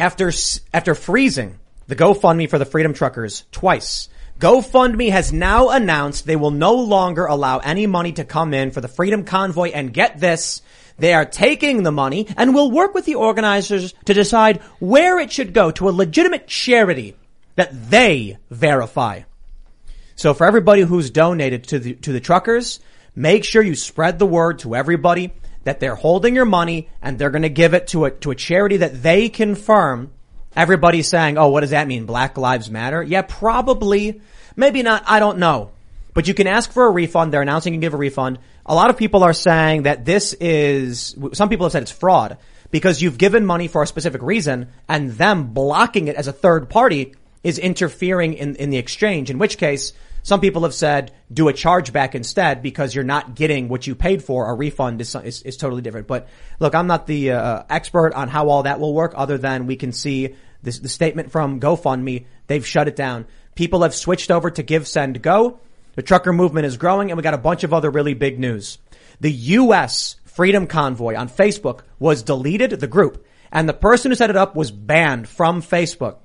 after after freezing the GoFundMe for the Freedom Truckers twice. GoFundMe has now announced they will no longer allow any money to come in for the Freedom Convoy and get this, they are taking the money and will work with the organizers to decide where it should go to a legitimate charity that they verify. So for everybody who's donated to the, to the truckers, make sure you spread the word to everybody that they're holding your money and they're going to give it to a, to a charity that they confirm. Everybody's saying, oh, what does that mean? Black Lives Matter? Yeah, probably. Maybe not. I don't know. But you can ask for a refund. They're announcing you can give a refund. A lot of people are saying that this is, some people have said it's fraud because you've given money for a specific reason and them blocking it as a third party is interfering in, in the exchange, in which case some people have said do a chargeback instead because you're not getting what you paid for. A refund is, is, is totally different. But look, I'm not the uh, expert on how all that will work other than we can see this, the statement from GoFundMe. They've shut it down. People have switched over to Give, Send, Go. The trucker movement is growing and we got a bunch of other really big news. The U.S. Freedom Convoy on Facebook was deleted, the group, and the person who set it up was banned from Facebook.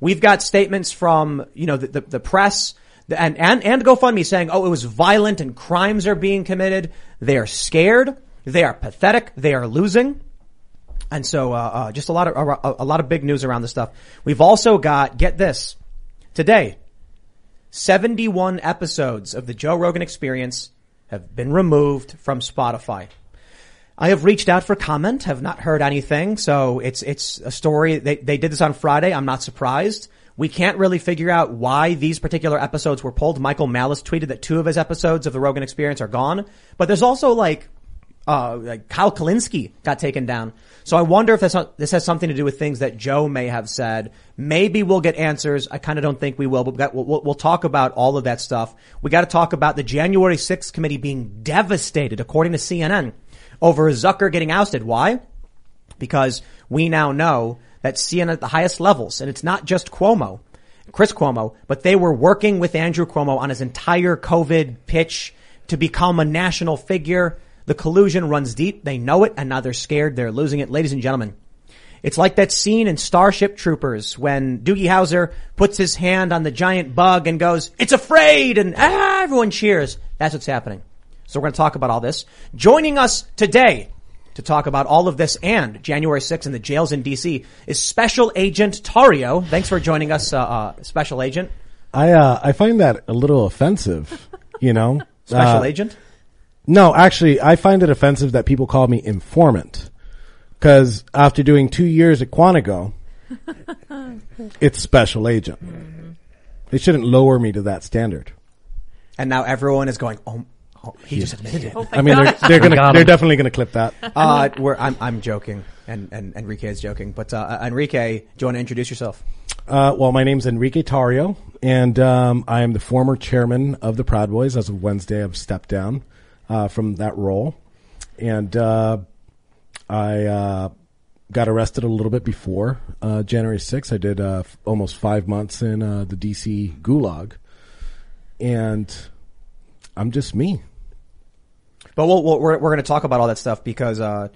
We've got statements from, you know, the, the, the press and, and, and GoFundMe saying, oh, it was violent and crimes are being committed. They are scared. They are pathetic. They are losing. And so, uh, uh, just a lot of, a, a lot of big news around this stuff. We've also got, get this, today, 71 episodes of the Joe Rogan experience have been removed from Spotify. I have reached out for comment, have not heard anything. So it's, it's a story. They, they did this on Friday. I'm not surprised. We can't really figure out why these particular episodes were pulled. Michael Malice tweeted that two of his episodes of the Rogan experience are gone, but there's also like, uh, like Kyle Kulinski got taken down. So I wonder if this, has something to do with things that Joe may have said. Maybe we'll get answers. I kind of don't think we will, but we got, we'll, we'll talk about all of that stuff. We got to talk about the January 6th committee being devastated, according to CNN, over Zucker getting ousted. Why? Because we now know that CNN at the highest levels, and it's not just Cuomo, Chris Cuomo, but they were working with Andrew Cuomo on his entire COVID pitch to become a national figure. The collusion runs deep. They know it and now they're scared. They're losing it. Ladies and gentlemen, it's like that scene in Starship Troopers when Doogie Howser puts his hand on the giant bug and goes, it's afraid and ah, everyone cheers. That's what's happening. So we're going to talk about all this. Joining us today to talk about all of this and January 6th in the jails in DC is Special Agent Tarrio. Thanks for joining us, uh, uh, Special Agent. I uh, I find that a little offensive. You know, Special Uh, Agent. No, actually, I find it offensive that people call me informant. Because after doing two years at Quantico, it's special agent. They shouldn't lower me to that standard. And now everyone is going, oh, oh he just admitted it. I mean, they're, they're gonna, they're him. definitely gonna clip that. Uh, we're, I'm, I'm joking, and, and Enrique is joking. But uh, Enrique, do you want to introduce yourself? Uh, well, my name's Enrique Tarrio, and um, I am the former chairman of the Proud Boys. As of Wednesday, I've stepped down uh, from that role, and uh, I uh, got arrested a little bit before uh, January 6th. I did uh, f- almost five months in uh, the DC gulag, and I'm just me. But we'll, we'll, we're we're going to talk about all that stuff because uh,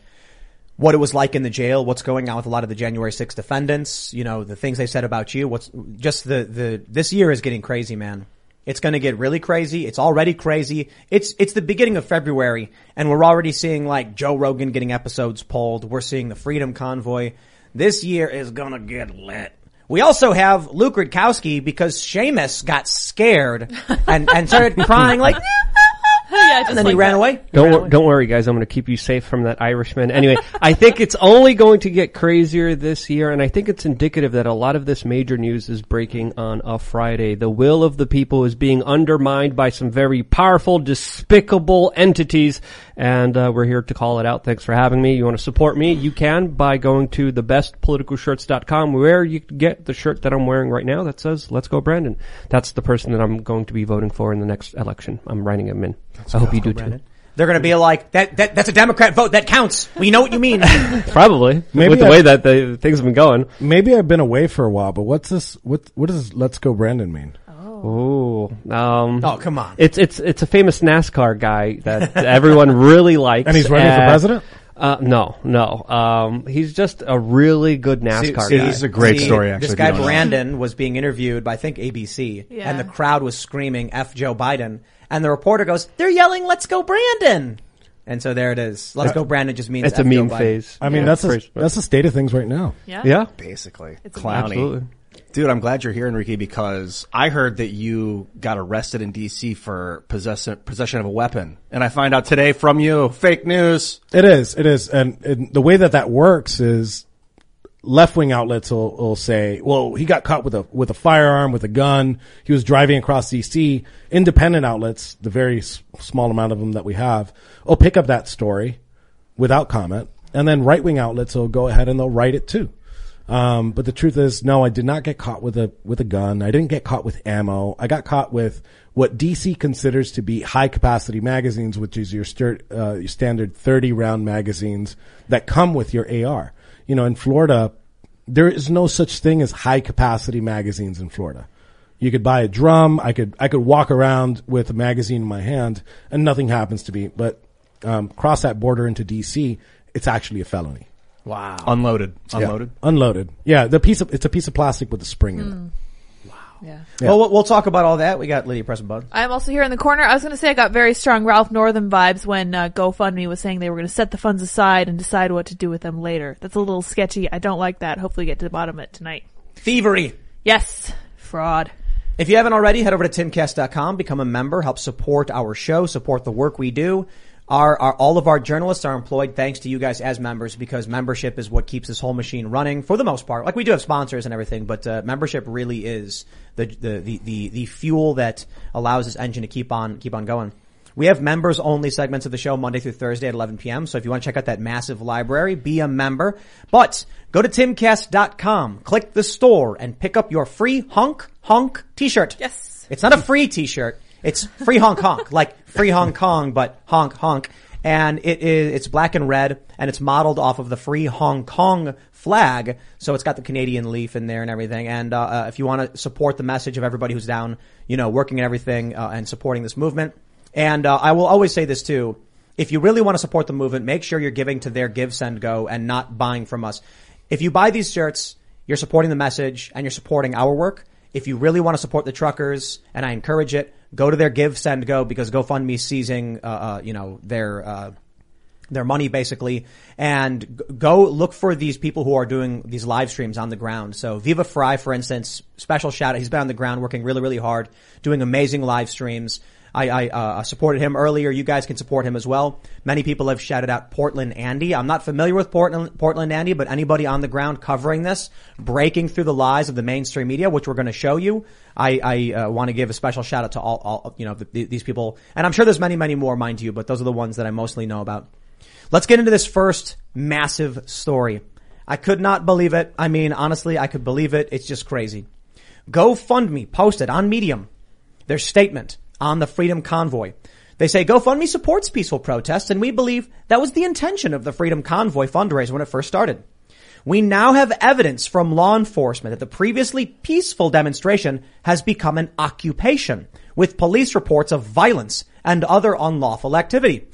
what it was like in the jail, what's going on with a lot of the January 6th defendants, you know, the things they said about you. What's just the the this year is getting crazy, man. It's going to get really crazy. It's already crazy. It's it's the beginning of February, and we're already seeing like Joe Rogan getting episodes pulled. We're seeing the Freedom Convoy. This year is gonna get lit. We also have Luke Rudkowski because Seamus got scared and, and started crying like, yeah, just and then like he ran that. away. Don't wor- don't worry, guys. I'm going to keep you safe from that Irishman. Anyway, I think it's only going to get crazier this year, and I think it's indicative that a lot of this major news is breaking on a Friday. The will of the people is being undermined by some very powerful, despicable entities, and uh, we're here to call it out. Thanks for having me. You want to support me? You can by going to thebestpoliticalshirts.com, where you can get the shirt that I'm wearing right now that says "Let's Go Brandon." That's the person that I'm going to be voting for in the next election. I'm writing him in. I hope you do too. They're going to be like, that, that, that's a Democrat vote. That counts. We know what you mean. Probably. Maybe with the I- way that the things have been going. Maybe I've been away for a while, but what's this? What what does "Let's Go Brandon" mean? Ooh. Um, oh, come on. It's it's it's a famous NASCAR guy that everyone really likes, And he's running for Uh, president. Uh, no, no. Um, he's just a really good NASCAR see, guy. he's a great See, story, actually, This if you guy don't know. Brandon was being interviewed by I think ABC, Yeah. and the crowd was screaming "F Joe Biden," and the reporter goes, "They're yelling, let's go Brandon!" And so there it is. Let's go Brandon just means It's a meme Biden. phase. I mean, Yeah. that's a, Phrase- that's the state of things right now. Yeah. yeah, Basically, It's clowny. absolutely. Dude, I'm glad you're here, Enrique, because I heard that you got arrested in DC for possession possession of a weapon, and I find out today from you, fake news. It is, it is, and, and the way that that works is left wing outlets will, will say, "Well, he got caught with a with a firearm, with a gun. He was driving across DC." Independent outlets, the very s- small amount of them that we have, will pick up that story without comment, and then right wing outlets will go ahead and they'll write it too. Um, but the truth is, no, I did not get caught with a with a gun. I didn't get caught with ammo. I got caught with what DC considers to be high capacity magazines, which is your, uh, your standard thirty round magazines that come with your AR. You know, in Florida, there is no such thing as high capacity magazines in Florida. You could buy a drum. I could I could walk around with a magazine in my hand, and nothing happens to me. But um, cross that border into DC, it's actually a felony. Wow. Unloaded, Yeah. unloaded. Unloaded. Yeah, the piece of it's a piece of plastic with a spring in it. Yeah. Well, we'll- we'll talk about all that. We got Lydia pressing button. I'm also here in the corner. I was going to say I got very strong Ralph Northam vibes when uh, GoFundMe was saying they were going to set the funds aside and decide what to do with them later. That's a little sketchy. I don't like that. Hopefully, get to the bottom of it tonight. Thievery. Yes, fraud. If you haven't already, head over to timcast.com, become a member, help support our show, support the work we do. Our, our, all of our journalists are employed thanks to you guys as members because membership is what keeps this whole machine running for the most part. Like we do have sponsors and everything, but uh, membership really is the, the, the, the, the fuel that allows this engine to keep on, keep on going. We have members only segments of the show Monday through Thursday at 11 p.m. So if you want to check out that massive library, be a member. But go to timcast.com, click the store and pick up your free honk honk t-shirt. Yes. It's not a free t-shirt. It's free Hong Kong, like free Hong Kong, but honk honk. And it is, it's black and red and it's modeled off of the free Hong Kong flag. So it's got the Canadian leaf in there and everything. And, uh, uh, if you want to support the message of everybody who's down, you know, working and everything, uh, and supporting this movement. And, uh, I will always say this too. If you really want to support the movement, make sure you're giving to their Give, Send, Go and not buying from us. If you buy these shirts, you're supporting the message and you're supporting our work. If you really want to support the truckers, and I encourage it, go to their Give, Send, Go because GoFundMe seizing, uh, uh, you know, their, uh, their money basically and go look for these people who are doing these live streams on the ground. So Viva Frei, for instance, special shout out. He's been on the ground working really, really hard, doing amazing live streams. I, I uh, supported him earlier. You guys can support him as well. Many people have shouted out Portland Andy. I'm not familiar with Portland, Portland Andy, but anybody on the ground covering this, breaking through the lies of the mainstream media, which we're going to show you. I, I uh, want to give a special shout out to all, all you know, the, these people. And I'm sure there's many, many more, mind you, but those are the ones that I mostly know about. Let's get into this first massive story. I could not believe it. I mean, honestly, I could believe it. It's just crazy. GoFundMe posted on Medium their statement on the Freedom Convoy. They say GoFundMe supports peaceful protests and we believe that was the intention of the Freedom Convoy fundraiser when it first started. We now have evidence from law enforcement that the previously peaceful demonstration has become an occupation with police reports of violence and other unlawful activity.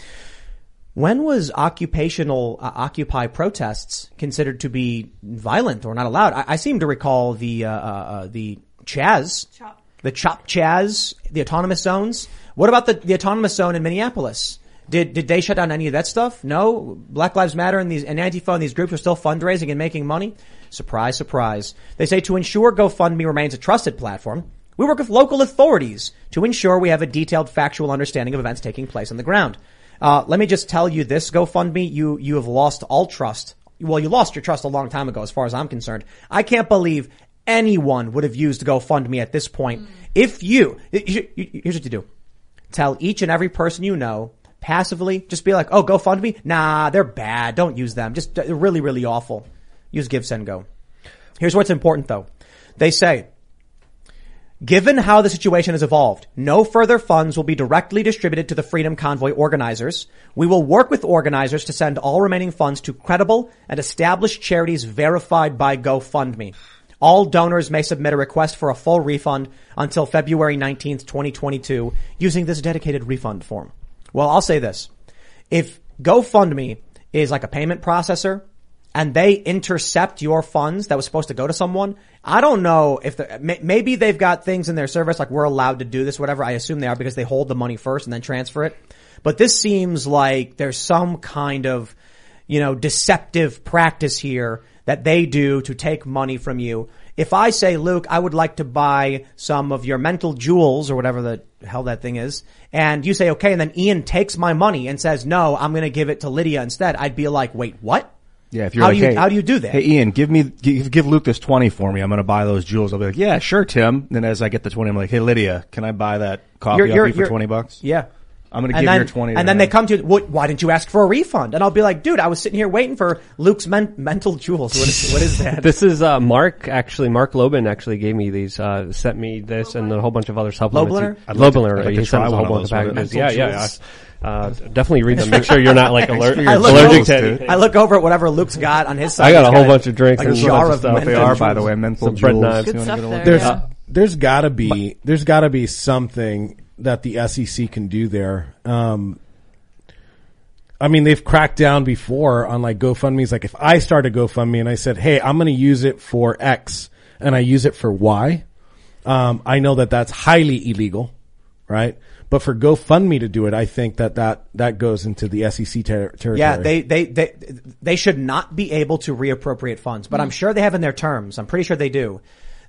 When was occupational uh, Occupy protests considered to be violent or not allowed? I, I seem to recall the uh, uh, uh, the Chaz. The Chop Chaz, the autonomous zones. What about the, the autonomous zone in Minneapolis? Did did they shut down any of that stuff? No. Black Lives Matter and these and Antifa and these groups are still fundraising and making money. Surprise, surprise. They say to ensure GoFundMe remains a trusted platform, we work with local authorities to ensure we have a detailed factual understanding of events taking place on the ground. Uh, let me just tell you this, GoFundMe, you, you have lost all trust. Well, you lost your trust a long time ago as far as I'm concerned. I can't believe anyone would have used GoFundMe at this point. Mm. If you, here's what you do. Tell each and every person you know passively, just be like, oh, GoFundMe? Nah, they're bad. Don't use them. Just, they're really, really awful. Use Give, Send, Go. Here's what's important though. They say, Given how the situation has evolved, no further funds will be directly distributed to the Freedom Convoy organizers. We will work with organizers to send all remaining funds to credible and established charities verified by GoFundMe. All donors may submit a request for a full refund until February 19th, 2022 using this dedicated refund form. Well, I'll say this. If GoFundMe is like a payment processor and they intercept your funds that was supposed to go to someone, I don't know if maybe they've got things in their service like we're allowed to do this, whatever. I assume they are because they hold the money first and then transfer it. But this seems like there's some kind of, you know, deceptive practice here that they do to take money from you. If I say, Luke, I would like to buy some of your mental jewels or whatever the hell that thing is, and you say, okay, and then Ian takes my money and says, no, I'm going to give it to Lydia instead, I'd be like, wait, what? Yeah, if you're How like, do you- hey, how do you do that? Hey, Ian, give me give, give Luke this twenty for me. I'm going to buy those jewels. I'll be like, yeah, sure, Tim. Then as I get the twenty, I'm like, hey, Lydia, can I buy that coffee You're- you're- you for you're- twenty bucks? Yeah. I'm going to And give then, your twenty. and to then they come to you, "What- why didn't you ask for a refund? And I'll be like, dude, I was sitting here waiting for Luke's men- mental jewels. What is, what is that? This is uh, Mark. Actually, Mark Lobin actually gave me these. Uh, sent me this and a whole bunch of other supplements. Lobler? He- I'd like to- like he sent us a whole bunch of those with packages. Yeah, yeah. yeah. Uh, definitely read them. Make sure you're not like aller- I look, allergic over, to anything. I look over at whatever Luke's got on his side. I got a whole bunch of drinks like and a a jar of of stuff. mental They are, by the way, mental jewels. Good stuff there. There's Yeah. there's got to be there's got to be something that the SEC can do there. Um, I mean, they've cracked down before on like GoFundMe's. Like if I start a GoFundMe and I said, "Hey, I'm going to use it for X," and I use it for Y, um, I know that that's highly illegal, right? But for GoFundMe to do it, I think that that that goes into the SEC ter- territory. Yeah, they, they, they, they should not be able to reappropriate funds, but I'm sure they have in their terms. I'm pretty sure they do.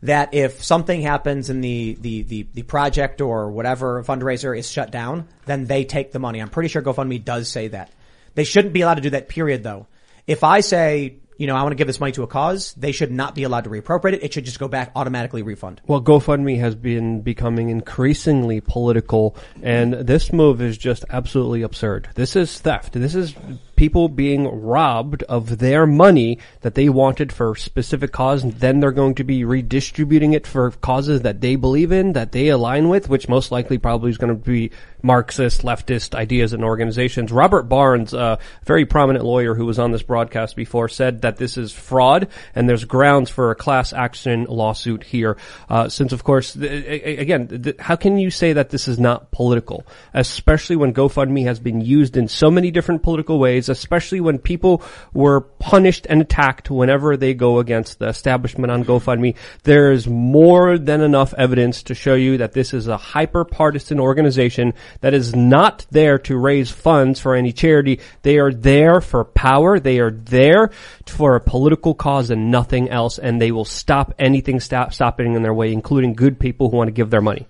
That if something happens and the, the, the, the project or whatever fundraiser is shut down, then they take the money. I'm pretty sure GoFundMe does say that. They shouldn't be allowed to do that period though. If I say, you know, I want to give this money to a cause, they should not be allowed to reappropriate it. It should just go back automatically refund. Well, GoFundMe has been becoming increasingly political, and this move is just absolutely absurd. This is theft. This is people being robbed of their money that they wanted for specific cause, and then they're going to be redistributing it for causes that they believe in, that they align with, which most likely probably is going to be Marxist, leftist ideas and organizations. Robert Barnes, a very prominent lawyer who was on this broadcast before, said that this is fraud, and there's grounds for a class action lawsuit here. Uh, since, of course, th- again, th- how can you say that this is not political, especially when GoFundMe has been used in so many different political ways, especially when people were punished and attacked whenever they go against the establishment on GoFundMe. There is more than enough evidence to show you that this is a hyper partisan organization that is not there to raise funds for any charity. They are there for power. They are there for a political cause and nothing else. And they will stop anything stop, stopping in their way, including good people who want to give their money.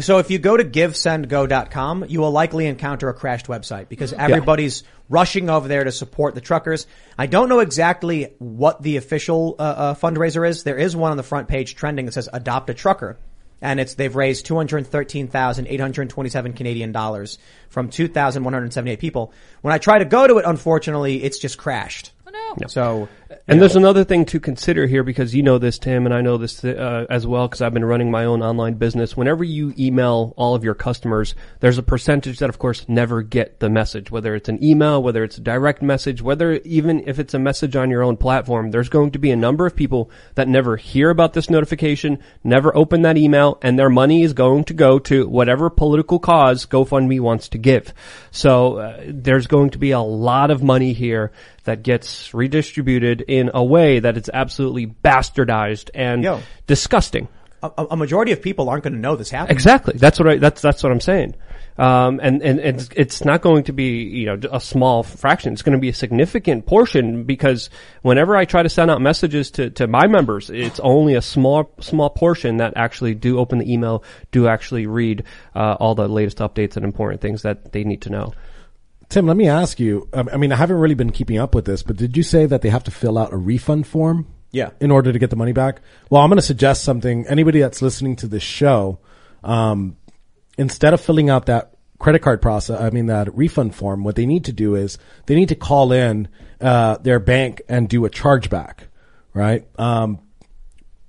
So if you go to givesendgo.com, you will likely encounter a crashed website because everybody's rushing over there to support the truckers. I don't know exactly what the official uh, uh, fundraiser is. There is one on the front page trending that says adopt a trucker. And it's, they've raised 213,827 Canadian dollars from 2,178 people. When I try to go to it, unfortunately, it's just crashed. Oh, no. So, And there's another thing to consider here because you know this, Tim, and I know this uh, as well because I've been running my own online business. Whenever you email all of your customers, there's a percentage that, of course, never get the message. Whether it's an email, whether it's a direct message, whether even if it's a message on your own platform, there's going to be a number of people that never hear about this notification, never open that email, and their money is going to go to whatever political cause GoFundMe wants to give. So uh, there's going to be a lot of money here that gets redistributed in a way that it's absolutely bastardized and Yo. disgusting. a, a majority of people aren't going to know this happened. Exactly. That's what I, that's, that's what I'm saying. Um, and, and, and it's, it's not going to be, you know, a small fraction. It's going to be a significant portion because whenever I try to send out messages to, to my members, it's only a small, small portion that actually do open the email, do actually read, uh, all the latest updates and important things that they need to know. Tim, let me ask you. um, I mean, I haven't really been keeping up with this, but did you say that they have to fill out a refund form? Yeah. In order to get the money back? Well, I'm going to suggest something. Anybody that's listening to this show, um, instead of filling out that credit card process, I mean that refund form, what they need to do is they need to call in uh, their bank and do a chargeback, right? Um,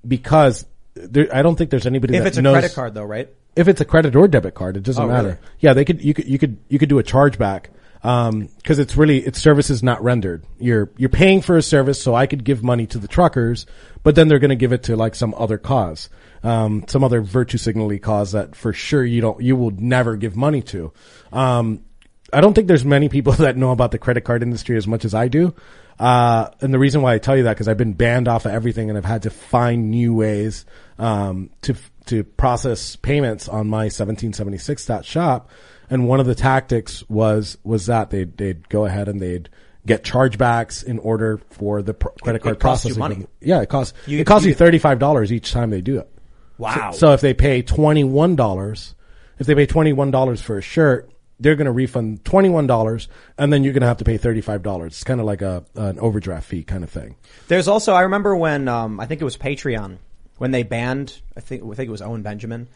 because there, I don't think there's anybody If it's a knows- credit card though, right? if it's a credit or debit card, it doesn't Oh, matter. really? Yeah, they could, you could, you could, you could do a chargeback. Um, cause it's really, it's services not rendered. You're, you're paying for a service, so I could give money to the truckers, but then they're going to give it to like some other cause, um, some other virtue signally cause that for sure you don't, you will never give money to. Um, I don't think there's many people that know about the credit card industry as much as I do. Uh, and the reason why I tell you that because I've been banned off of everything and I've had to find new ways um, to to process payments on my 1776.shop. And one of the tactics was was that they'd they'd go ahead and they'd get chargebacks in order for the pr- credit It- card it costs you processing. money. Yeah, it costs You- it costs you- you thirty five dollars each time they do it. Wow. So, so if they pay twenty one dollars, if they pay twenty one dollars for a shirt, they're going to refund twenty one dollars, and then you're going to have to pay thirty five dollars. It's kind of like a an overdraft fee kind of thing. There's also I remember when um, I think it was Patreon when they banned I think I think it was Owen Benjamin.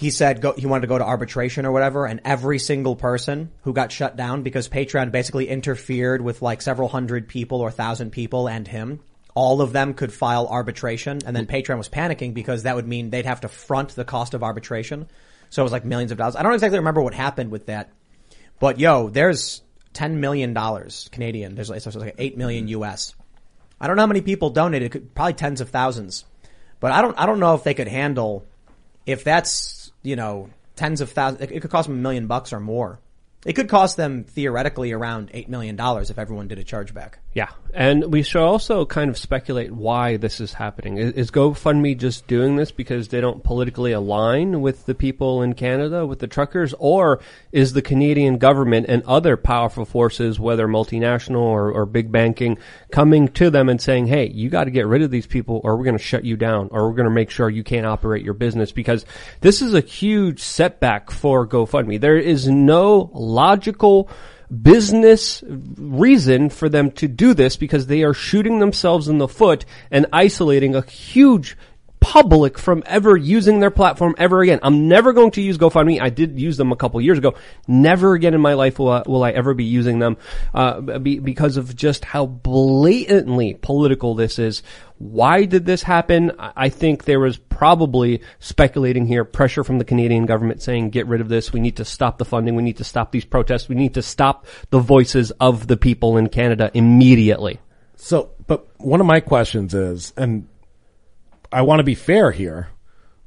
He said go, he wanted to go to arbitration or whatever, and every single person who got shut down because Patreon basically interfered with like several hundred people or thousand people and him. All of them could file arbitration, and then Patreon was panicking because that would mean they'd have to front the cost of arbitration. So it was like millions of dollars. I don't exactly remember what happened with that, but yo, there's ten million dollars Canadian. There's it's like eight million US. I don't know how many people donated. Probably tens of thousands, but I don't. I don't know if they could handle if that's you know tens of thousands. It, could cost them a million bucks or more. It could cost them theoretically around eight million dollars if everyone did a chargeback. Yeah, and we should also kind of speculate why this is happening. Is, is GoFundMe just doing this because they don't politically align with the people in Canada, with the truckers, or is the Canadian government and other powerful forces, whether multinational or, or big banking, coming to them and saying, "Hey, you got to get rid of these people, or we're going to shut you down, or we're going to make sure you can't operate your business," because this is a huge setback for GoFundMe. There is no logical business reason for them to do this because they are shooting themselves in the foot and isolating a huge public from ever using their platform ever again. I'm never going to use GoFundMe. I did use them a couple years ago. Never again in my life will I, will I ever be using them uh, be, because of just how blatantly political this is. Why did this happen? I I think there was probably speculating here, pressure from the Canadian government saying, get rid of this. We need to stop the funding. We need to stop these protests. We need to stop the voices of the people in Canada immediately. So, but one of my questions is, and I want to be fair here.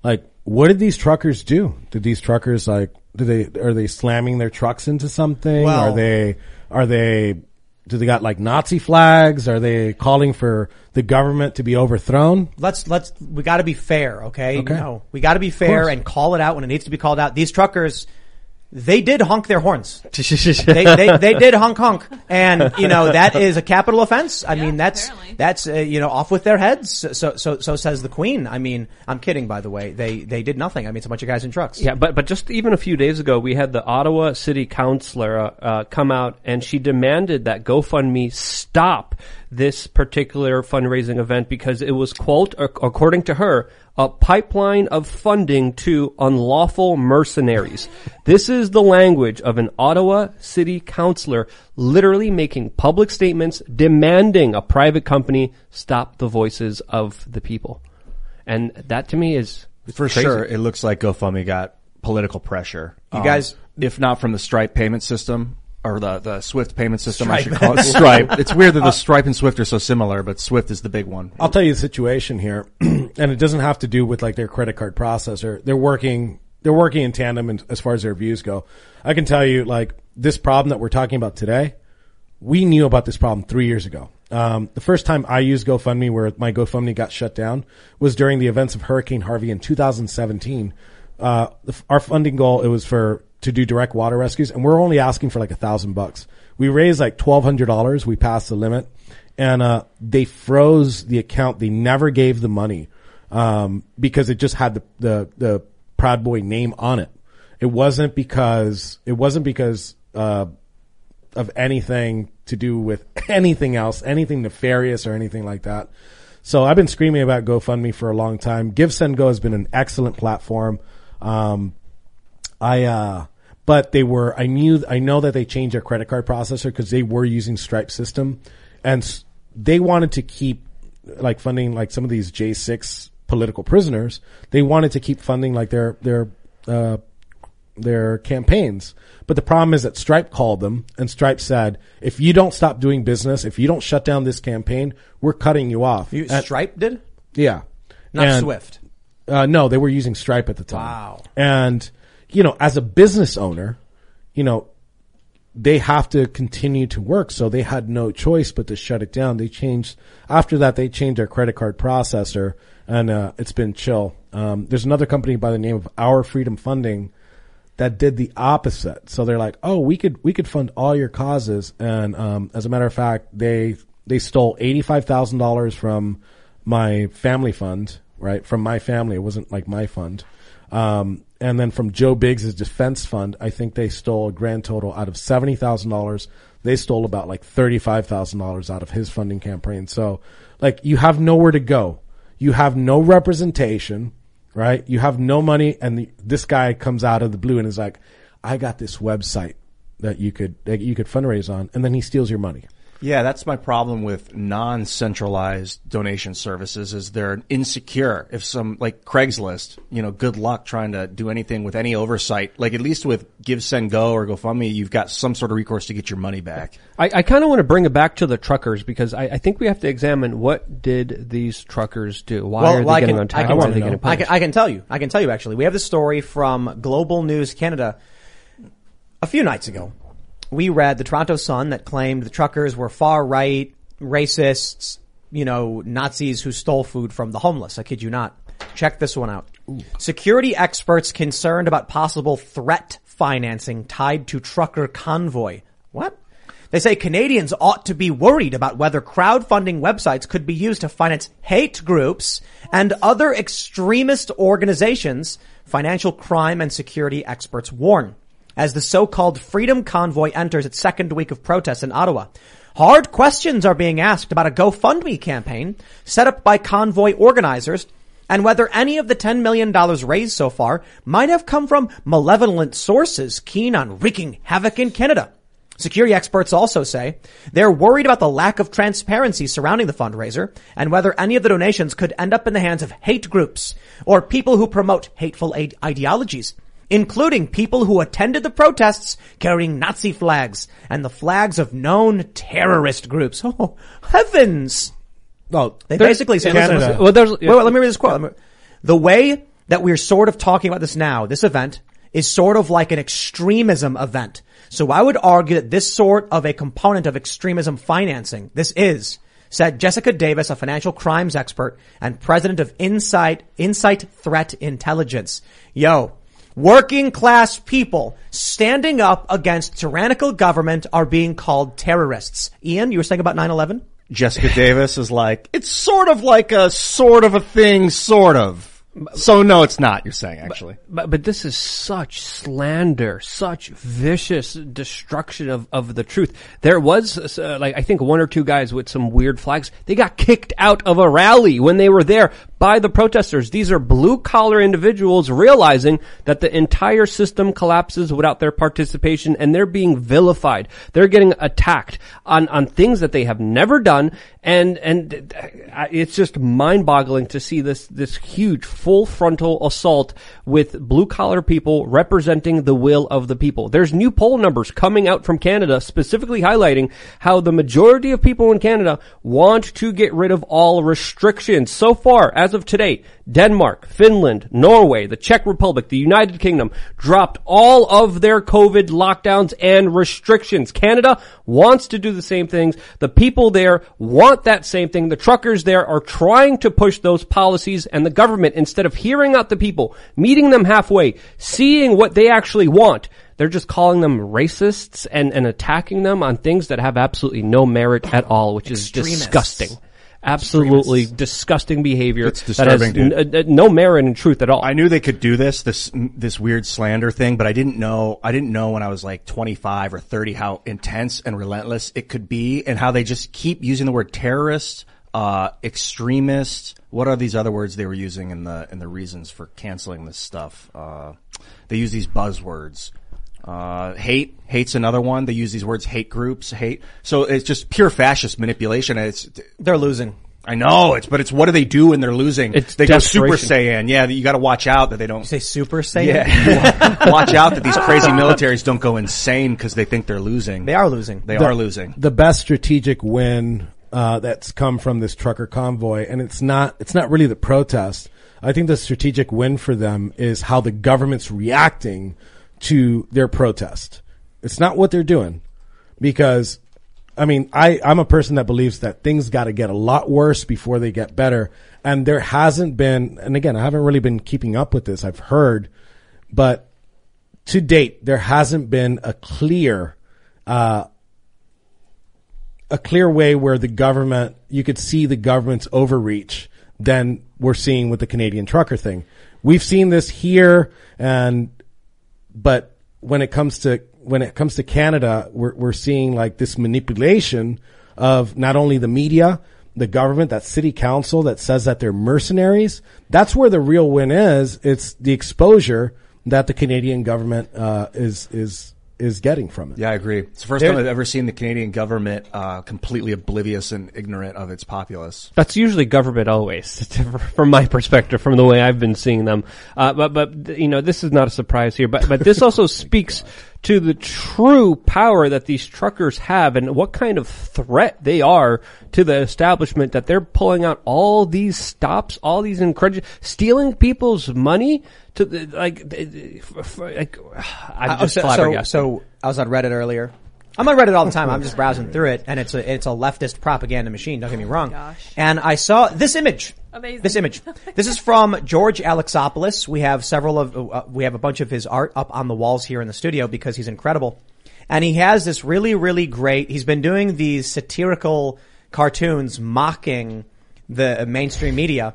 Like, what did these truckers do? Did these truckers like, do they, are they slamming their trucks into something? Well- are they, are they, do they got like Nazi flags? Are they calling for the government to be overthrown? Let's let's we got to be fair, okay? Okay. No, we got to be fair and call it out when it needs to be called out. These truckers, they did honk their horns. they, they they did honk honk, and you know that is a capital offense. I mean that's apparently. that's uh, you know off with their heads. So so so says the queen. I mean I'm kidding by the way. They they did nothing. I mean it's a bunch of guys in trucks. Yeah, but but just even a few days ago, we had the Ottawa City Councilor uh, uh, come out and she demanded that GoFundMe stop this particular fundraising event because it was quote according to her a pipeline of funding to unlawful mercenaries. this is the language of an Ottawa City Councilor literally making public statements demanding a private company stop the voices of the people. And that to me is For crazy. sure, it looks like GoFundMe got political pressure. Um, You guys- if not from the Stripe payment system or the, the Swift payment system, I should call it Stripe. It's weird that the Stripe and Swift are so similar, but Swift is the big one. I'll tell you the situation here, and it doesn't have to do with like their credit card processor. They're working, they're working in tandem in, as far as their views go. I can tell you, like this problem that we're talking about today, we knew about this problem three years ago. Um, the first time I used GoFundMe, where my GoFundMe got shut down, was during the events of Hurricane Harvey in 2017. Uh, the, our funding goal it was for to do direct water rescues, and we're only asking for like a thousand bucks. We raised like twelve hundred dollars. We passed the limit, and uh, they froze the account. They never gave the money um, because it just had the, the the Proud Boy name on it. It wasn't because it wasn't because uh, of anything to do with anything else, anything nefarious or anything like that. So I've been screaming about GoFundMe for a long time. Give Send Go has been an excellent platform. Um, I, uh, but they were, I knew, I know that they changed their credit card processor because they were using Stripe system and they wanted to keep like funding like some of these J6 political prisoners. They wanted to keep funding like their, their, uh, their campaigns. But the problem is that Stripe called them and Stripe said, if you don't stop doing business, if you don't shut down this campaign, we're cutting you off. You, And- Stripe did yeah. not And- Swift. uh, no, they were using Stripe at the time. Wow. And, you know, as a business owner, you know, they have to continue to work. So they had no choice but to shut it down. They changed after that. They changed their credit card processor, and uh, it's been chill. Um, there's another company by the name of Our Freedom Funding that did the opposite. So they're like, oh, we could we could fund all your causes, and um, as a matter of fact, they they stole eighty five thousand dollars from my family fund, right? From my family, it wasn't like my fund. Um, and then from Joe Biggs' defense fund, I think they stole a grand total out of seventy thousand dollars. They stole about like thirty five thousand dollars out of his funding campaign. So, like, you have nowhere to go. You have no representation, right? You have no money, and the, this guy comes out of the blue and is like, "I got this website that you could that you could fundraise on," and then he steals your money. Yeah, that's my problem with non-centralized donation services is they're insecure. If some, like Craigslist, you know, good luck trying to do anything with any oversight. Like at least with Give, Send, Go or GoFundMe, you've got some sort of recourse to get your money back. I, I kind of want to bring it back to the truckers because I, I think we have to examine what did these truckers do? Why are they I getting can, on I can, are they getting I can, I can tell you. I can tell you actually. We have this story from Global News Canada a few nights ago. We read the Toronto Sun that claimed the truckers were far right, racists, you know, Nazis who stole food from the homeless. I kid you not. Check this one out. Security experts concerned about possible threat financing tied to trucker convoy. What? They say Canadians ought to be worried about whether crowdfunding websites could be used to finance hate groups and other extremist organizations, financial crime and security experts warn. As the so-called Freedom Convoy enters its second week of protests in Ottawa, hard questions are being asked about a GoFundMe campaign set up by convoy organizers and whether any of the $10 million raised so far might have come from malevolent sources keen on wreaking havoc in Canada. Security experts also say they're worried about the lack of transparency surrounding the fundraiser and whether any of the donations could end up in the hands of hate groups or people who promote hateful ideologies, including people who attended the protests carrying Nazi flags and the flags of known terrorist groups. Oh, heavens! Well, They basically say, listen, Canada. listen, Well, there's- wait, wait, let me read this quote. Let me- The way that we're sort of talking about this now, this event, is sort of like an extremism event. So I would argue that this sort of a component of extremism financing, this is, said Jessica Davis, a financial crimes expert and president of Insight, Insight Threat Intelligence. Yo, working class people standing up against tyrannical government are being called terrorists. Ian, you were saying about 9-11? Jessica Davis is like, it's sort of like a sort of a thing, sort of. So no, it's not, you're saying actually. But, but this is such slander, such vicious destruction of, of the truth. There was, uh, like, I think one or two guys with some weird flags. They got kicked out of a rally when they were there by the protesters. These are blue collar individuals realizing that the entire system collapses without their participation and they're being vilified. They're getting attacked on, on things that they have never done. And, and it's just mind boggling to see this, this huge full frontal assault with blue collar people representing the will of the people. There's new poll numbers coming out from Canada specifically highlighting how the majority of people in Canada want to get rid of all restrictions. So far, as of today, Denmark, Finland, Norway, the Czech Republic, the United Kingdom dropped all of their COVID lockdowns and restrictions. Canada wants to do the same things. The people there want that same thing. The truckers there are trying to push those policies and the government, instead of hearing out the people, meeting them halfway, seeing what they actually want, they're just calling them racists and, and attacking them on things that have absolutely no merit at all, which is Extremists. disgusting. Absolutely disgusting behavior. It's that has disturbing, dude. n- uh, no merit in truth at all. I knew they could do this, this, this weird slander thing, but I didn't know, I didn't know when I was like 25 or 30 how intense and relentless it could be and how they just keep using the word terrorist, uh, extremist. What are these other words they were using in the, in the reasons for canceling this stuff? Uh, they use these buzzwords. Uh, hate, hate's another one. They use these words, hate groups, hate. So it's just pure fascist manipulation. It's, They're losing. I know it's, but it's what do they do when they're losing? It's they go Super desperation. Saiyan. Yeah, you got to watch out that they don't. Say Super Saiyan? Yeah, watch out that these crazy militaries don't go insane because they think they're losing. They are losing. They are losing. the best strategic win uh, that's come from this trucker convoy, and it's not it's not really the protest. I think the strategic win for them is how the government's reacting to their protest. It's not what they're doing because I mean, I, I'm a person that believes that things got to get a lot worse before they get better. And there hasn't been, and again, I haven't really been keeping up with this. I've heard, but to date, there hasn't been a clear, uh, a clear way where the government, you could see the government's overreach than we're seeing with the Canadian trucker thing. We've seen this here and, but when it comes to, when it comes to Canada, we're, we're seeing like this manipulation of not only the media, the government, that city council that says that they're mercenaries. That's where the real win is. It's the exposure that the Canadian government, uh, is, is, is getting from it. Yeah, I agree. It's the first time I've ever seen the Canadian government uh, completely oblivious and ignorant of its populace. That's usually government always, from my perspective, from the way I've been seeing them. Uh, but, but, you know, this is not a surprise here, but, but this also speaks to the true power that these truckers have and what kind of threat they are to the establishment that they're pulling out all these stops, all these incredible, stealing people's money to the, like, like, I'm Uh, just so, so, flabbergasted. so I was on Reddit earlier. I'm on Reddit all the time. I'm just browsing through it, and it's a it's a leftist propaganda machine. Don't get me wrong. gosh. And I saw this image. Amazing. This image. this is from George Alexopoulos. We have several of uh, we have a bunch of his art up on the walls here in the studio because he's incredible, and he has this really really great. He's been doing these satirical cartoons mocking the mainstream media,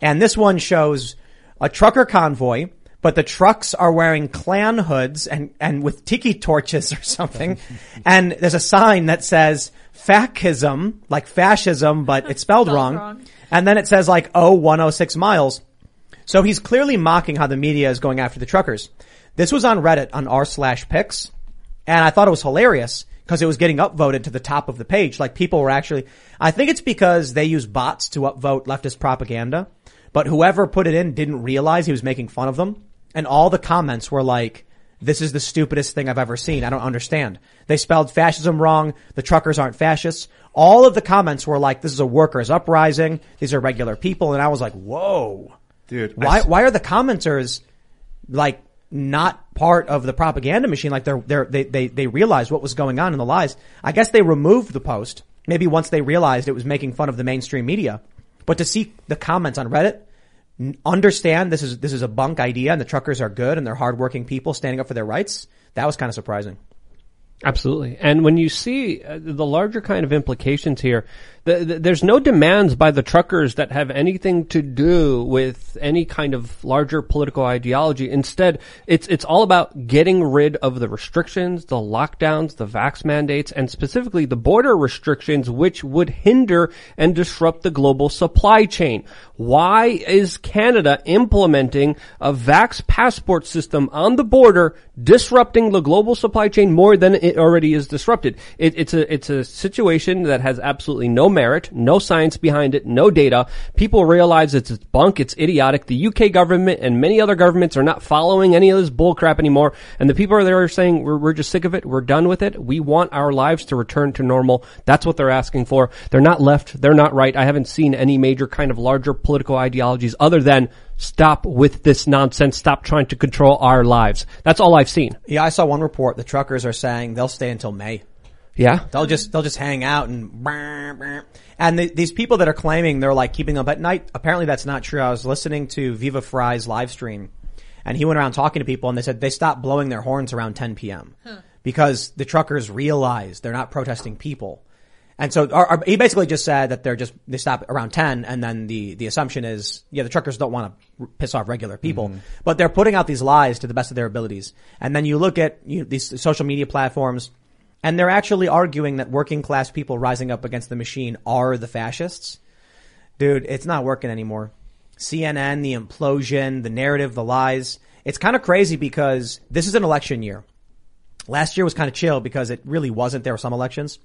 and this one shows a trucker convoy, but the trucks are wearing Klan hoods and, and with tiki torches or something. and there's a sign that says fascism, like fascism, but it's spelled wrong. wrong. And then it says like, oh, 106 miles. So he's clearly mocking how the media is going after the truckers. This was on Reddit on r slash pics. And I thought it was hilarious because it was getting upvoted to the top of the page. Like people were actually, I think it's because they use bots to upvote leftist propaganda, but whoever put it in didn't realize he was making fun of them. And all the comments were like, this is the stupidest thing I've ever seen. I don't understand. They spelled fascism wrong. The truckers aren't fascists. All of the comments were like, this is a workers uprising. These are regular people. And I was like, whoa. Dude, Why, s- why are the commenters like not part of the propaganda machine? Like they're, they're, they, they, they realized what was going on in the lies. I guess they removed the post. Maybe once they realized it was making fun of the mainstream media. But to see the comments on Reddit, understand this is, this is a bunk idea and the truckers are good and they're hardworking people standing up for their rights. That was kind of surprising. Absolutely. And when you see uh, the larger kind of implications here, the, the, there's no demands by the truckers that have anything to do with any kind of larger political ideology. Instead, it's, it's all about getting rid of the restrictions, the lockdowns, the vax mandates, and specifically the border restrictions, which would hinder and disrupt the global supply chain. Why is Canada implementing a vax passport system on the border, disrupting the global supply chain more than it already is disrupted? It, it's a it's a situation that has absolutely no merit, no science behind it, no data. People realize it's, bunk, it's idiotic. The UK government and many other governments are not following any of this bullcrap anymore, and the people are there are saying we're we're just sick of it. We're done with it. We want our lives to return to normal. That's what they're asking for. They're not left. They're not right. I haven't seen any major kind of larger political ideologies other than stop with this nonsense. Stop trying to control our lives. That's all I've seen. Yeah, I saw one report. The truckers are saying they'll stay until May. Yeah. They'll just they'll just hang out and and the, these people that are claiming they're like keeping up at night. Apparently, that's not true. I was listening to Viva Frei's live stream, and he went around talking to people, and they said they stopped blowing their horns around 10 p.m. because the truckers realize they're not protesting people. And so or, or he basically just said that they're just they stop around 10 and then the the assumption is yeah the truckers don't want to piss off regular people mm-hmm. but they're putting out these lies to the best of their abilities. And then you look at you know, these social media platforms and they're actually arguing that working class people rising up against the machine are the fascists. Dude, it's not working anymore. CNN, the implosion, the narrative, the lies. It's kind of crazy because this is an election year. Last year was kind of chill because it really wasn't. There were some elections.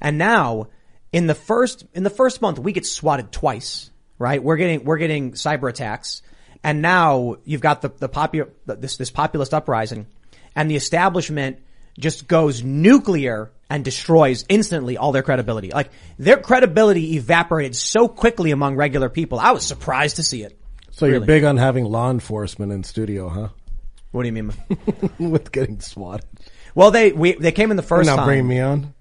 And now in the first, in the first month, we get swatted twice, right? We're getting, we're getting cyber attacks. And now you've got the, the popular, this, this populist uprising and the establishment just goes nuclear and destroys instantly all their credibility. Like their credibility evaporated so quickly among regular people. I was surprised to see it. So you're big on having law enforcement in studio, huh? What do you mean? With getting swatted. Well, they we they came in the And first now bringing me on.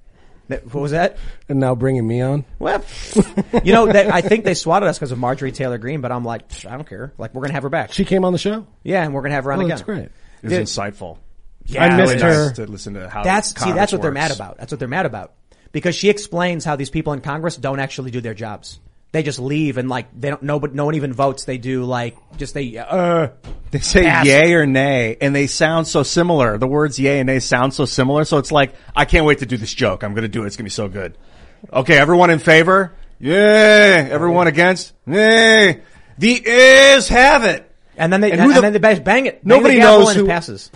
That- What was that? And now bringing me on. Well, you know, they, I think they swatted us because of Marjorie Taylor Greene, but I'm like, I don't care. Like, we're gonna have her back. She came on the show. yeah, and we're gonna have her on Oh, again. that's great. It was Dude. insightful. Yeah, I missed her. Nice to listen to how That's see, that's what they're mad about. That's what they're mad about because she explains how these people in Congress don't actually do their jobs. They just leave and like they don't. No, but no one even votes. They do like just they. Uh, They say Pass. yay or nay, and they sound so similar. The words yay and nay sound so similar, so it's like, I can't wait to do this joke. I'm gonna do it. It's gonna be so good. Okay, everyone in favor? Yay! Everyone against? Nay! The is have it! and then they And and, who the- then they bang bang it. Nobody the knows who- passes.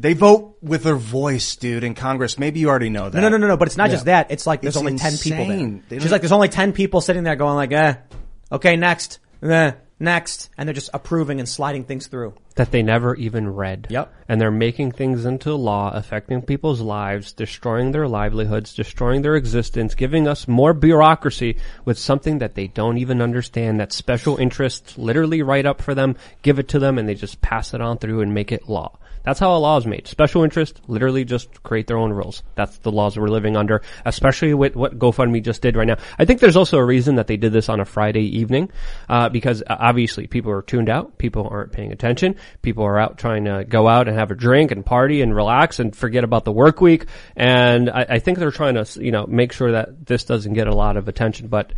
They vote with their voice, dude, in Congress. Maybe you already know that. No, no, no, no. But it's not just that. It's like there's It's only ten people there. insane. They She's don't- like, there's only ten people sitting there going like, eh, okay, next, eh, next, and they're just approving and sliding things through. that they never even read. Yep. And they're making things into law, affecting people's lives, destroying their livelihoods, destroying their existence, giving us more bureaucracy with something that they don't even understand, that special interests literally write up for them, give it to them, and they just pass it on through and make it law. That's how a law is made. Special interest literally just create their own rules. That's the laws we're living under, especially with what GoFundMe just did right now. I think there's also a reason that they did this on a Friday evening, uh, because uh, obviously people are tuned out, people aren't paying attention, people are out trying to go out and have a drink and party and relax and forget about the work week. And I, I think they're trying to, you know, make sure that this doesn't get a lot of attention, but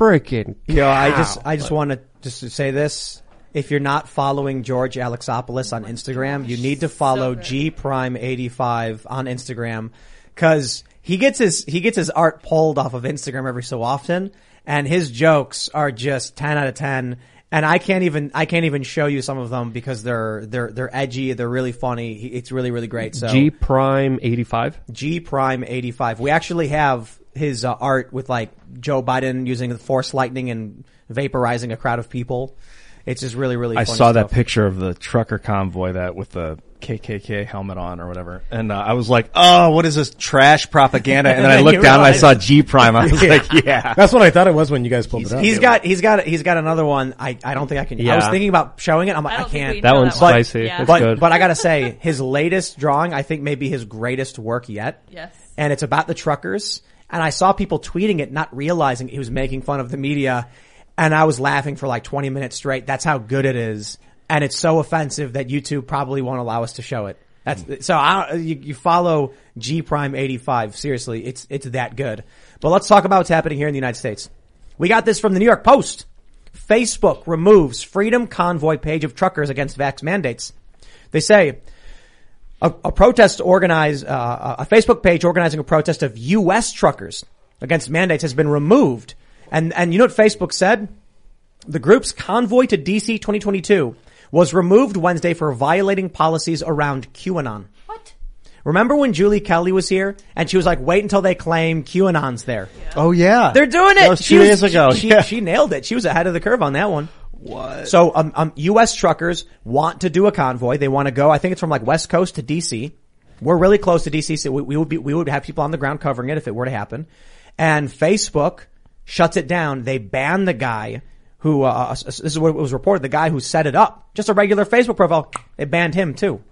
freaking You know, I just. I just want to just to say this. If you're not following George Alexopoulos on Instagram, you need to follow good. G Prime 85 on Instagram because he gets his, he gets his art pulled off of Instagram every so often and his jokes are just 10 out of 10. And I can't even, I can't even show you some of them because they're, they're, they're edgy. They're really funny. It's really, really great. So G Prime 85. G Prime 85. We actually have his uh, art with like Joe Biden using the force lightning and vaporizing a crowd of people. It's just really, really I funny saw that picture of the trucker convoy that with the KKK helmet on or whatever, and uh, I was like, "Oh, what is this trash propaganda?" And then I looked you down and I saw G Prime. I was like, "Yeah." That's what I thought it was when you guys pulled it up. He's got, he's got, he's got another one. I, I don't think I can. Yeah. I was thinking about showing it. I'm like, I I, don't think can't. That know one's one. spicy. Yeah. It's but, good. but I gotta say, his latest drawing, I think may be his greatest work yet. Yes. And it's about the truckers. And I saw people tweeting it, not realizing he was making fun of the media. And I was laughing for like 20 minutes straight. That's how good it is. And it's so offensive that YouTube probably won't allow us to show it. That's, so I, you, you follow G Prime 85. Seriously, it's, it's that good. But let's talk about what's happening here in the United States. We got this from the New York Post. Facebook removes Freedom Convoy page of truckers against vax mandates. They say a, a protest organized, uh, a Facebook page organizing a protest of U.S. truckers against mandates has been removed. And, and you know what Facebook said? The group's convoy to DC 2022 was removed Wednesday for violating policies around QAnon. What? Remember when Julie Kelly was here and she was like, wait until they claim QAnon's there. Oh yeah, They're doing it. That was She two days ago. She, yeah. she nailed it. She was ahead of the curve on that one. What? So, um, um, U.S. truckers want to do a convoy. They want to go. I think it's from like West Coast to D.C. We're really close to D.C. So we, we would be, we would have people on the ground covering it if it were to happen. And Facebook shuts it down. They ban the guy who, uh, this is what was reported, the guy who set it up. Just a regular Facebook profile. They banned him too.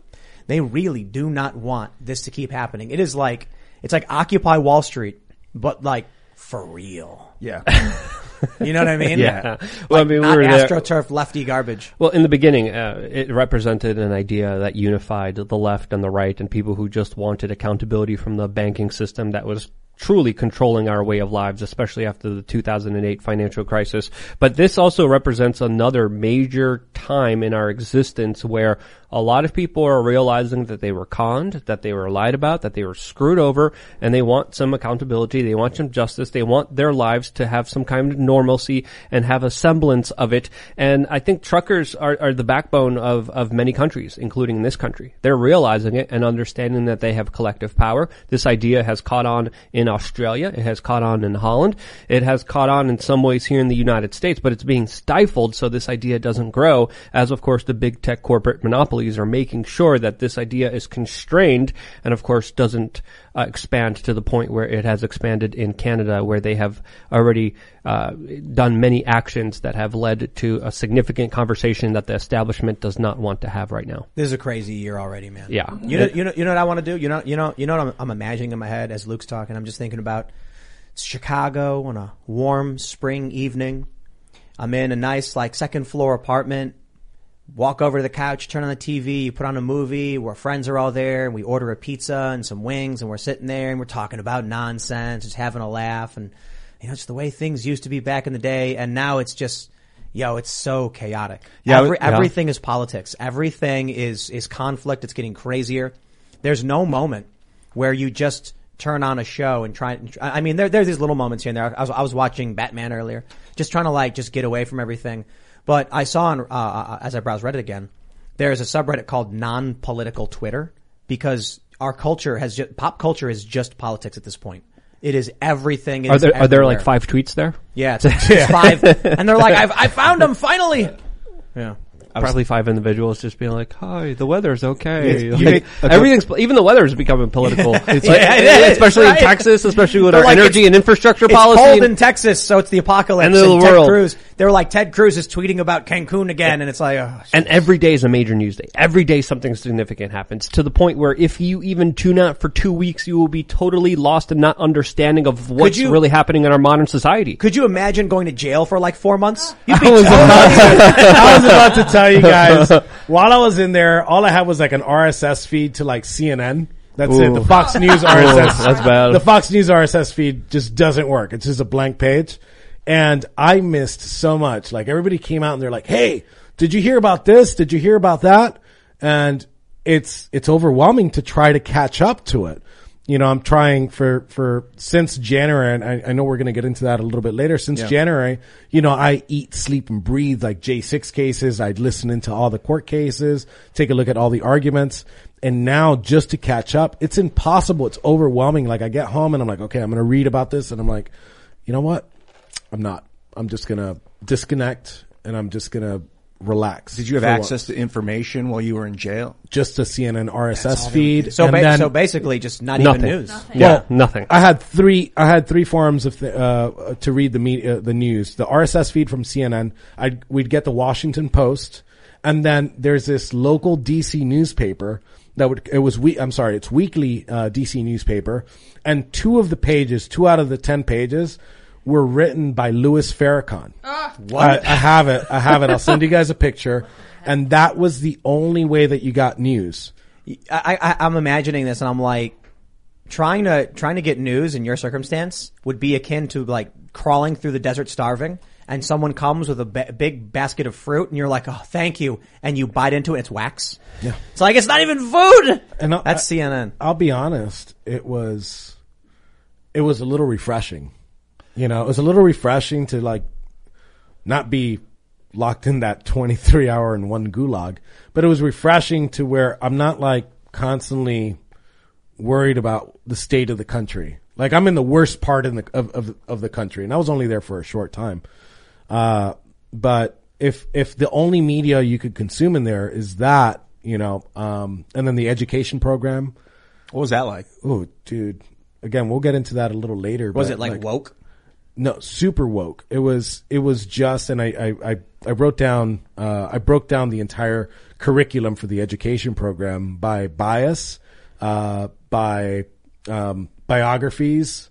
They really do not want this to keep happening. It is like, it's like Occupy Wall Street, but like for real. yeah. You know what I mean? Yeah. Well, I mean, we Not were there. astroturf lefty garbage. Well, in the beginning, uh, it represented an idea that unified the left and the right and people who just wanted accountability from the banking system that was truly controlling our way of lives, especially after the 2008 financial crisis. But this also represents another major time in our existence where a lot of people are realizing that they were conned, that they were lied about, that they were screwed over, and they want some accountability, they want some justice, they want their lives to have some kind of normalcy and have a semblance of it. And I think truckers are, are the backbone of, of many countries, including this country. They're realizing it and understanding that they have collective power. This idea has caught on in Australia, it has caught on in Holland, it has caught on in some ways here in the United States, but it's being stifled so this idea doesn't grow. as of course the big tech corporate monopolies are making sure that this idea is constrained and of course doesn't uh, expand to the point where it has expanded in Canada where they have already uh, done many actions that have led to a significant conversation that the establishment does not want to have right now. This is a crazy year already, man. Yeah. You know, you know, you know what I want to do? You know, you know, you know what I'm, I'm imagining in my head as Luke's talking. I'm just thinking about it's Chicago on a warm spring evening. I'm in a nice like second floor apartment. Walk over to the couch, turn on the TV, you put on a movie where friends are all there and we order a pizza and some wings and we're sitting there and we're talking about nonsense, just having a laugh and you know, it's the way things used to be back in the day and now it's just Yo, it's so chaotic. Yeah, Every, yeah. everything is politics. Everything is is conflict. It's getting crazier. There's no moment where you just turn on a show and try. I mean, there there's these little moments here and there. I was I was watching Batman earlier, just trying to like just get away from everything. But I saw on, uh, uh, as I browsed Reddit again, there's a subreddit called non-political Twitter because our culture has just, pop culture is just politics at this point. It is everything. It Are is there are there like five tweets there? Yeah, it's, it's five, and they're like, I've, I found them finally. Yeah. Probably five individuals just being like, "Hi, the weather's okay." Like, make- everything's even the weather is becoming political, It's like- Yeah, it is, especially in Texas, especially with They're our like, energy and infrastructure It's policy. cold in Texas, so it's the apocalypse. The and Ted world. Cruz, they were like, Ted Cruz is tweeting about Cancun again, and it's like, oh, And every day is a major news day. Every day something significant happens to the point where if you even tune out for two weeks, you will be totally lost and not understanding of what's you- really happening in our modern society. could you imagine going to jail for like four months? You'd be I was, totally- about to, I was about to tell you guys, while I was in there, all I had was like an RSS feed to like CNN. That's it. The Fox News RSS. that's bad. The Fox News RSS feed just doesn't work. It's just a blank page. And I missed so much. Like everybody came out and they're like, Hey, did you hear about this? Did you hear about that? And it's, it's overwhelming to try to catch up to it. You know, I'm trying for, for since January, and I, I know we're going to get into that a little bit later. Since January, you know, I eat, sleep and breathe like J6 cases. I'd listen into all the court cases, take a look at all the arguments. And now just to catch up, it's impossible. It's overwhelming. Like I get home and I'm like, okay, I'm going to read about this. And I'm like, you know what? I'm not. I'm just going to disconnect and I'm just going to relax. Did you have for what- access to information while you were in jail? Just a CNN RSS feed. so, and ba- then- so basically, just not Nothing. even news. Yeah, nothing. I had three. I had three forums of the, uh, to read the media, the news. The RSS feed from CNN. I we'd get the Washington Post, and then there's this local DC newspaper that would. It was we. I'm sorry. It's weekly uh, DC newspaper, and two of the pages, two out of the ten pages, were written by Louis Farrakhan. Ah. What? I, I have it. I have it. I'll send you guys a picture. And that was the only way that you got news. I, I, I'm imagining this, and I'm like, trying to trying to get news in your circumstance would be akin to like crawling through the desert starving, and someone comes with a ba- big basket of fruit, and you're like, oh, thank you, and you bite into it, it's wax. Yeah. It's like it's not even food. And I- That's I- CNN. I'll be honest, it was it was a little refreshing. You know, it was a little refreshing to like not be locked in that 23 hour and one gulag, but it was refreshing to where I'm not like constantly worried about the state of the country. Like I'm in the worst part in the of of, of the country, and I was only there for a short time. Uh, but if if the only media you could consume in there is that, you know, um, and then the education program, What was that like? Oh, dude. Again, we'll get into that a little later. Was it like, woke? No, super woke. It was. It was just, and I, I, I, I wrote down. Uh, I broke down the entire curriculum for the education program by bias, uh, by um, biographies,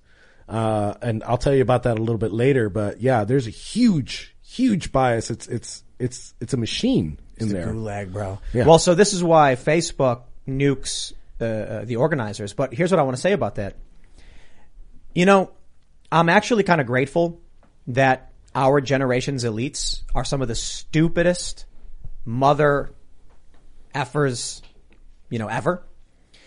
uh, and I'll tell you about that a little bit later. But yeah, there's a huge, huge bias. It's, it's, it's, it's a machine in there. Gulag, bro. Yeah. Well, so this is why Facebook nukes uh, uh, the organizers. But here's what I want to say about that. You know, I'm actually kind of grateful that our generation's elites are some of the stupidest mother effers, you know, ever.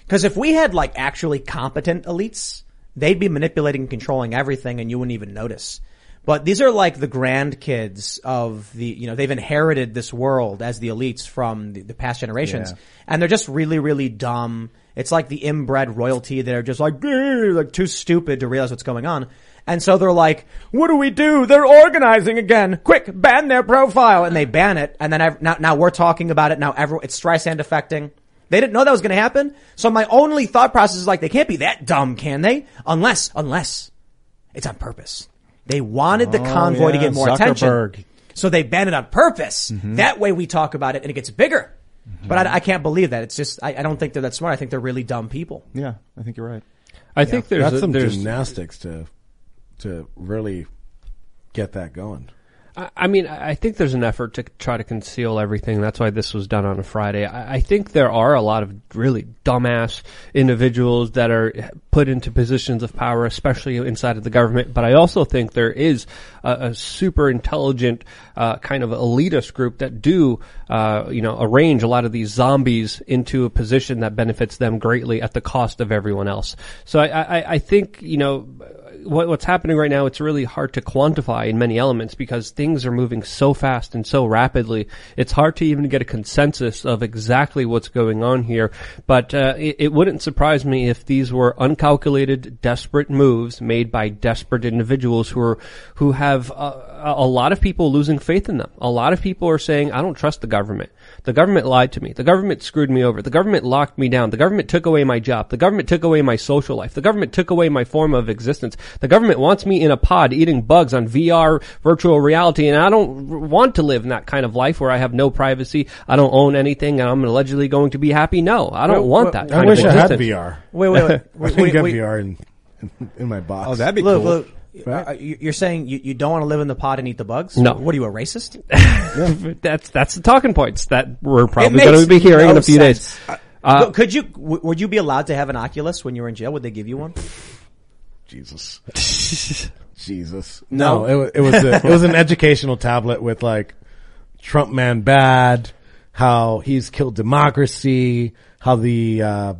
Because if we had like actually competent elites, they'd be manipulating and controlling everything and you wouldn't even notice. But these are like the grandkids of the, you know, they've inherited this world as the elites from the, the past generations. Yeah. And they're just really, really dumb. It's like the inbred royalty that are just like, like too stupid to realize what's going on. And so they're like, what do we do? They're organizing again. Quick, ban their profile. And they ban it. And then ev- now, now we're talking about it. Now everyone, it's Streisand affecting. They didn't know that was going to happen. So my only thought process is like, they can't be that dumb, can they? Unless, unless it's on purpose. They wanted the oh, convoy to get more Zuckerberg. attention. So they banned it on purpose. Mm-hmm. That way we talk about it and it gets bigger. Mm-hmm. But I, I can't believe that. It's just, I, I don't think they're that smart. I think they're really dumb people. Yeah, I think you're right. I think there's That's a, some there's gymnastics to to really get that going. I mean, I think there's an effort to try to conceal everything. That's why this was done on a Friday. I I think there are a lot of really dumbass individuals that are put into positions of power, especially inside of the government. But I also think there is a, a super intelligent uh, kind of elitist group that do, uh, you know, arrange a lot of these zombies into a position that benefits them greatly at the cost of everyone else. So I, I, I think, you know, what, what's happening right now, it's really hard to quantify in many elements because things are moving so fast and so rapidly. It's hard to even get a consensus of exactly what's going on here. But uh, it, it wouldn't surprise me if these were uncalculated, desperate moves made by desperate individuals who are who have uh, a lot of people losing faith in them. A lot of people are saying, "I don't trust the government. The government lied to me. The government screwed me over. The government locked me down. The government took away my job. The government took away my social life. The government took away my form of existence. The government wants me in a pod eating bugs on VR virtual reality, and I don't want to live in that kind of life where I have no privacy. I don't own anything, and I'm allegedly going to be happy. No, I don't want that. I kind wish of I had. VR. Wait, wait, wait. I wait, didn't wait, get wait. VR in in my box. Oh, that'd be Look, cool. look. Right. uh, you- You're saying you, you don't want to live in the pod and eat the bugs? No. What are you, a racist? That's that's the talking points that we're probably going to be hearing in a few sense. days. Uh, Could you, w- would you be allowed to have an Oculus when you were in jail? Would they give you one? Jesus. Jesus. No. No, it, it was a, it was an educational tablet with like Trump man bad, how he's killed democracy, how the uh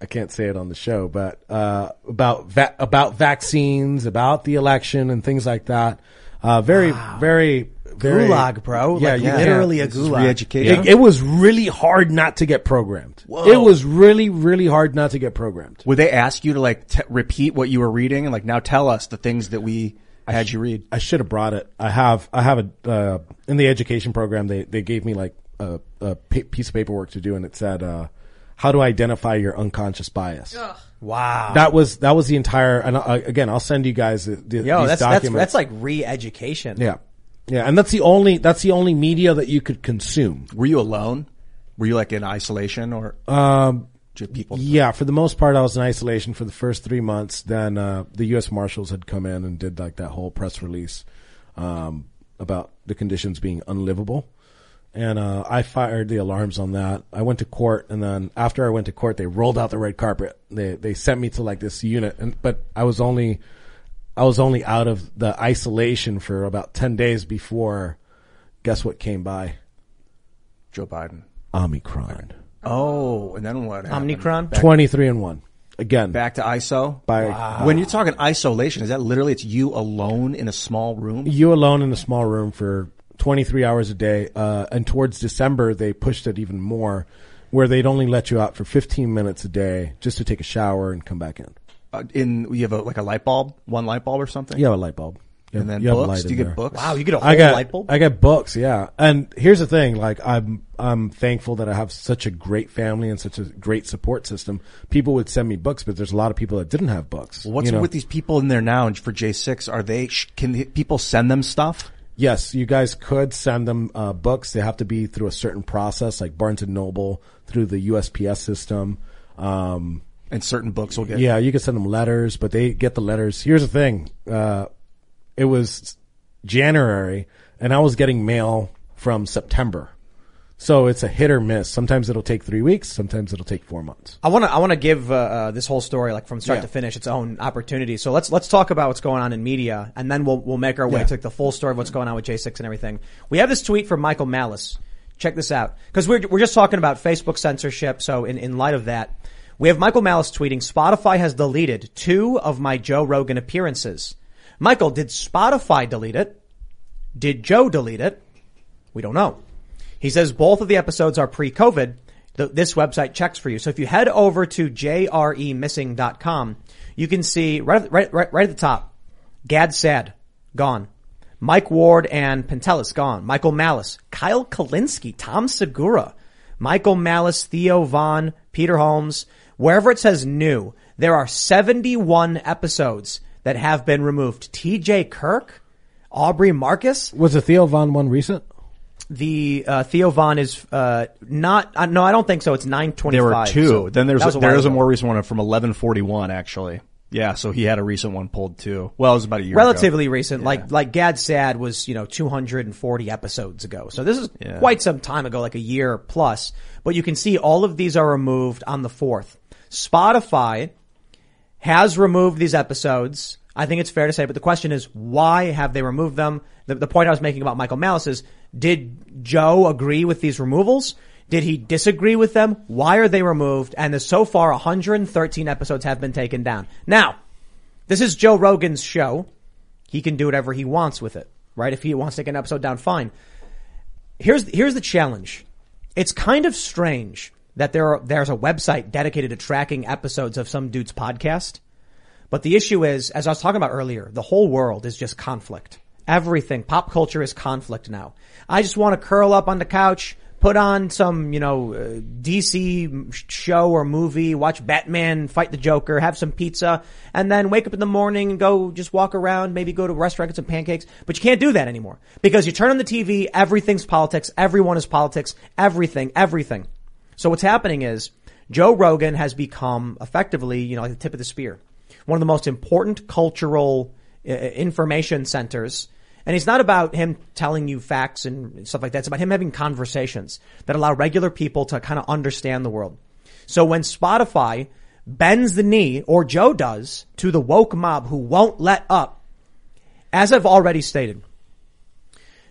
I can't say it on the show, but uh about va- about vaccines, about the election and things like that. Uh very very very Gulag, bro. Yeah, Like, you literally can't- a This gulag. re-education. It, it was really hard not to get programmed. It was really, really hard not to get programmed. Would they ask you to like t- repeat what you were reading and like now tell us the things that we I had you read? I should have brought it. I have, I have a, uh, in the education program, they, they gave me like a, a piece of paperwork to do and it said, uh, how to identify your unconscious bias. Wow. That was, that was the entire, and uh, again, I'll send you guys the, the, Yo, these that's, that's, documents. that's like re-education. yeah. Yeah. And that's the only, that's the only media that you could consume. Were you alone? Were you like in isolation or Um, just people? Yeah, for the most part, I was in isolation for the first three months. Then uh, the U.S. Marshals had come in and did like that whole press release um, about the conditions being unlivable, and uh, I fired the alarms on that. I went to court, and then after I went to court, they rolled out the red carpet. They they sent me to like this unit, and but I was only I was only out of the isolation for about ten days before. Guess what came by? Joe Biden. Omicron. Oh, and then what? happened? Omnicron? Back, Twenty three and one again. back to ISO. by When you're talking isolation, is that literally it's you alone in a small room? you alone in a small room for 23 hours a day. Uh, and towards December, they pushed it even more, where they'd only let you out for 15 minutes a day just to take a shower and come back in. Uh, in you have a, like a light bulb, one light bulb or something. You have a light bulb. You And have- then you have a books. Do in you get there. books? Wow, you get a whole I got light bulb? I got books, yeah. And here's the thing: like I'm I'm thankful that I have such a great family and such a great support system. People would send me books, but there's a lot of people that didn't have books. What's you know? with these people in there now for J6? Are they, sh- can the- people send them stuff? Yes, you guys could send them uh, books. They have to be through a certain process, like Barnes and Noble through the USPS system. Um, And certain books will get. yeah, you can send them letters, but they get the letters. Here's the thing: uh, it was January, and I was getting mail from September, so it's a hit or miss. Sometimes it'll take three weeks. Sometimes it'll take four months. I want to I want to give uh, uh, this whole story like from start Yeah. to finish its own opportunity. So let's let's talk about what's going on in media, and then we'll we'll make our way Yeah. to like, the full story of what's going on with J6 and everything. We have this tweet from Michael Malice. Check this out because we're we're just talking about Facebook censorship. So in in light of that, we have Michael Malice tweeting: Spotify has deleted two of my Joe Rogan appearances. Michael, did Spotify delete it? Did Joe delete it? We don't know. He says both of the episodes are pre-COVID. this website checks for you. So if you head over to jremissing.com, you can see right, right, right, right at the top, Gad Saad, gone. Mike Ward and Pentelis, gone. Michael Malice, Kyle Kulinski, Tom Segura, Michael Malice, Theo Von, Peter Holmes. Wherever it says new, there are 71 episodes that have been removed. TJ Kirk, Aubrey Marcus, Was the Theo Von one recent? the uh, Theo Von is uh, not. Uh, no, I don't think so. It's nine twenty There were two. then there's was a, a while there is a more recent one from 1141 actually. Yeah, so he had a recent one pulled too. Well, it was about a year ago. relatively recent. Like like Gad Saad was you know 240 episodes ago. So this is Yeah. quite some time ago, like a year plus. But you can see all of these are removed on the fourth. Spotify has removed these episodes. I think it's fair to say, but the question is, why have they removed them? The, the point I was making about Michael Malice is, did Joe agree with these removals? Did he disagree with them? Why are they removed? And there's so far 113 episodes have been taken down. Now, this is Joe Rogan's show. He can do whatever he wants with it, right? If he wants to take an episode down, fine. Here's, here's the challenge. It's kind of strange that there are, there's a website dedicated to tracking episodes of some dude's podcast. But the issue is, as I was talking about earlier, the whole world is just conflict. Everything, pop culture is conflict now. I just want to curl up on the couch, put on some, you know, uh, DC show or movie, watch Batman fight the Joker, have some pizza, and then wake up in the morning and go just walk around, maybe go to a restaurant, get some pancakes. But you can't do that anymore because you turn on the TV, everything's politics, everyone is politics, everything, everything. So what's happening is Joe Rogan has become effectively, you know, like the tip of the spear. One of the most important cultural uh, information centers. And it's not about him telling you facts and stuff like that. It's about him having conversations that allow regular people to kind of understand the world. So when Spotify bends the knee, or Joe does, to the woke mob who won't let up, as I've already stated,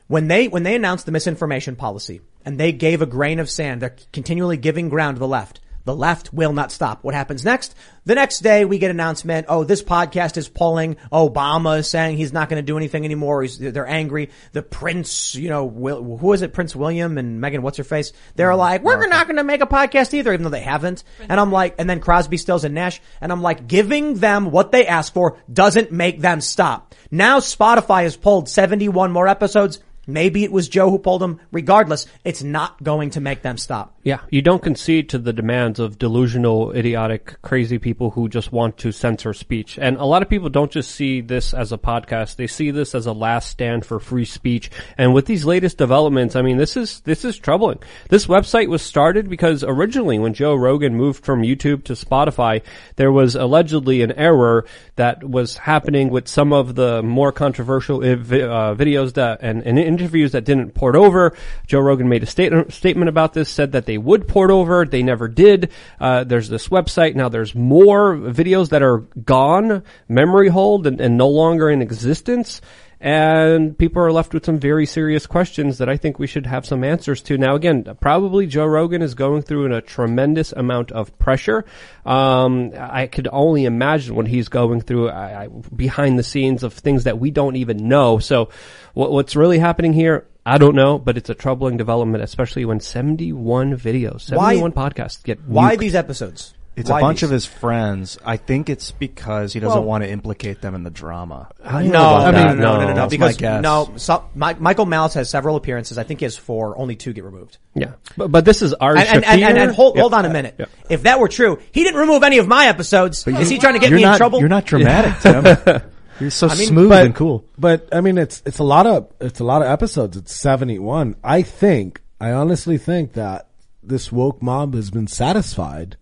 when they when they announced the misinformation policy and they gave a grain of sand, they're continually giving ground to the left. The left will not stop. What happens next? The next day we get announcement, oh, this podcast is polling. Obama is saying he's not going to do anything anymore. He's, they're angry. The Prince, you know, Will, who is it? Prince William and Meghan, what's her face? They're mm-hmm. like, we're not going to make a podcast either, even though they haven't. And I'm like, and then Crosby, Stills and Nash. And I'm like, giving them what they ask for doesn't make them stop. Now Spotify has pulled 71 more episodes. Maybe it was Joe who pulled them. Regardless, it's not going to make them stop. Yeah, you don't concede to the demands of delusional, idiotic, crazy people who just want to censor speech. And a lot of people don't just see this as a podcast; they see this as a last stand for free speech. And with these latest developments, I mean, this is this is troubling. This website was started because originally, when Joe Rogan moved from YouTube to Spotify, there was allegedly an error that was happening with some of the more controversial uh, videos that and, and interviews that didn't port over. Joe Rogan made a state, statement about this, said that they would port over. They never did. Uh, there's this website. Now there's more videos that are gone, memory hold, and, and no longer in existence. And people are left with some very serious questions that I think we should have some answers to. Now, again, probably Joe Rogan is going through a tremendous amount of pressure. Um, I could only imagine what he's going through I, I, behind the scenes of things that we don't even know. So, what, what's really happening here? I don't know, but it's a troubling development, especially when 71 videos, 71 podcasts get Why nuked. these episodes? It's Why a bunch these? of his friends. I think it's because he doesn't Well- want to implicate them in the drama. No, about no, that. no, no, no, No, no, no, that's because my guess. no, so, Mi- Michael Malice has several appearances. I think he has four. Only two get removed. yeah, but, but this is Ari And, and, and, and, and hold, Yeah. hold on a minute. Yeah. If that were true, he didn't remove any of my episodes. Is he trying to get me not, in trouble? You're not dramatic, Tim. You're so mean, smooth but, and cool. But I mean, it's it's a lot of it's a lot of episodes. It's seventy one. I think I honestly think that this woke mob has been satisfied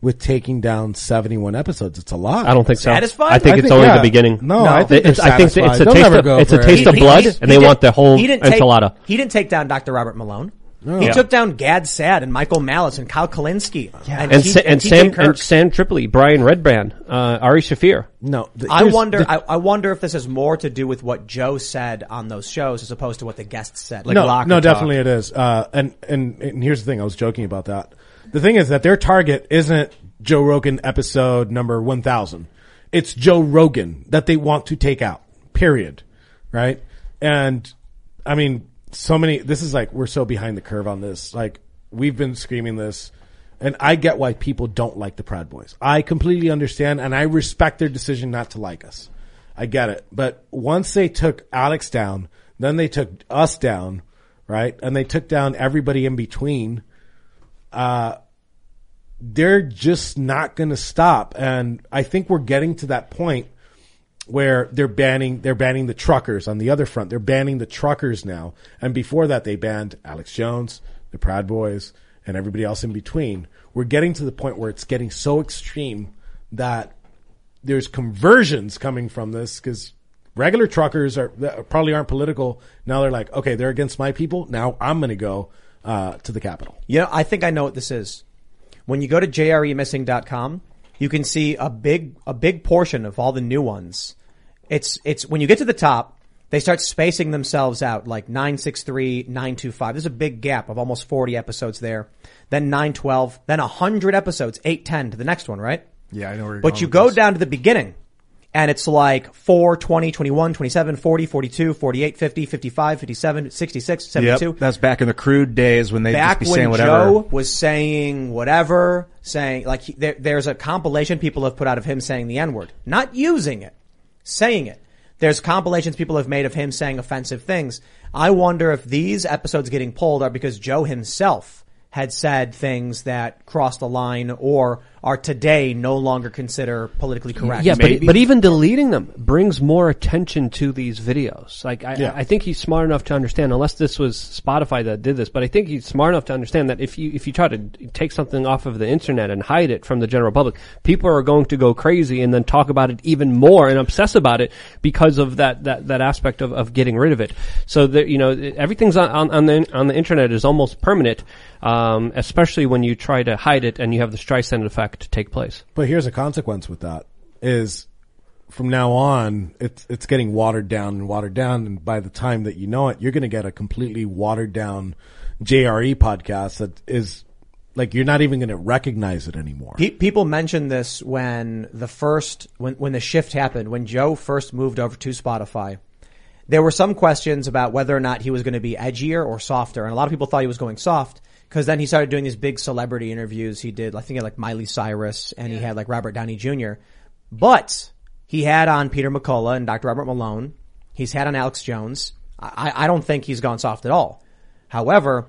with taking down seventy one episodes. It's a lot. I don't think so. Satisfied? I think I it's think- only yeah. the beginning. No, I think it's, I think it's a satisfied. They'll taste never of, go it's a for it. of He- blood, he- and he they did- want the whole he didn't take- he didn't take down Dr. Robert Malone. He Yeah. took down Gad Saad and Michael Malice and Kyle Kulinski and, and, T- Sa- and TJ Sam Kirk. and Sam Tripoli, Brian Redban, uh, Ari Shaffir. No, the- I wonder. the- I, I wonder if this has more to do with what Joe said on those shows as opposed to what the guests said. no, locker no, definitely it is. Uh, and, and and here's the thing. I was joking about that. The thing is that their target isn't Joe Rogan episode number one thousand. It's Joe Rogan that they want to take out. Period. Right. And I mean, so many. This is like we're so behind the curve on this. Like we've been screaming this And I get why people don't like the Proud Boys. I completely understand and I respect their decision not to like us. I get it. But once they took Alex down, then they took us down, right? And they took down everybody in between. Uh, they're just not going to stop. And I think we're getting to that point where they're banning they're banning the truckers on the other front. They're banning the truckers now. And before that they banned Alex Jones, the Proud Boys, and everybody else in between. We're getting to the point where it's getting so extreme that there's conversions coming from this because regular truckers are probably aren't political. Now they're like, okay, they're against my people. Now I'm going to go uh, to the Capitol. You know, I think I know what this is. When you go to jremissing.com, you can see a big a big portion of all the new ones. It's it's when you get to the top, they start spacing themselves out like 963, 925. There's a big gap of almost 40 episodes there. Then 912, then 100 episodes, 810 to the next one, right? Yeah, I know where you're But you go this. down to the beginning and it's like 4, 20, 21, 27, 40, 42, 48, 50, 55, 57, 66, 72 Yep, that's back in the crude days when they'd back just be saying when whatever. Joe was saying whatever, saying like he, there, there's a compilation people have put out of him saying the N word, not using it, saying it. There's compilations people have made of him saying offensive things. I wonder if these episodes getting pulled are because Joe himself had said things that crossed the line or are today no longer consider politically correct. Yeah, but, but even deleting them brings more attention to these videos. Like, I, Yeah. I think he's smart enough to understand, unless this was Spotify that did this, but I think he's smart enough to understand that if you, if you try to take something off of the internet and hide it from the general public, people are going to go crazy and then talk about it even more and obsess about it because of that, that, that aspect of, of getting rid of it. So that, you know, everything's on, on, on the, on the internet is almost permanent, um, especially when you try to hide it and you have the Streisand effect take place. But here's a consequence with that is from now on, it's, it's getting watered down and watered down. And by the time that you know it, you're going to get a completely watered down JRE podcast that is like, you're not even going to recognize it anymore. Pe- people mentioned this when the first when when the shift happened when Joe first moved over to Spotify. There were some questions about whether or not he was going to be edgier or softer, and a lot of people thought he was going soft because then he started doing these big celebrity interviews. He did, I think, like Miley Cyrus, and he had like Robert Downey Jr. But he had on Peter McCullough and Dr. Robert Malone. He's had on Alex Jones. I, I don't think he's gone soft at all. However,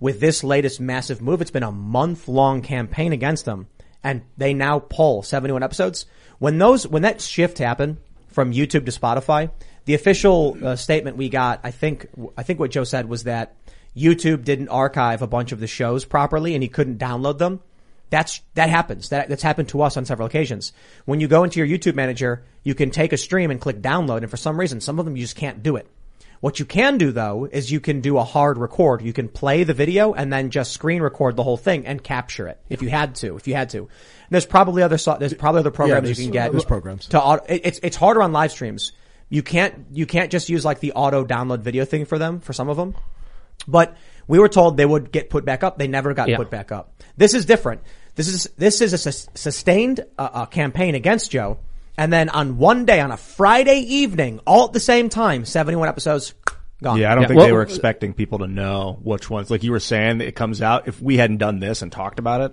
with this latest massive move, it's been a month long campaign against them and they now pull 71 episodes. When those, when that shift happened from YouTube to Spotify, the official uh, statement we got, I think, I think what Joe said was that YouTube didn't archive a bunch of the shows properly and he couldn't download them. That's, that happens. That, that's happened to us on several occasions. When you go into your YouTube manager, you can take a stream and click download and for some reason, some of them you just can't do it. What you can do though is you can do a hard record. You can play the video and then just screen record the whole thing and capture it if you had to. If you had to, and there's probably other so- there's probably other programs you can get. there's programs. to auto, it's it's harder on live streams. You can't you can't just use like the auto download video thing for them for some of them. But we were told they would get put back up. They never got Yeah. put back up. This is different. This is this is a sus- sustained uh, uh, campaign against Joe, and then on one day, on a Friday evening, all at the same time, seventy-one episodes gone. Yeah, I don't Yeah, think well- they were expecting people to know which ones. Like you were saying, it comes out. If we hadn't done this and talked about it,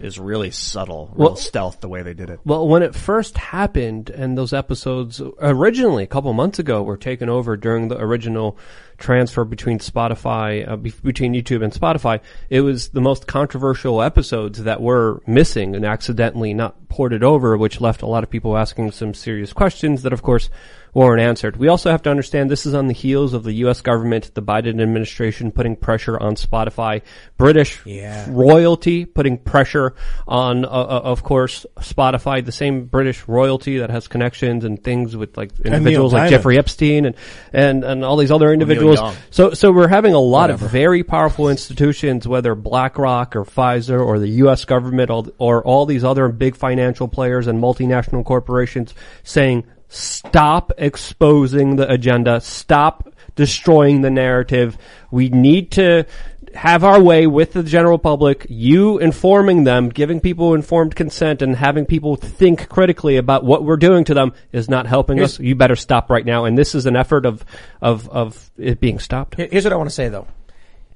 is really subtle, real Well- stealth the way they did it. Well, when it first happened, and those episodes originally a couple months ago were taken over during the original transfer between Spotify, uh, be- between YouTube and Spotify, it was the most controversial episodes that were missing and accidentally not ported over, which left a lot of people asking some serious questions that, of course, weren't answered. We also have to understand this is on the heels of the U.S. government, the Biden administration putting pressure on Spotify, British Yeah. royalty putting pressure on, uh, uh, of course, Spotify, the same British royalty that has connections and things with like individuals like Jeffrey Epstein and, and, and all these other individuals. So, so we're having a lot of very powerful institutions, whether BlackRock or Pfizer or the U.S. government or, or all these other big financial players and multinational corporations saying, stop exposing the agenda, stop destroying the narrative. We need to have our way with the general public, you informing them, giving people informed consent and having people think critically about what we're doing to them is not helping us. You better stop right now. And this is an effort of, of, of it being stopped. Here's what I want to say though.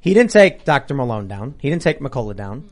He didn't take Dr. Malone down. He didn't take McCullough down.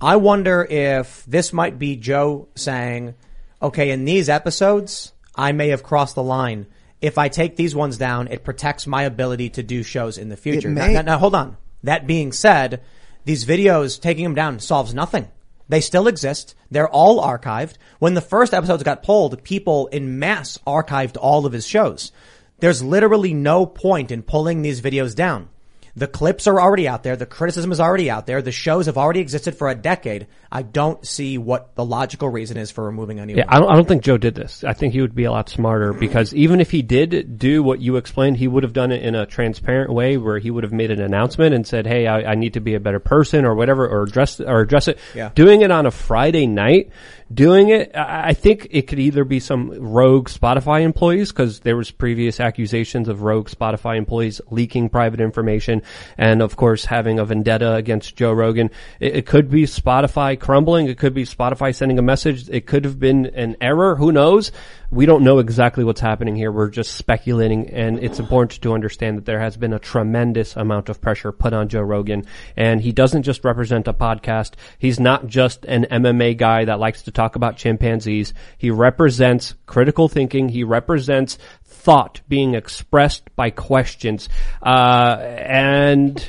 I wonder if this might be Joe saying, okay, in these episodes, I may have crossed the line. If I take these ones down, it protects my ability to do shows in the future. Now, now- now, hold on. That being said, these videos, taking them down solves nothing. They still exist. They're all archived. When the first episodes got pulled, people in mass archived all of his shows. There's literally no point in pulling these videos down. The clips are already out there. The criticism is already out there. The shows have already existed for a decade. I don't see what the logical reason is for removing any of Yeah. I don't, I don't think Joe did this. I think he would be a lot smarter mm-hmm. because even if he did do what you explained, he would have done it in a transparent way where he would have made an announcement and said, "Hey, I, I need to be a better person" or whatever, or address or address it. Yeah. Doing it on a Friday night, doing it, I think it could either be some rogue Spotify employees because there was previous accusations of rogue Spotify employees leaking private information, and of course having a vendetta against Joe Rogan. It, it could be Spotify crumbling. It could be Spotify sending a message. It could have been an error. Who knows? We don't know exactly what's happening here. We're just speculating, and it's important to understand that there has been a tremendous amount of pressure put on Joe Rogan, and he doesn't just represent a podcast. He's not just an MMA guy that likes to talk about chimpanzees. He represents critical thinking. He represents thought being expressed by questions, uh, and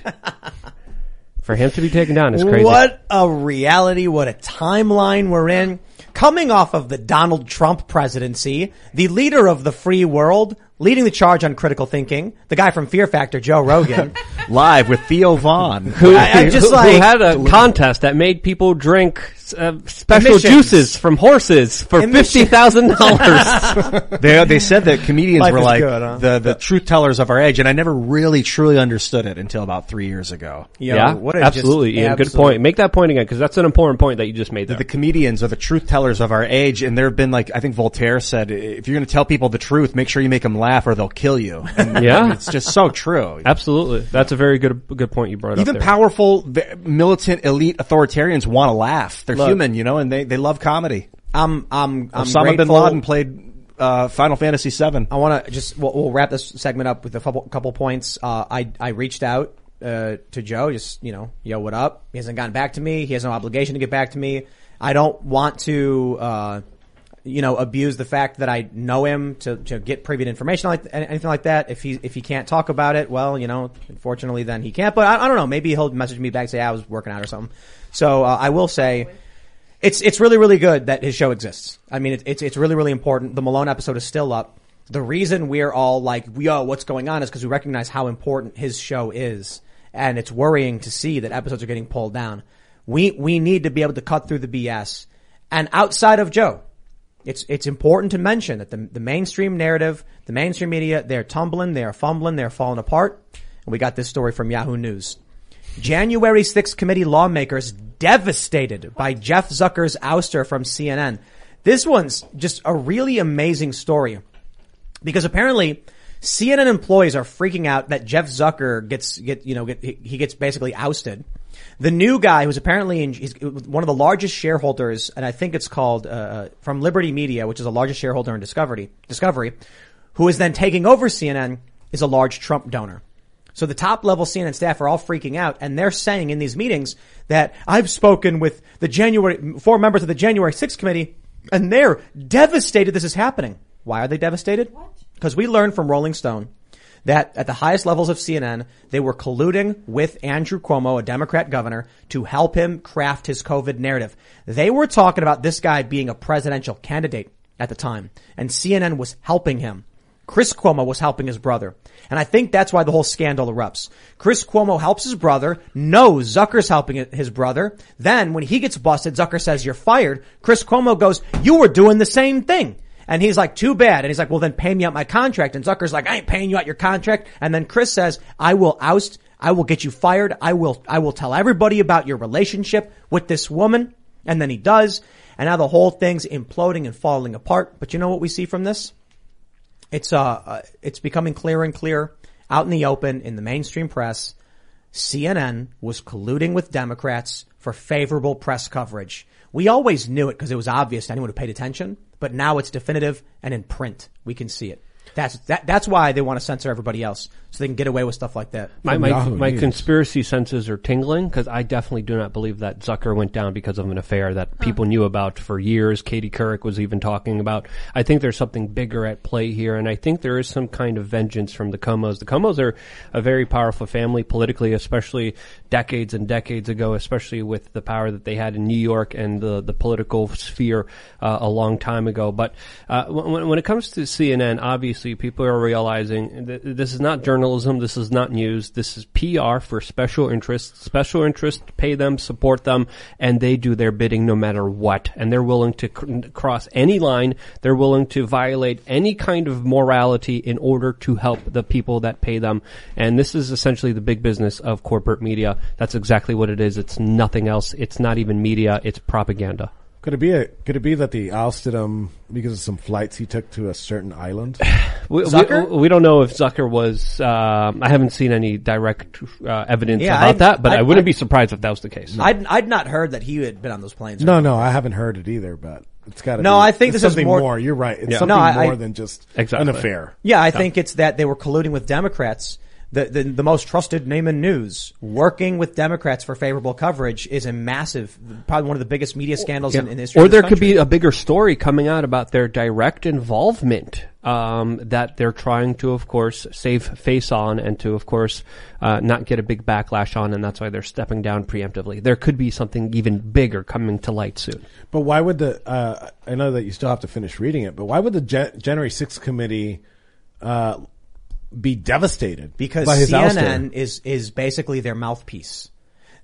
for him to be taken down is crazy. What a reality, what a timeline we're in. Coming off of the Donald Trump presidency, the leader of the free world, leading the charge on critical thinking, the guy from Fear Factor, Joe Rogan. Live with Theo Von. who, I- I just who- like- who had a contest that made people drink uh, special Emissions. juices from horses for Emissions. fifty thousand dollars. they they said that comedians Life were like good, huh? the the truth tellers of our age, and I never really truly understood it until about three years ago. Yo, yeah, what a just absolutely, Ian. Good point. Make that point again because that's an important point that you just made. There. The comedians are the truth tellers of our age, and there have been like I think Voltaire said, if you're going to tell people the truth, make sure you make them laugh, or they'll kill you. And Yeah. it's just so true. Absolutely, that's a very good good point you brought Even up. there. powerful, v- militant, elite authoritarians want to laugh. They're Look. human, you know, and they, they love comedy. I'm, I'm, I'm Osama bin grateful. Laden played uh, Final Fantasy VII. I want to just we'll, we'll wrap this segment up with a couple couple points. Uh, I I reached out uh, to Joe, just you know, yo, what up? He hasn't gotten back to me. He has no obligation to get back to me. I don't want to, uh, you know, abuse the fact that I know him to, to get private information like anything like that. If he if he can't talk about it, well, you know, unfortunately, then he can't. But I, I don't know. Maybe he'll message me back and say I was working out or something. So uh, I will say. It's it's really really good that his show exists. I mean, it's it's it's really really important. The Malone episode is still up. The reason we're all like, yo, oh, what's going on is because we recognize how important his show is, and it's worrying to see that episodes are getting pulled down. We we need to be able to cut through the BS. And outside of Joe, it's it's important to mention that the the mainstream narrative, the mainstream media, they're tumbling, they're fumbling, they're falling apart. And we got this story from Yahoo News. January 6th committee lawmakers devastated by Jeff Zucker's ouster from CNN. This one's just a really amazing story because apparently CNN employees are freaking out that Jeff Zucker gets get you know get, he gets basically ousted. The new guy who's apparently in, he's one of the largest shareholders, and I think it's called uh, from Liberty Media, which is the largest shareholder in Discovery. Discovery, who is then taking over CNN, is a large Trump donor. So the top level CNN staff are all freaking out and they're saying in these meetings that I've spoken with the January, four members of the January 6th committee and they're devastated this is happening. Why are they devastated? Because we learned from Rolling Stone that at the highest levels of CNN, they were colluding with Andrew Cuomo, a Democrat governor, to help him craft his COVID narrative. They were talking about this guy being a presidential candidate at the time and CNN was helping him. Chris Cuomo was helping his brother. And I think that's why the whole scandal erupts. Chris Cuomo helps his brother, knows Zucker's helping his brother. Then when he gets busted, Zucker says, you're fired. Chris Cuomo goes, you were doing the same thing. And he's like, too bad. And he's like, well then pay me out my contract. And Zucker's like, I ain't paying you out your contract. And then Chris says, I will oust, I will get you fired. I will, I will tell everybody about your relationship with this woman. And then he does. And now the whole thing's imploding and falling apart. But you know what we see from this? It's uh, uh, it's becoming clearer and clearer out in the open in the mainstream press. CNN was colluding with Democrats for favorable press coverage. We always knew it because it was obvious to anyone who paid attention, but now it's definitive and in print. We can see it. That's that, that's why they want to censor everybody else so they can get away with stuff like that. My my, Yahoo my News. conspiracy senses are tingling because I definitely do not believe that Zucker went down because of an affair that people knew about for years. Katie Couric was even talking about. I think there's something bigger at play here, and I think there is some kind of vengeance from the Cuomos. The Cuomos are a very powerful family politically, especially decades and decades ago, especially with the power that they had in New York and the the political sphere uh, a long time ago. But uh, when, when it comes to CNN, obviously people are realizing th- this is not journalism, this is not news, this is PR for special interests. Special interests pay them, support them, and they do their bidding no matter what. And they're willing to cr- cross any line. They're willing to violate any kind of morality in order to help the people that pay them. And this is essentially the big business of corporate media. That's exactly what it is. It's nothing else. It's not even media. It's propaganda. Could it be a, could it be that they ousted him because of some flights he took to a certain island? We, Zucker? We, we don't know if Zucker was. Um, I haven't seen any direct uh, evidence Yeah, about I'd- that, but I, I'd- wouldn't I'd- be surprised if that was the case. I'd I'd not heard that he had been on those planes. no, no, I haven't heard it either, but it's got to No, be. I think it's this is something more- You're right. It's Yeah. something No, I- more I- than just Exactly. an affair. Yeah, I think it's that they were colluding with Democrats. The, the the most trusted name in news, working with Democrats for favorable coverage, is a massive, probably one of the biggest media scandals in, in the history. or of this there could be a bigger story coming out about their direct involvement um, that they're trying to, of course, save face on and to, of course, uh, not get a big backlash on, and that's why they're stepping down preemptively. There could be something even bigger coming to light soon. But why would the? Uh, I know that you still have to finish reading it, but why would the Jan- January 6th committee uh, be devastated because CNN ouster? is is basically their mouthpiece.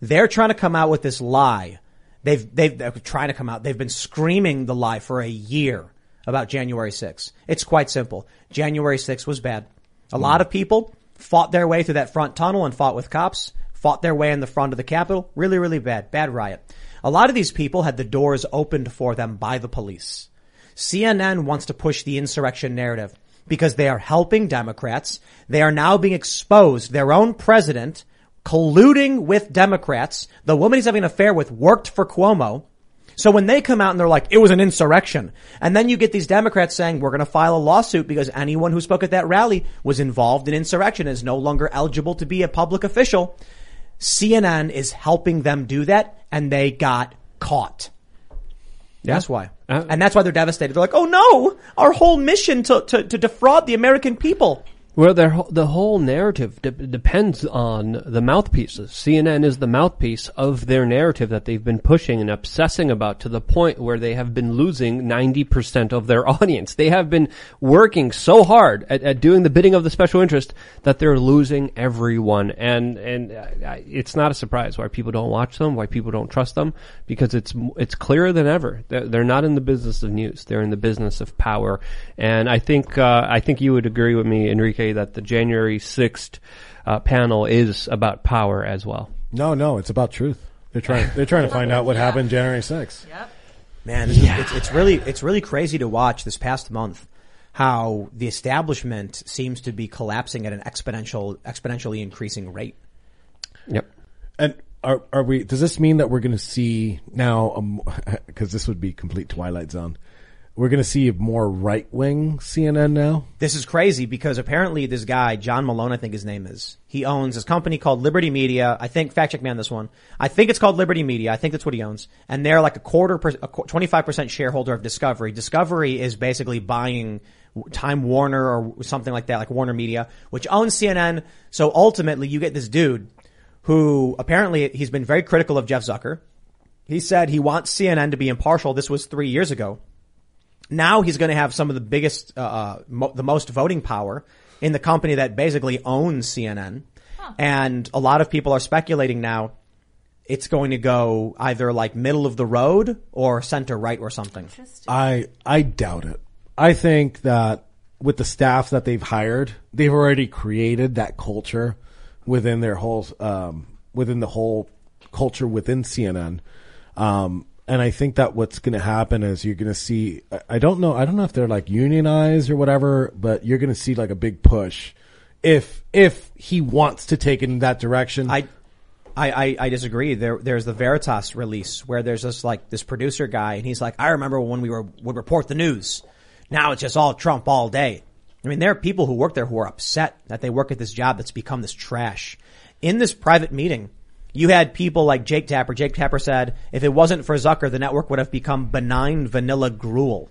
They're trying to come out with this lie. They've they've they're trying to come out. They've been screaming the lie for a year about January 6th. It's quite simple. January 6th was bad. A hmm. lot of people fought their way through that front tunnel and fought with cops. Fought their way in the front of the Capitol. Really, really bad. Bad riot. A lot of these people had the doors opened for them by the police. CNN wants to push the insurrection narrative because they are helping Democrats. They are now being exposed. Their own president colluding with Democrats. The woman he's having an affair with worked for Cuomo. So when they come out and they're like, it was an insurrection. And then you get these Democrats saying, we're going to file a lawsuit because anyone who spoke at that rally was involved in insurrection is no longer eligible to be a public official. CNN is helping them do that and they got caught. That's why. Uh, and that's why they're devastated. They're like, oh no, our whole mission to, to, to defraud the American people. Well, their, the whole narrative de- depends on the mouthpieces. CNN is the mouthpiece of their narrative that they've been pushing and obsessing about to the point where they have been losing 90% of their audience. They have been working so hard at, at doing the bidding of the special interest that they're losing everyone. And, and uh, it's not a surprise why people don't watch them, why people don't trust them, because it's, it's clearer than ever. They're, they're not in the business of news. They're in the business of power. And I think, uh, I think you would agree with me, Enrique, that the January 6th uh, panel is about power as well. No, no, it's about truth. They're trying. They're trying to find out what happened January 6th. Yep. Man, this is, it's, it's really, it's really crazy to watch this past month how the establishment seems to be collapsing at an exponential, exponentially increasing rate. Yep. And are are we? Does this mean that we're going to see now? Because this would be complete twilight zone. We're going to see more right wing CNN now. This is crazy because apparently this guy, John Malone, I think his name is, he owns this company called Liberty Media. I think, fact check me on this one. I think it's called Liberty Media. I think that's what he owns. And they're like a quarter, a 25% shareholder of Discovery. Discovery is basically buying Time Warner or something like that, like Warner Media, which owns CNN. So ultimately you get this dude who apparently he's been very critical of Jeff Zucker. He said he wants CNN to be impartial. This was three years ago. Now he's going to have some of the biggest, uh, uh, mo- the most voting power in the company that basically owns CNN. And a lot of people are speculating now it's going to go either like middle of the road or center right or something. I I doubt it. I think that with the staff that they've hired, they've already created that culture within their whole um, within the whole culture within CNN. Um, and I think that what's going to happen is you're going to see. I- don't know. I don't know if they're like unionized or whatever, but you're going to see like a big push if if he wants to take it in that direction. I, I, I, I disagree. There, there's the Veritas release where there's this like this producer guy and he's like, I remember when we were would report the news. Now it's just all Trump all day. I mean, there are people who work there who are upset that they work at this job that's become this trash. In this private meeting, you had people like Jake Tapper. Jake Tapper said, if it wasn't for Zucker, the network would have become benign vanilla gruel.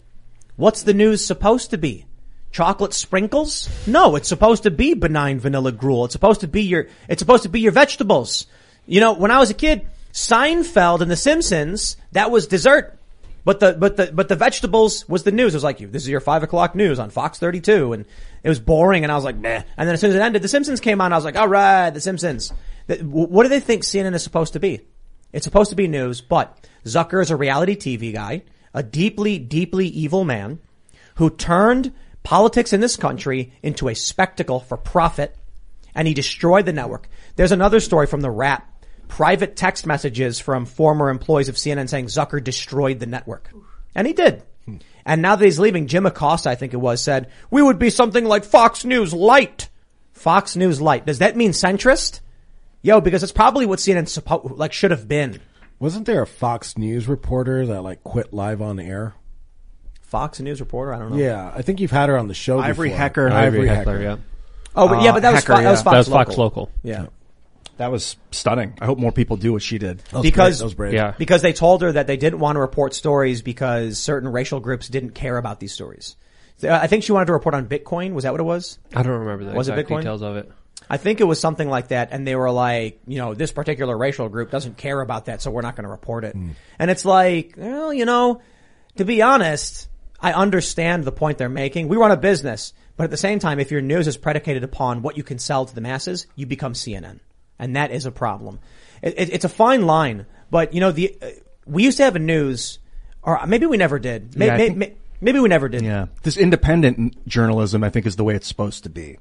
What's the news supposed to be? Chocolate sprinkles? No, it's supposed to be benign vanilla gruel. It's supposed to be your, it's supposed to be your vegetables. You know, when I was a kid, Seinfeld and The Simpsons, that was dessert. But the, but the, but the vegetables was the news. It was like, you this is your five o'clock news on Fox 32. And it was boring. And I was like, meh. And then as soon as it ended, The Simpsons came on. I was like, all right, The Simpsons. What do they think CNN is supposed to be? It's supposed to be news, but Zucker is a reality TV guy, a deeply, deeply evil man who turned politics in this country into a spectacle for profit and he destroyed the network. There's another story from the Wrap. Private text messages from former employees of CNN saying Zucker destroyed the network. And he did. Hmm. And now that he's leaving, Jim Acosta, I think it was, said, we would be something like Fox News Light. Fox News Light. Does that mean centrist? Yo, because it's probably what CNN suppo- like should have been. Wasn't there a Fox News reporter that like quit live on air? Fox News reporter? I don't know. Yeah, I think you've had her on the show. Ivory before. Hecker. Ivory, Ivory Hecker. Heckler, yeah. Oh, but yeah, but that was, Hacker, Fo- that was. Fox That was local. Fox Local. Yeah. That was stunning. I hope more people do what she did. That was Because- great. that was brave. Yeah. Because they told her that they didn't want to report stories because certain racial groups didn't care about these stories. Uh, I think she wanted to report on Bitcoin. Was that what it was? I don't remember the Was it exact Bitcoin? details of it. I think it was something like that. And they were like, you know, this particular racial group doesn't care about that, so we're not going to report it. And it's like, well, you know, to be honest, I understand the point they're making. We run a business, but at the same time, if your news is predicated upon what you can sell to the masses, you become CNN. And that is a problem. It, it, it's a fine line, but you know, the, uh, we used to have a news, or maybe we never did. May- Yeah, may- think- may- maybe we never did. Yeah. This independent journalism, I think, is the way it's supposed to be.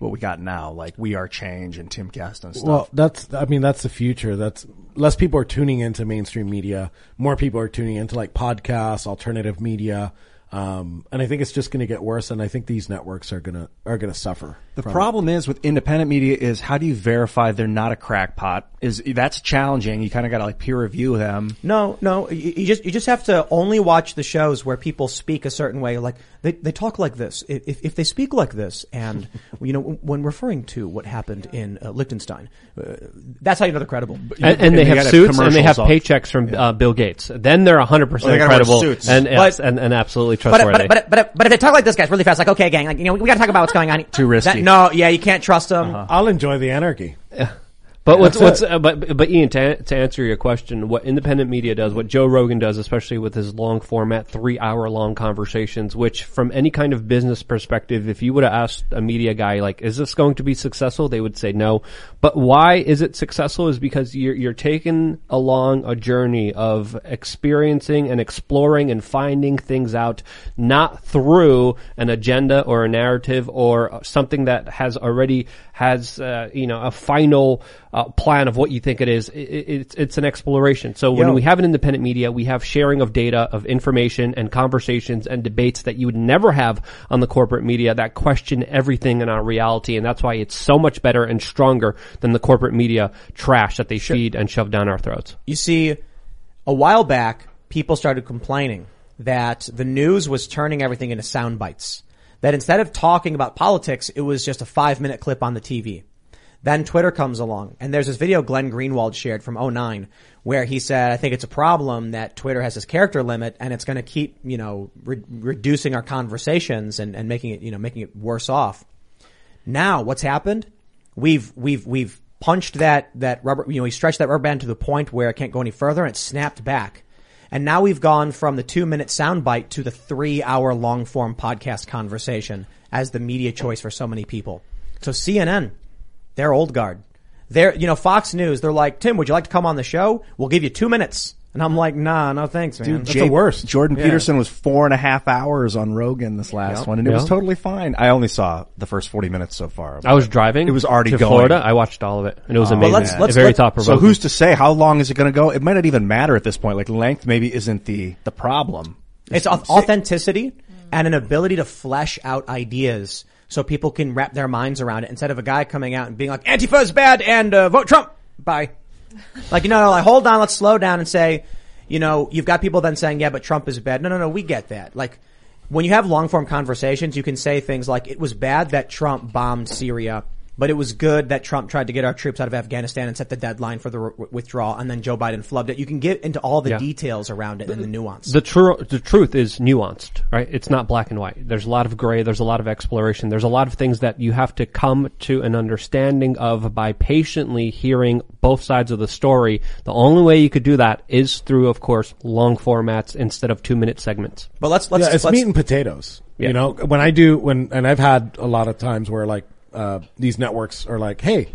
What we got now, like We Are Change and Timcast and stuff. Well, that's, I mean, that's the future. That's less people are tuning into mainstream media. More people are tuning into like podcasts, alternative media. Um, and I think it's just going to get worse. And I think these networks are going to, are going to suffer. The from problem is with independent media is how do you verify they're not a crackpot? Is that's challenging. You kind of got to like peer review them. No, no. You, you just you just have to only watch the shows where people speak a certain way. Like they they talk like this. If if they speak like this, and you know when referring to what happened in uh, Liechtenstein, uh, that's how you know they're credible. And, and and they they have suits and they have commercials paychecks from uh, Bill Gates. Then they're 100% Well, they gotta credible suits. and, But- and, and absolutely But trustworthy. but, but but but if they talk like this, guys, really fast, like okay, gang, like you know we got to talk about what's going on. Too risky. That- no, yeah, you can't trust them. Uh-huh. I'll enjoy the anarchy. But what's what's uh, but but Ian to, to answer your question, what independent media does, what Joe Rogan does, especially with his long format, three hour long conversations, which from any kind of business perspective, if you would have asked a media guy like, "Is this going to be successful?" they would say no. But why is it successful? Is because you're you're taken along a journey of experiencing and exploring and finding things out, not through an agenda or a narrative or something that has already has uh, you know a final uh, plan of what you think it is. It, it, it's it's an exploration. So when we have an independent media, we have sharing of data, of information, and conversations and debates that you would never have on the corporate media that question everything in our reality, and that's why it's so much better and stronger than the corporate media trash that they feed and shove down our throats. You see, a while back, people started complaining that the news was turning everything into sound bites. That instead of talking about politics, it was just a five minute clip on the TV. Then Twitter comes along, and there's this video Glenn Greenwald shared from 09, where he said, I think it's a problem that Twitter has this character limit, and it's gonna keep, you know, re- reducing our conversations and, and making it, you know, making it worse off. Now, what's happened? We've we've we've punched that that rubber. You know, we stretched that rubber band to the point where it can't go any further, and it snapped back. And now we've gone from the two minute soundbite to the three hour long form podcast conversation as the media choice for so many people. So CNN, they're old guard. They're, you know, Fox News, they're like, Tim, would you like to come on the show? We'll give you two minutes. And I'm like, nah, no thanks, man. Dude, That's the worst. Jordan Yeah. Peterson was four and a half hours on Rogan this last Yeah. one, and it was Yeah. totally fine. I only saw the first forty minutes so far. I was driving. It was already to going. Florida. I watched all of it, and it was amazing. let's- let's- very let's- top So provoking. who's to say how long is it going to go? It might not even matter at this point. Like length maybe isn't the the problem. It's au- authenticity and an ability to flesh out ideas so people can wrap their minds around it instead of a guy coming out and being like, Antifa is bad and uh, vote Trump. Bye. Like, you know, like, hold on, let's slow down and say, you know, you've got people then saying, yeah, but Trump is bad. No, no, no, we get that. Like, when you have long form conversations, you can say things like, it was bad that Trump bombed Syria, but it was good that Trump tried to get our troops out of Afghanistan and set the deadline for the r- withdrawal, and then Joe Biden flubbed it. You can get into all the Yeah. details around it and the nuance. The true, the truth is nuanced, right? It's not black and white. There's a lot of gray. There's a lot of exploration. There's a lot of things that you have to come to an understanding of by patiently hearing both sides of the story. The only way you could do that is through, of course, long formats instead of two minute segments. but let's, let's, yeah, it's let's meat and potatoes. Yeah. You know, when I do, when, and I've had a lot of times where like, uh, these networks are like, hey,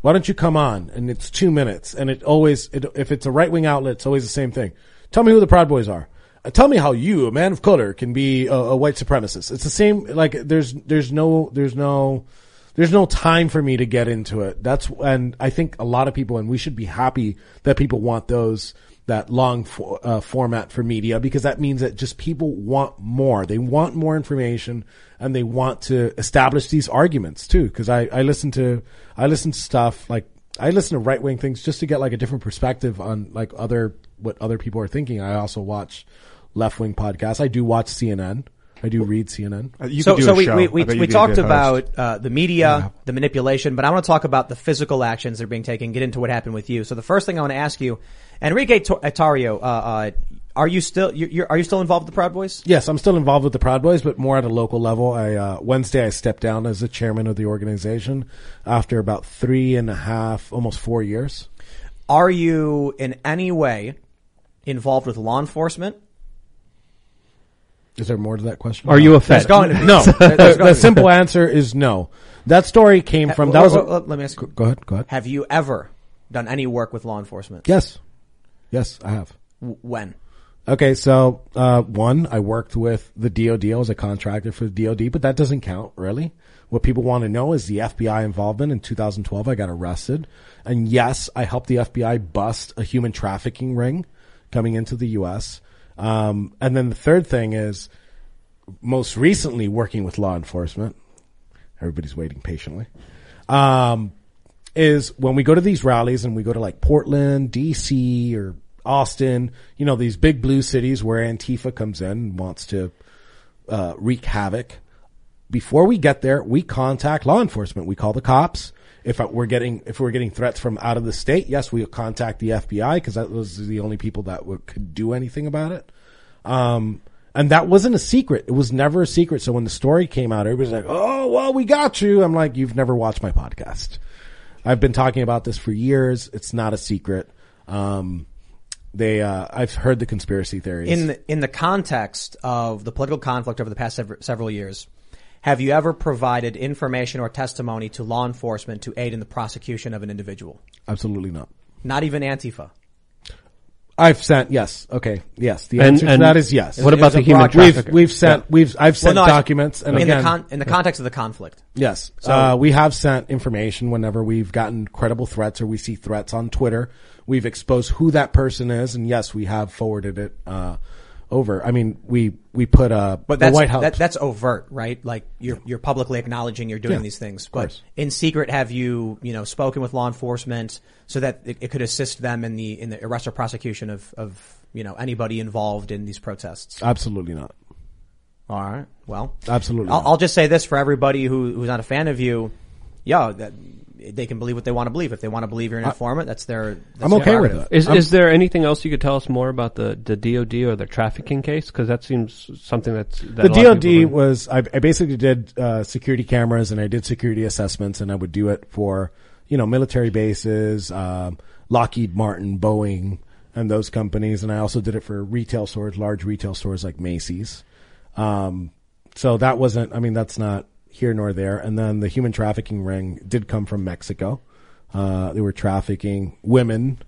why don't you come on? And it's two minutes. And it always, it, if it's a right wing outlet, it's always the same thing. Tell me who the Proud Boys are. Uh, tell me how you, a man of color, can be a, a white supremacist. It's the same, like, there's, there's no, there's no, there's no time for me to get into it. That's, and I think a lot of people, and we should be happy that people want those, that long for, uh, format for media because that means that just people want more. They want more information and they want to establish these arguments too. Cause I, I listen to, I listen to stuff like, I listen to right wing things just to get like a different perspective on like other, what other people are thinking. I also watch left wing podcasts. I do watch CNN. I do read CNN. Uh, You so, do so a we, show. we, we, we talked about uh, the media, the manipulation, but I want to talk about the physical actions that are being taken. Get into what happened with you. So the first thing I want to ask you, Enrique Tor- Atario, uh, uh, are you still you're, you're, are you still involved with the Proud Boys? Yes, I'm still involved with the Proud Boys, but more at a local level. I uh, Wednesday I stepped down as the chairman of the organization after about three and a half, almost four years. Are you in any way involved with law enforcement? Is there more to that question? Are you a There's Fed? going to be. No. The, the simple answer is no. That story came from that was. A, let me ask you. go ahead. Go ahead. Have you ever done any work with law enforcement? Yes, yes, I have. W- When? Okay, so uh, one, I worked with the DoD. I was a contractor for the DoD, but that doesn't count really. What people want to know is the FBI involvement. In 2012, I got arrested, and yes, I helped the FBI bust a human trafficking ring coming into the U.S. Um, and then the third thing is, most recently working with law enforcement. Everybody's waiting patiently. Um, is when we go to these rallies and we go to like Portland, DC, or Austin, you know, these big blue cities where Antifa comes in and wants to uh, wreak havoc. Before we get there, we contact law enforcement. We call the cops. If we're getting if we're getting threats from out of the state, yes, we'll contact the FBI because that was the only people that would, could do anything about it. Um, and that wasn't a secret. It was never a secret. So when the story came out, everybody's like, "Oh, well, we got you." I'm like, "You've never watched my podcast." I've been talking about this for years. It's not a secret. Um, they, uh, I've heard the conspiracy theories. In the, in the context of the political conflict over the past sever- several years, have you ever provided information or testimony to law enforcement to aid in the prosecution of an individual? Absolutely not. Not even Antifa. I've sent yes. Okay, yes. The And- answer to that is yes. what about the human broad- we've trafficker? we've sent we've I've sent Well, no, I- documents and in again the con- in the context of the conflict. yes. uh, we have sent information whenever we've gotten credible threats or we see threats on Twitter. We've exposed who that person is, and yes, we have forwarded it uh, over. I mean, we we put a But the that's White House. that, that's overt, right? Like you're you're publicly acknowledging you're doing Yeah, these things. But in secret, have you you know spoken with law enforcement so that it, it could assist them in the in the arrest or prosecution of of you know anybody involved in these protests? Absolutely not. All right. Well, Absolutely. I'll. I'll just say this for everybody who who's not a fan of you. Yeah, that they can believe what they want to believe. If they want to believe you're an informant, that's their. That's I'm okay with it. Is I'm- is there anything else you could tell us more about the, the DoD or the trafficking case? Because that seems something that's that the a lot of DoD was I, I basically did uh, security cameras and I did security assessments and I would do it for you know military bases, um, Lockheed Martin, Boeing, and those companies, and I also did it for retail stores, large retail stores like Macy's. Um, so that wasn't. I mean, that's not here nor there. And then the human trafficking ring did come from Mexico. Uh, they were trafficking women,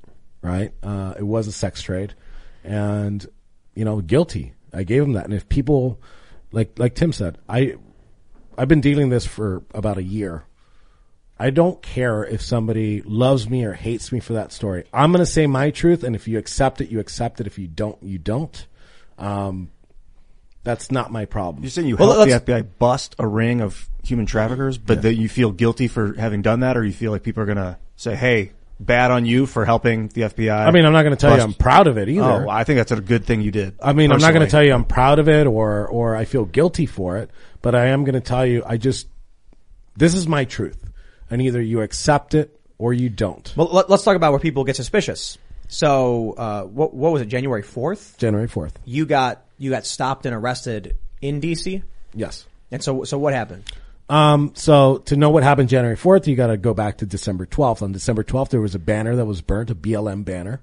right? Uh, it was a sex trade, and you know, guilty. I gave them that. And if people, like like Tim said, I I've been dealing this for about a year. I don't care if somebody loves me or hates me for that story. I'm going to say my truth, and if you accept it, you accept it. If you don't, you don't. Um, that's not my problem. You're saying you Well, helped the FBI bust a ring of human traffickers, but that you feel guilty for having done that, or you feel like people are gonna say, "Hey, bad on you for helping the FBI. I mean, I'm not going to tell you I'm proud of it either. Oh, I think that's a good thing you did. I mean, I'm not going to tell you I'm proud of it or or I feel guilty for it, but I am going to tell you I just this is my truth, and either you accept it or you don't. Well, let, us talk about where people get suspicious. So, uh, what, what was it? January 4th? January fourth, You got, you got stopped and arrested in DC? yes. And so, so what happened? Um, so to know what happened January 4th, you got to go back to December 12th. On December 12th, there was a banner that was burnt, a BLM banner,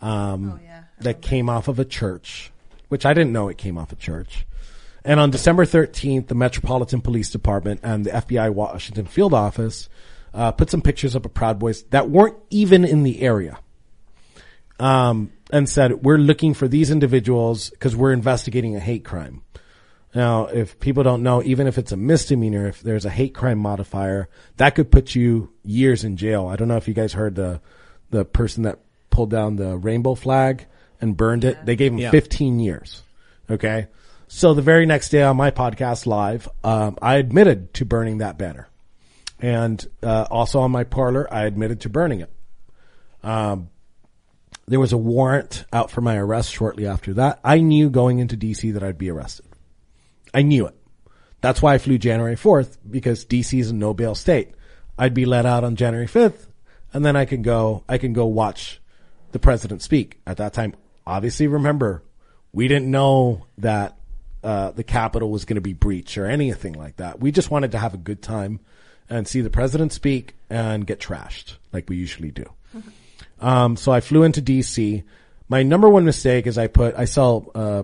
um, that came off of a church, which I didn't know it came off a church. And on December 13th, the Metropolitan Police Department and the FBI Washington field office, uh, put some pictures up of Proud Boys that weren't even in the area. Um, and said, we're looking for these individuals because we're investigating a hate crime. Now, if people don't know, even if it's a misdemeanor, if there's a hate crime modifier, that could put you years in jail. I don't know if you guys heard the the person that pulled down the rainbow flag and burned it. They gave him Yeah. 15 years. Okay. So the very next day on my podcast live, um, I admitted to burning that banner, and uh, also on my Parler, I admitted to burning it. Um, there was a warrant out for my arrest shortly after that. I knew going into DC that I'd be arrested. I knew it. That's why I flew January 4th because DC is a no bail state. I'd be let out on January 5th and then I can go, I can go watch the president speak. At that time, obviously remember, we didn't know that, uh, the Capitol was going to be breached or anything like that. We just wanted to have a good time and see the president speak and get trashed like we usually do. Um, so I flew into DC. My number one mistake is I put, I sell, uh,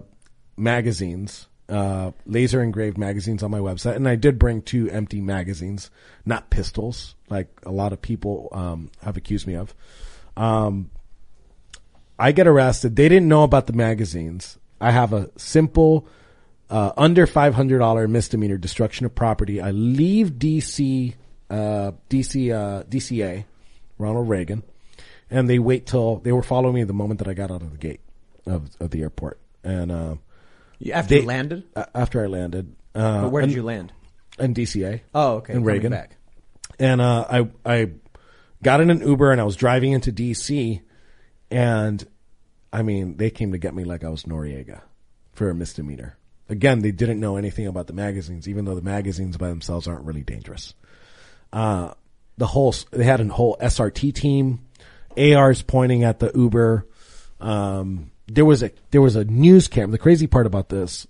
magazines, uh, laser engraved magazines on my website. And I did bring two empty magazines, not pistols, like a lot of people, um, have accused me of. Um, I get arrested. They didn't know about the magazines. I have a simple, uh, under $500 misdemeanor destruction of property. I leave DC, uh, DC, uh, DCA, Ronald Reagan, and they wait till they were following me the moment that I got out of the gate of, of the airport. And, uh, After They- you landed? a- after I landed, uh, But where did and- you land? in DCA. Oh, okay. In Reagan. Back. and uh, I I got in an Uber and I was driving into DC, and I mean they came to get me like I was Noriega for a misdemeanor. Again, they didn't know anything about the magazines, even though the magazines by themselves aren't really dangerous. Uh, the whole they had a whole SRT team, ARs pointing at the Uber. Um, there was a there was a news camera. The crazy part about this,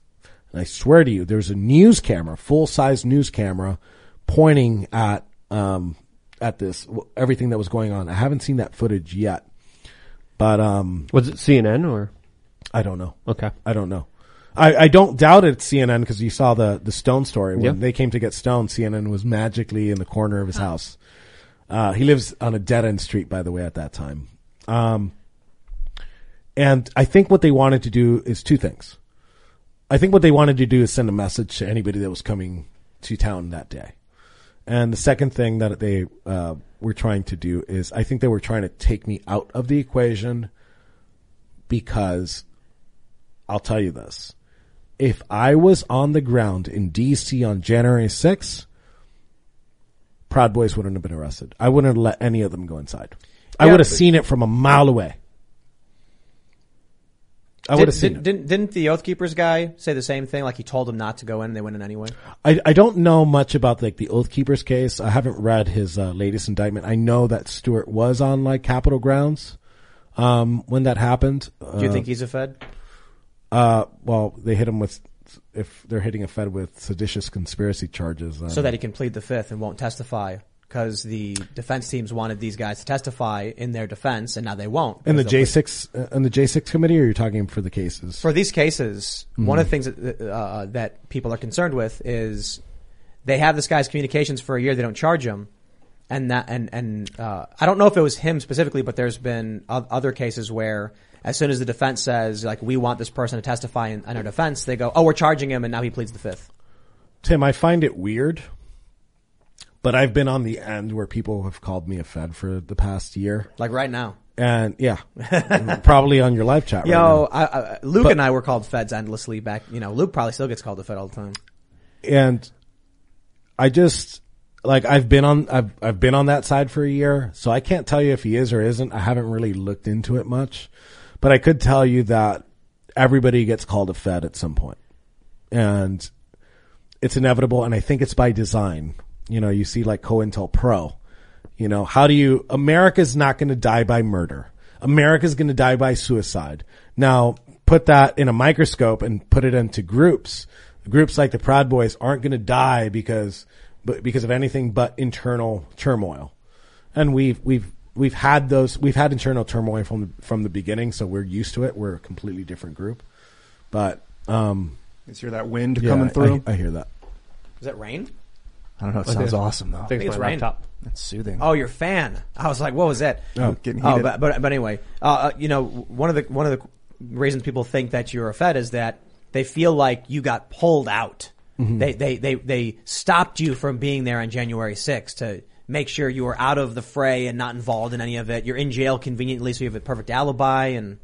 and I swear to you, there was a news camera, full size news camera, pointing at um at this everything that was going on. I haven't seen that footage yet, but um Was it CNN or? I don't know. Okay. I don't know. I, I don't doubt it's CNN because you saw the, the Stone story. When Yeah. they came to get Stone, CNN was magically in the corner of his house. Uh, he lives on a dead end street, by the way, at that time. Um, and I think what they wanted to do is two things. I think what they wanted to do is send a message to anybody that was coming to town that day. And the second thing that they uh, were trying to do is I think they were trying to take me out of the equation because I'll tell you this. If I was on the ground in DC on January 6th, Proud Boys wouldn't have been arrested. I wouldn't have let any of them go inside. I Yeah, would have seen it from a mile away. I would have seen did, it. didn't, didn't the Oath Keepers guy say the same thing? Like he told them not to go in, and they went in anyway. I, I don't know much about like the Oath Keepers case. I haven't read his uh, latest indictment. I know that Stewart was on like Capitol grounds um, when that happened. Do you think he's a Fed? Uh, well, they hit him with if they're hitting a Fed with seditious conspiracy charges. Um, So that he can plead the fifth and won't testify because the defense teams wanted these guys to testify in their defense, and now they won't. in the J six, uh, in the J six committee, or you're talking for the cases? for these cases, one Mm-hmm. of the things that, uh, that people are concerned with is they have this guy's communications for a year. They don't charge him, and that and and uh, I don't know if it was him specifically, but there's been other cases where as soon as the defense says like we want this person to testify in, in our defense, they go, oh, we're charging him, and now he pleads the fifth. Tim, I find it weird, but I've been on the end where people have called me a Fed for the past year, Like right now. and yeah, probably on your live chat. right now. Yo, I, I, Luke But- and I were called feds endlessly back. You know, Luke probably still gets called a fed all the time. and I just like I've been on I've I've been on that side for a year, so I can't tell you if he is or isn't. I haven't really looked into it much, but I could tell you that everybody gets called a Fed at some point, and it's inevitable. And I think it's by design. You know, you see like COINTELPRO. You know, how do you? America's not going to die by murder. America's going to die by suicide. Now, put that in a microscope and put it into groups. Groups like the Proud Boys aren't going to die because, because of anything but internal turmoil. And we've, we've, we've had those, we've had internal turmoil from the, from the beginning. So we're used to it. We're a completely different group. But, um, Is here that wind yeah, coming through? I, I hear that. Is that rain? I don't know. It sounds awesome though. I think it's it's rain. laptop. That's soothing. Oh, your fan. I was like, what was that? Oh, getting Oh, heated. but, but but anyway, uh, uh, you know, one of the one of the reasons people think that you're a Fed is that they feel like you got pulled out. They they they they stopped you from being there on January 6th to make sure you are out of the fray and not involved in any of it. You're in jail conveniently, so you have a perfect alibi. And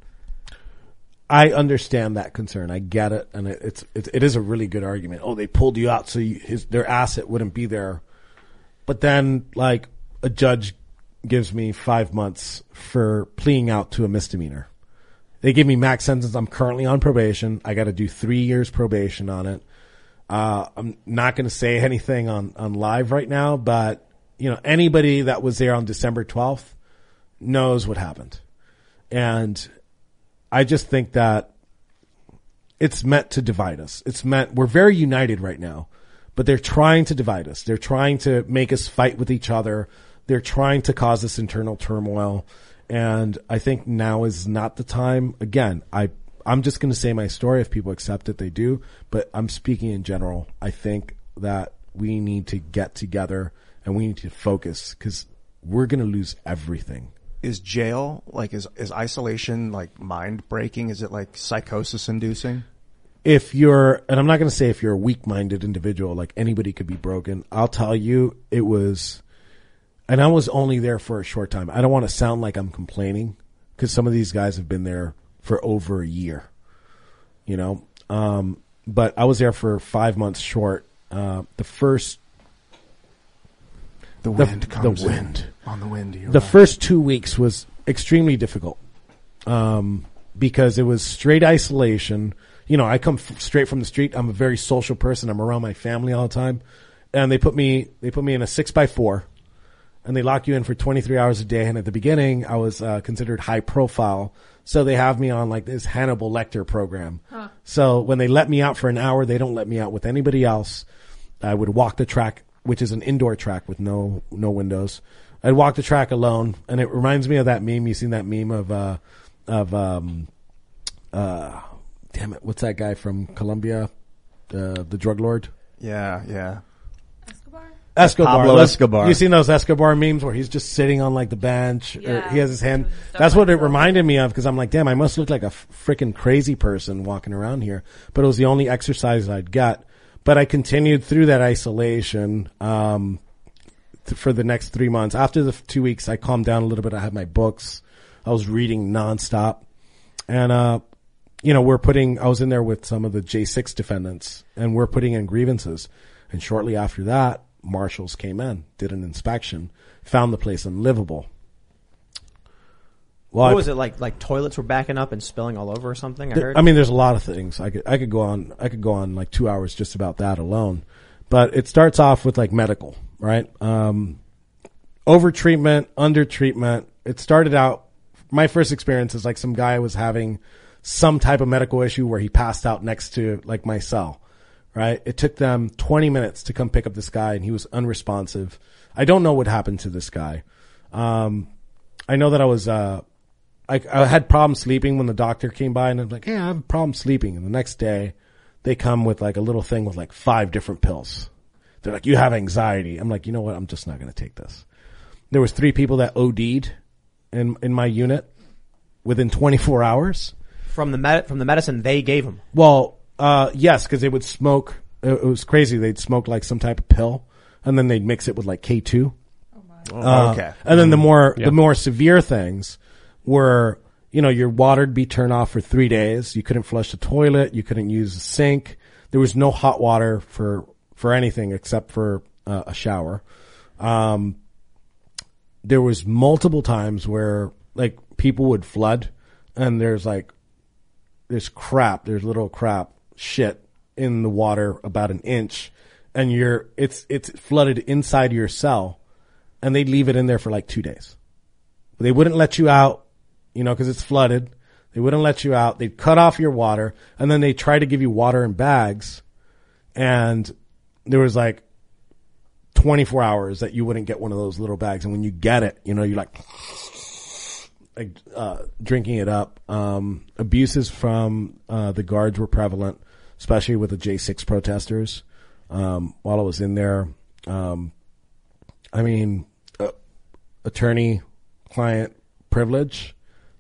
I understand that concern. I get it, and it, it's it, it is a really good argument. Oh, they pulled you out so you, his their asset wouldn't be there, but then like a judge gives me five months for pleading out to a misdemeanor. They give me max sentence. I'm currently on probation. I got to do three years probation on it. Uh, I'm not going to say anything on on live right now, but you know anybody that was there on December 12th knows what happened, and I just think that it's meant to divide us. It's meant, we're very united right now, but they're trying to divide us. They're trying to make us fight with each other. They're trying to cause this internal turmoil. And I think now is not the time. Again, I, I'm just going to say my story. If people accept it, they do. But I'm speaking in general. I think that we need to get together and we need to focus because we're going to lose everything. is jail like is is isolation like mind breaking? Is it like psychosis inducing? if you're, and I'm not going to say if you're a weak minded individual, like anybody could be broken. I'll tell you, it was, and I was only there for a short time. I don't want to sound like I'm complaining because some of these guys have been there for over a year, you know? Um, but I was there for five months short. Uh, the first, The The- wind the comes in. wind. on the wind. The right. first two weeks was extremely difficult um, because it was straight isolation. You know, I come f- straight from the street. I'm a very social person. I'm around my family all the time, and they put me they put me in a six by four, and they lock you in for 23 hours a day. And at the beginning, I was uh, considered high profile, so they have me on like this Hannibal Lecter program. So when they let me out for an hour, they don't let me out with anybody else. I would walk the track, which is an indoor track with no no windows. I'd walk the track alone, and it reminds me of that meme. You seen that meme of uh of um uh damn it, what's that guy from Colombia, uh, the drug lord yeah, yeah. Escobar. Pablo Escobar. You seen those Escobar memes where he's just sitting on like the bench, or Yeah. he has his hand. Doing That's what it reminded me of because I'm like, damn, I must look like a freaking crazy person walking around here. But it was the only exercise I'd got. But I continued through that isolation um, th- for the next three months. After the two weeks, I calmed down a little bit. I had my books. I was reading nonstop, and uh, you know, we're putting. I was in there with some of the J6 defendants, and we're putting in grievances. And shortly after that, marshals came in, did an inspection, found the place unlivable. Well, what I- was it like? Like toilets were backing up and spilling all over or something? I there- heard. I mean, there's a lot of things. I could I could go on. I could go on like two hours just about that alone. But it starts off with like medical, right? Um, over treatment, under treatment. It started out. My first experience is like some guy was having some type of medical issue where he passed out next to like my cell, right? It took them 20 minutes to come pick up this guy, and he was unresponsive. I don't know what happened to this guy. Um, I know that I was. Uh, I, I had problems sleeping when the doctor came by and I'm like, yeah, I have a problem sleeping. And the next day they come with like a little thing with like five different pills. They're like, you have anxiety. I'm like, you know what? I'm just not going to take this. There was three people that OD'd in, in my unit within 24 hours. from the med- from the medicine they gave them. Well, uh, yes, cause they would smoke. It, it was crazy. They'd smoke like some type of pill and then they'd mix it with like K2. Oh, Uh, okay. And then the more Yeah. the more severe things were, you know, your water'd be turned off for three days. You couldn't flush the toilet. You couldn't use the sink. There was no hot water for for anything except for uh, a shower. Um, there was multiple times where like people would flood and there's like there's crap, there's little crap shit in the water about an inch and you're it's it's flooded inside your cell and they'd leave it in there for like 2 days. They wouldn't let you out, you know, cuz it's flooded. They wouldn't let you out. They'd cut off your water and then they try to give you water in bags and there was like 24 hours that you wouldn't get one of those little bags. And when you get it, you know, you're like, like, uh, drinking it up. Um, abuses from, uh, the guards were prevalent, especially with the J6 protesters. Um, while I was in there, um, I mean, uh, attorney client privilege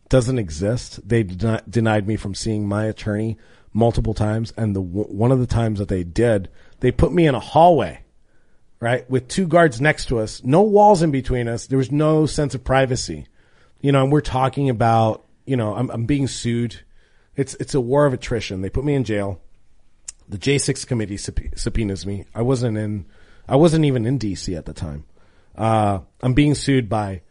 doesn't exist. They deni- denied me from seeing my attorney multiple times. And the, one of the times that they did, they put me in a hallway right? With two guards next to us, no walls in between us. There was no sense of privacy. You know, and we're talking about, you know, I'm, I'm being sued. It's, it's a war of attrition. They put me in jail. The J6 committee sub- subpoenas me. I wasn't in, I wasn't even in DC at the time. Uh, I'm being sued by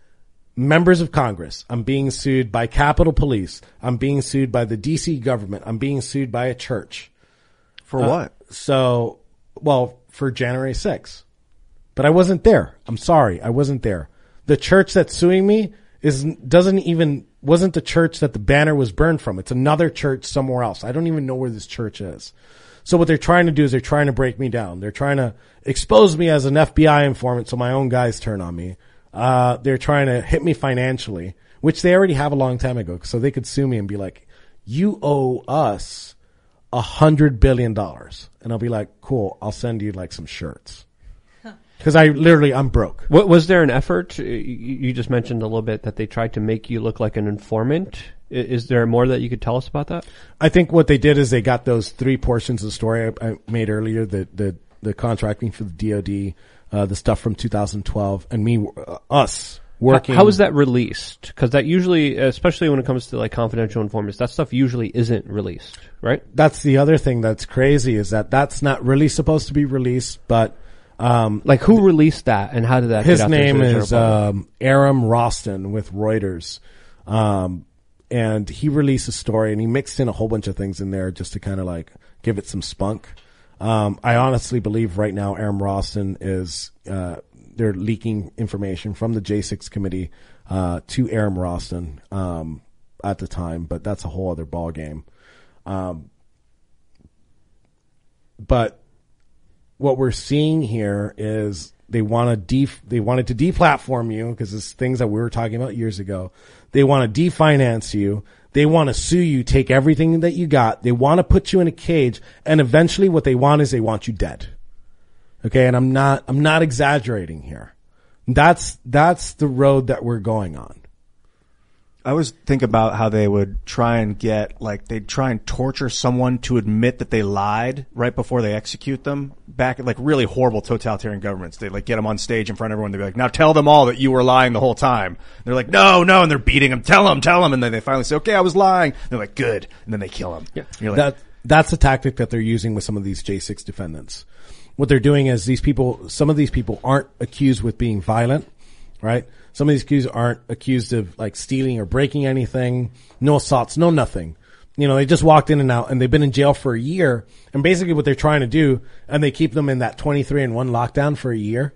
members of Congress. I'm being sued by Capitol Police. I'm being sued by the DC government. I'm being sued by a church. For uh, what? So, well, for January 6th. But I wasn't there. I'm sorry. I wasn't there. The church that's suing me is, doesn't even, wasn't the church that the banner was burned from. It's another church somewhere else. I don't even know where this church is. So what they're trying to do is they're trying to break me down. They're trying to expose me as an FBI informant so my own guys turn on me. Uh, they're trying to hit me financially, which they already have a long time ago. So they could sue me and be like, you owe us a hundred billion dollars. And I'll be like, cool, I'll send you like some shirts. Cause I literally, I'm broke. What, was there an effort? You, you just mentioned a little bit that they tried to make you look like an informant. Is there more that you could tell us about that? I think what they did is they got those three portions of the story I, I made earlier, the, the, the contracting for the DOD, uh, the stuff from 2012 and me, uh, us working. How, how is that released? Because that usually, especially when it comes to like confidential informants, that stuff usually isn't released, right? That's the other thing that's crazy is that that's not really supposed to be released, but, um, Like who released that and how did that? his get out there name is um, Aram Roston with Reuters, um, and he released a story and he mixed in a whole bunch of things in there just to kind of like give it some spunk. Um, I honestly believe right now Aram Roston is uh, they're leaking information from the J6 committee uh, to Aram Roston um, at the time, but that's a whole other ball game. Um, but what we're seeing here is they want to def- they wanted to deplatform you because it's things that we were talking about years ago. They want to definance you. They want to sue you, take everything that you got. They want to put you in a cage, and eventually, what they want is they want you dead. Okay, and I'm not I'm not exaggerating here. That's that's the road that we're going on. I always think about how they would try and get, like, they'd try and torture someone to admit that they lied right before they execute them. Back at, like, really horrible totalitarian governments. They'd, like, get them on stage in front of everyone. They'd be like, now tell them all that you were lying the whole time. And they're like, no, no, and they're beating them. Tell them, tell them. And then they finally say, okay, I was lying. And they're like, good. And then they kill them. Yeah. Like, that that's a tactic that they're using with some of these J6 defendants. What they're doing is these people, some of these people aren't accused with being violent, right? Some of these accused aren't accused of like stealing or breaking anything, no assaults, no nothing. You know, they just walked in and out and they've been in jail for a year. And basically what they're trying to do, and they keep them in that 23 and one lockdown for a year.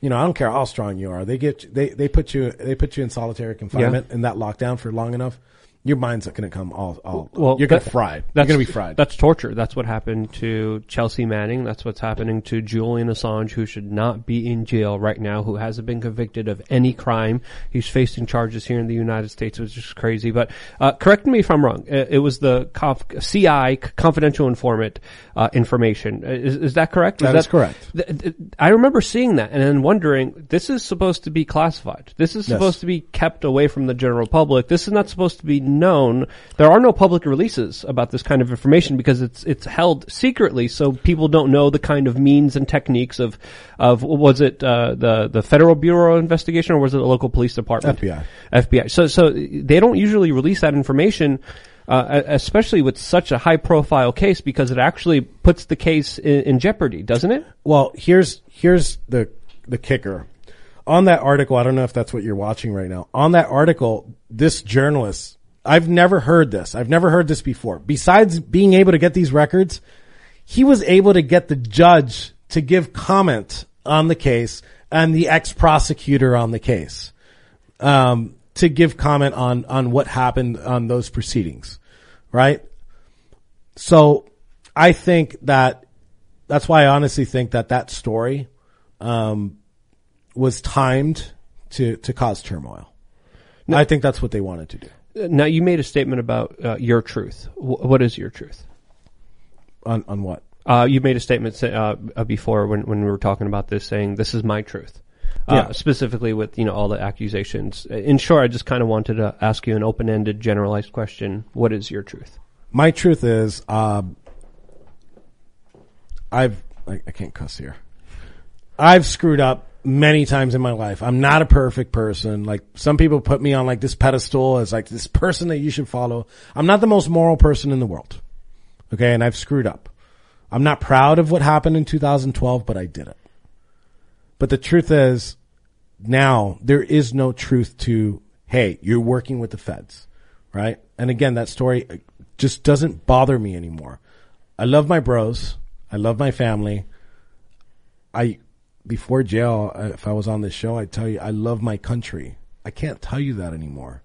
You know, I don't care how strong you are. They get, they, they put you, they put you in solitary confinement in that lockdown for long enough. Your mind's not going to come all, all, you're going to that- fried. You're that's- going to be fried. That's torture. That's what happened to Chelsea Manning. That's what's happening to Julian Assange, who should not be in jail right now, who hasn't been convicted of any crime. He's facing charges here in the United States, which is crazy. But uh, correct me if I'm wrong. It, it was the conf- CI confidential informant uh, information. Is, is that correct? That is correct. Th- th- I remember seeing that and then wondering, this is supposed to be classified. This is Yes. supposed to be kept away from the general public. This is not supposed to be known. There are no public releases about this kind of information because it's it's held secretly, so people don't know the kind of means and techniques of of was it uh, the the Federal Bureau of Investigation or was it the local police department? FBI. FBI. So so they don't usually release that information. Uh, especially with such a high profile case because it actually puts the case in, in jeopardy, doesn't it? Well, here's here's the the kicker. on that article, I don't know if that's what you're watching right now. On that article, this journalist, I've never heard this. I've never heard this before. Besides being able to get these records, he was able to get the judge to give comment on the case and the ex prosecutor on the case, um, to give comment on, on what happened on those proceedings, right? So I think that that's why I honestly think that that story, um, was timed to, to cause turmoil. I think that's what they wanted to do. Now you made a statement about uh, your truth. Wh- what is your truth? On, on what? Uh, you made a statement say, uh, uh, before when, when we were talking about this, saying this is my truth. Uh, Yeah. Specifically with you know all the accusations. In short, I just kind of wanted to ask you an open-ended, generalized question. What is your truth? My truth is, um, I've, I, I can't cuss here. I've screwed up many times in my life. I'm not a perfect person. Like some people put me on like this pedestal as like this person that you should follow. I'm not the most moral person in the world. Okay. And I've screwed up. I'm not proud of what happened in 2012, but I did it. But the truth is now there is no truth to, hey, you're working with the feds, right? And again, that story just doesn't bother me anymore. I love my bros. I love my family. I, before jail, uh, if I was on this show, I'd tell you I love my country. I can't tell you that anymore.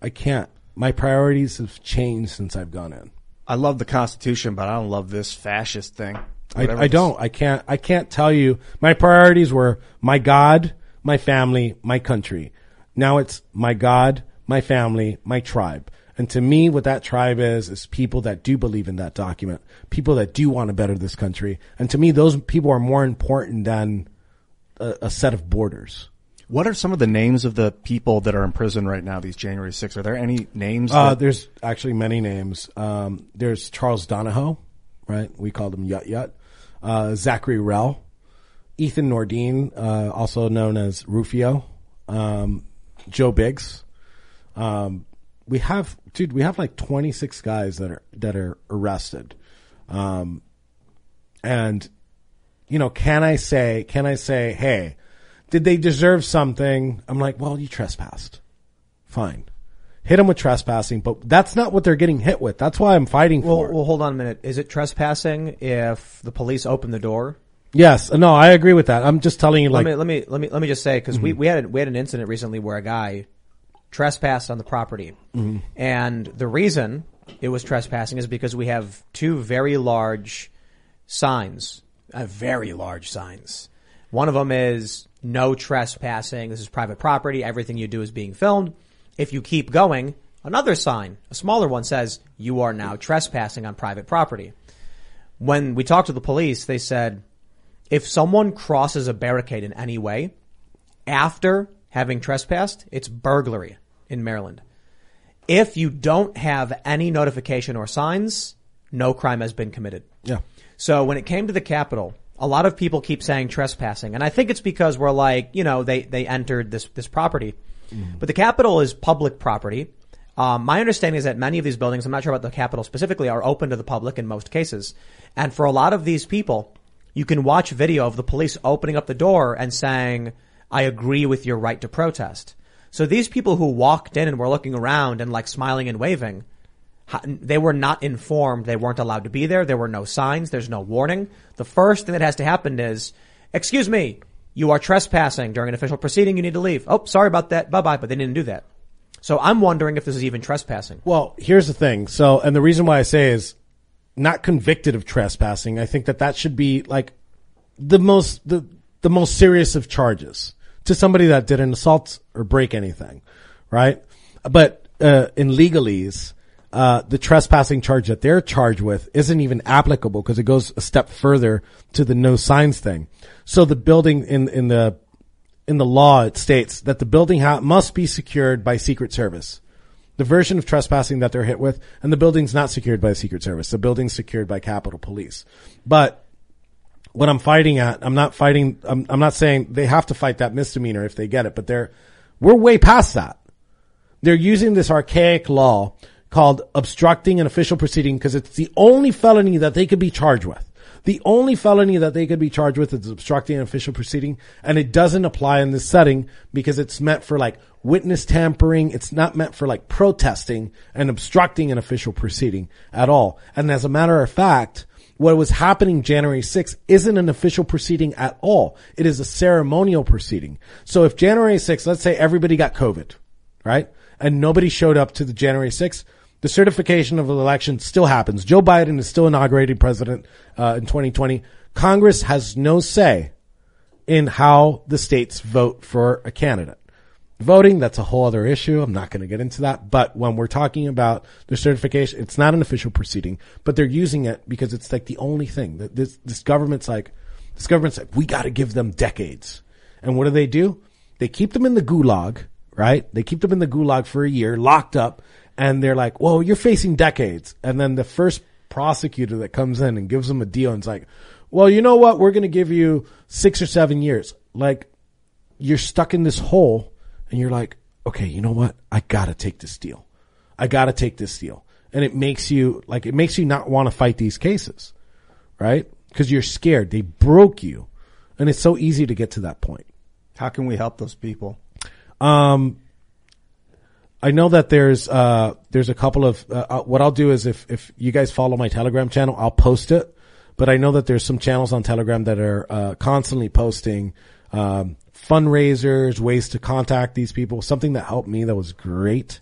I can't. My priorities have changed since I've gone in. I love the Constitution, but I don't love this fascist thing. I, I don't. I can't. I can't tell you. My priorities were my God, my family, my country. Now it's my God, my family, my tribe. And to me, what that tribe is, is people that do believe in that document, people that do want to better this country. And to me, those people are more important than a, a set of borders. What are some of the names of the people that are in prison right now? These January 6th. Are there any names? Uh, that- there's actually many names. Um, there's Charles Donohoe, right? We called him Yut Yut. Uh, Zachary Rehl, Ethan Nordean, uh, also known as Rufio, um, Joe Biggs. Um, we have, dude, we have like 26 guys that are, that are arrested. Um, and, you know, can I say, can I say, hey, did they deserve something? I'm like, well, you trespassed. Fine. Hit them with trespassing, but that's not what they're getting hit with. That's why I'm fighting Well, for. it. well, hold on a minute. Is it trespassing if the police open the door? yes, no, I agree with that. I'm just telling you, like, Mm-hmm. let me let me let me let me just say because we we had a, we had an incident recently where a guy trespassed on the property, Mm-hmm. and the reason it was trespassing is because we have two very large signs, uh, very large signs. One of them is no trespassing. This is private property. Everything you do is being filmed. If you keep going, another sign, a smaller one says you are now trespassing on private property. When we talked to the police, they said if someone crosses a barricade in any way after having trespassed, it's burglary in Maryland. If you don't have any notification or signs, no crime has been committed. yeah. So when it came to the Capitol, a lot of people keep saying trespassing, and I think it's because we're like, you know, they they entered this this property, but the Capitol is public property. Um, my understanding is that many of these buildings, I'm not sure about the Capitol specifically, are open to the public in most cases, and for a lot of these people, you can watch video of the police opening up the door and saying, "I agree with your right to protest." So these people who walked in and were looking around and like smiling and waving, they were not informed. They weren't allowed to be there. There were no signs. There's no warning. The first thing that has to happen is, excuse me, you are trespassing during an official proceeding. You need to leave. Oh, sorry about that. Bye bye. But they didn't do that. So I'm wondering if this is even trespassing. Well, here's the thing. So, and the reason why I say is not convicted of trespassing. I think that that should be like the most, the, the most serious of charges to somebody that didn't assault or break anything. Right. But, uh, in legalese, uh, the trespassing charge that they're charged with isn't even applicable because it goes a step further to the no signs thing. So the building in, in the, in the law, it states that the building ha- must be secured by Secret Service. The version of trespassing that they're hit with, and the building's not secured by Secret Service. The building's secured by Capitol Police. But what I'm fighting at, I'm not fighting, I'm, I'm not saying they have to fight that misdemeanor if they get it, but they're, we're way past that. They're using this archaic law called obstructing an official proceeding because it's the only felony that they could be charged with. The only felony that they could be charged with is obstructing an official proceeding, and it doesn't apply in this setting because it's meant for like witness tampering. It's not meant for like protesting and obstructing an official proceeding at all. And as a matter of fact, what was happening January 6th isn't an official proceeding at all. It is a ceremonial proceeding. So if January 6th, let's say everybody got COVID, right? And nobody showed up to the January 6th, the certification of the election still happens. Joe Biden is still inaugurated president uh, in 2020. Congress has no say in how the states vote for a candidate. Voting, that's a whole other issue. I'm not going to get into that. But when we're talking about the certification, it's not an official proceeding, but they're using it because it's like the only thing that this, this government's like, this government's like, we got to give them decades. And what do they do? They keep them in the gulag, right? They keep them in the gulag for a year, locked up, and they're like, well, you're facing decades. And then the first prosecutor that comes in and gives them a deal and's like, well, you know what? We're going to give you six or seven years. Like, you're stuck in this hole and you're like, okay, you know what? I gotta take this deal. I gotta take this deal. And it makes you, like, it makes you not want to fight these cases, right? Cause you're scared. They broke you. And it's so easy to get to that point. How can we help those people? Um, I know that there's uh there's a couple of uh, uh, what I'll do is if if you guys follow my Telegram channel, I'll post it. But I know that there's some channels on Telegram that are uh, constantly posting um, fundraisers, ways to contact these people. Something that helped me that was great.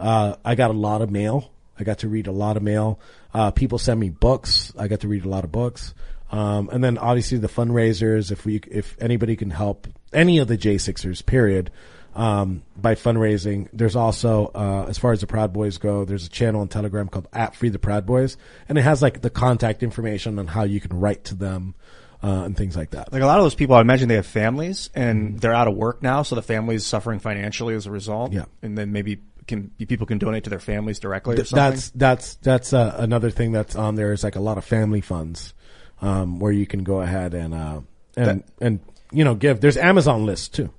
Uh, I got a lot of mail. I got to read a lot of mail. Uh, people send me books. I got to read a lot of books. Um, and then obviously the fundraisers. If we, if anybody can help any of the J6ers, period, um, by fundraising. There's also, uh, as far as the Proud Boys go, there's a channel on Telegram called at Free the Proud Boys, and it has like the contact information on how you can write to them, uh, and things like that. Like a lot of those people, I imagine they have families and they're out of work now, so the family is suffering financially as a result. Yeah. and then maybe can people can donate to their families directly or something. That's that's that's uh, another thing that's on there is like a lot of family funds, um, where you can go ahead and uh, and and you know give. There's Amazon lists too.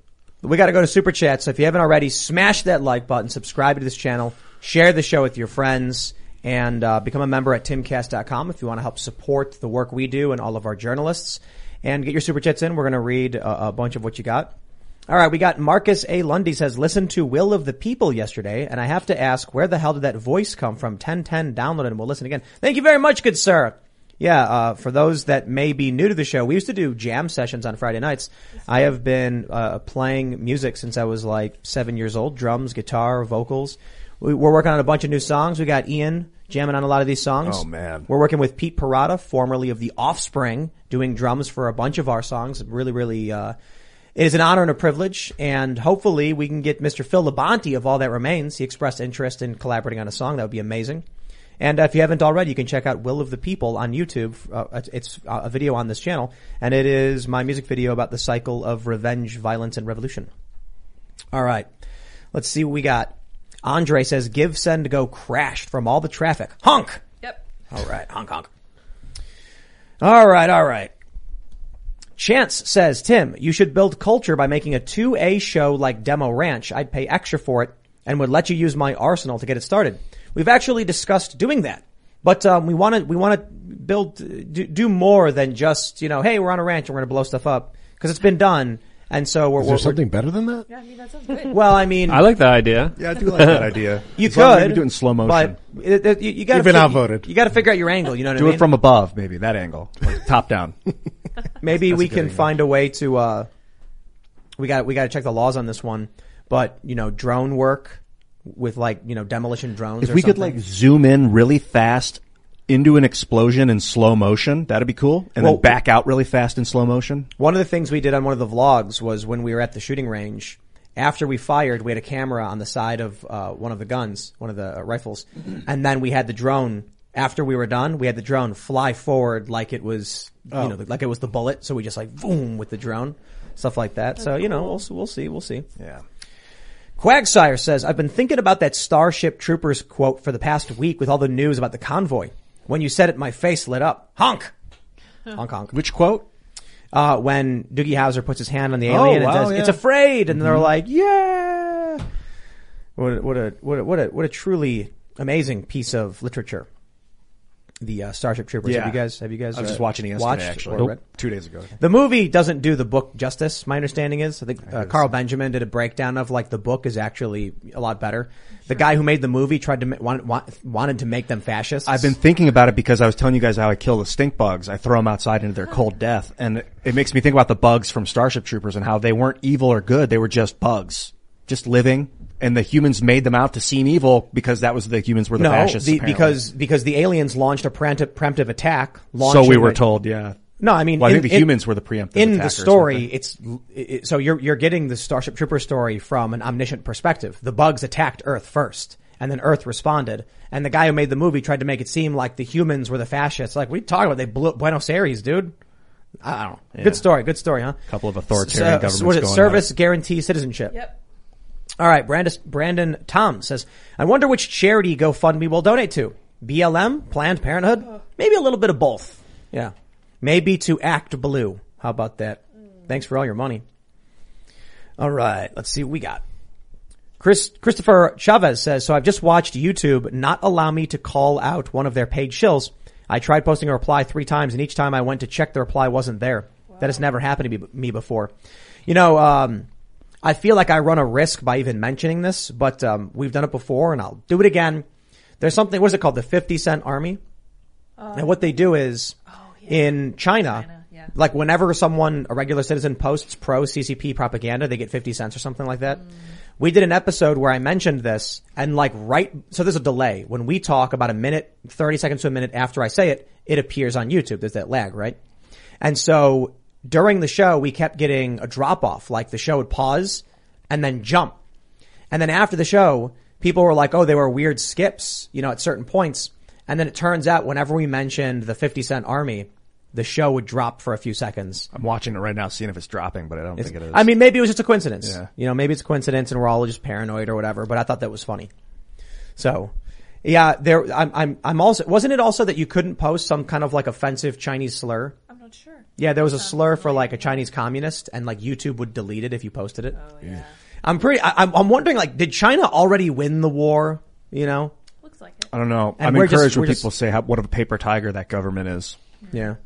We got to go to super chat. So if you haven't already, smash that like button, subscribe to this channel, share the show with your friends, and uh, become a member at timcast.com if you want to help support the work we do and all of our journalists. And get your super chats in. We're going to read a, a bunch of what you got. All right, we got Marcus A. Lundy says, listen to Will of the People yesterday, and I have to ask, where the hell did that voice come from? 1010 download and we'll listen again. Thank you very much, good sir. Yeah, uh, for those that may be new to the show, we used to do jam sessions on Friday nights. I have been uh, playing music since I was like seven years old: drums, guitar, vocals. We, we're working on a bunch of new songs. We got Ian jamming on a lot of these songs. Oh, man. We're working with Pete Parada, formerly of the Offspring, doing drums for a bunch of our songs. Really, really. Uh, it is an honor and a privilege, and hopefully we can get Mr. Phil Labonte of All That Remains. He expressed interest in collaborating on a song. That would be amazing. And uh, if you haven't already, you can check out Will of the People on YouTube. Uh, it's uh, a video on this channel, and it is my music video about the cycle of revenge, violence, and revolution. All right. Let's see what we got. Andre says, give, send, to go crashed from all the traffic. Honk! Yep. All right. Honk, honk. All right. All right. Chance says, Tim, you should build culture by making a 2A show like Demo Ranch. I'd pay extra for it and would let you use my arsenal to get it started. We've actually discussed doing that, but um, we want to we want to build do, do more than just you know, hey, we're on a ranch and we're going to blow stuff up because it's been done, and so we're, Is we're, there something better than that? Yeah, I mean that sounds good. well, I mean, I like that idea. yeah, I do like that idea. you As long as could we do it in slow motion. but it, it, you, you got You've been outvoted. You got to figure out your angle. You know what do I mean? Do it from above, maybe that angle, like top down. Maybe we can angle. find a way to. uh We got we got to check the laws on this one, but you know, drone work with like you know demolition drones. If or we could something. like zoom in really fast into an explosion in slow motion, that'd be cool. And Well- then back out really fast in slow motion. One of the things we did on one of the vlogs was when we were at the shooting range. After we fired, we had a camera on the side of uh, one of the guns, one of the uh, rifles, and then we had the drone. After we were done, we had the drone fly forward like it was, you know, like it was the bullet. So we just like boom with the drone, stuff like that. so you know, we'll we'll see, we'll see. Yeah. Quagsire says, I've been thinking about that Starship Troopers quote for the past week with all the news about the convoy. When you said it, my face lit up. Honk! honk honk. Which quote? Uh, when Doogie Howser puts his hand on the alien Oh, wow, and says, yeah. it's afraid, and they're like, yeah! What what a, what a, what a, what a truly amazing piece of literature. The uh, Starship Troopers. Yeah. Have you guys? Have you guys? I was uh, just watching it yesterday, watched actually. or read? Two days ago. The movie doesn't do the book justice. My understanding is, I think uh, Carl Benjamin did a breakdown of like the book is actually a lot better. The guy who made the movie tried to ma- wanted, wa- wanted to make them fascists. I've been thinking about it because I was telling you guys how I kill the stink bugs. I throw them outside into their cold death, and it, it makes me think about the bugs from Starship Troopers and how they weren't evil or good; they were just bugs, just living. And the humans made them out to seem evil because that was the humans were the no fascists. the, apparently. because because the aliens launched a preemptive, preemptive attack. so we were a- told, yeah. No, I mean, Well, I in- think the in- humans were the preemptive In the story, it's it, so you're you're getting the Starship Trooper story from an omniscient perspective. The bugs attacked Earth first, and then Earth responded. And the guy who made the movie tried to make it seem like the humans were the fascists. Like, what are you talking about? They blew up Buenos Aires, dude. I don't know. Good story. Good story, huh? couple of authoritarian S- governments what is it? going Service guarantee citizenship. Yep. All right, Brandon, Brandon Tom says, I wonder which charity GoFundMe will donate to. BLM, Planned Parenthood, maybe a little bit of both. Yeah. Maybe to Act Blue. How about that? Thanks for all your money. All right, let's see what we got. Chris, Christopher Chavez says, so I've just watched YouTube not allow me to call out one of their paid shills. I tried posting a reply three times and each time I went to check the reply wasn't there. That has never happened to me before. You know, um, I feel like I run a risk by even mentioning this, but, um, we've done it before and I'll do it again. There's something, what's it called? The 50 cent army. and what they do is in China, China, yeah. like whenever someone, a regular citizen posts pro CCP propaganda, they get 50 cents or something like that. We did an episode where I mentioned this and like right, so there's a delay. When we talk about a minute, 30 seconds to a minute after I say it, it appears on YouTube. There's that lag, right? And so during the show, we kept getting a drop off, like the show would pause and then jump. And then after the show, people were like, oh, they were weird skips, you know, at certain points. And then it turns out whenever we mentioned the 50 Cent Army, the show would drop for a few seconds. I'm watching it right now, seeing if it's dropping, but I don't think it is. I mean, maybe it was just a coincidence. Yeah. You know, maybe it's a coincidence and we're all just paranoid or whatever, but I thought that was funny. So, yeah, there, I'm, I'm, I'm also, wasn't it also that you couldn't post some kind of like offensive Chinese slur? I'm not sure. Yeah, there was a slur for like a Chinese communist and like YouTube would delete it if you posted it. Oh yeah. I'm pretty, I, I'm, I'm wondering like, did China already win the war? You know? Looks like it. I don't know. And I'm we're just- encouraged we're when just- people say how, what a paper tiger that government is. Yeah.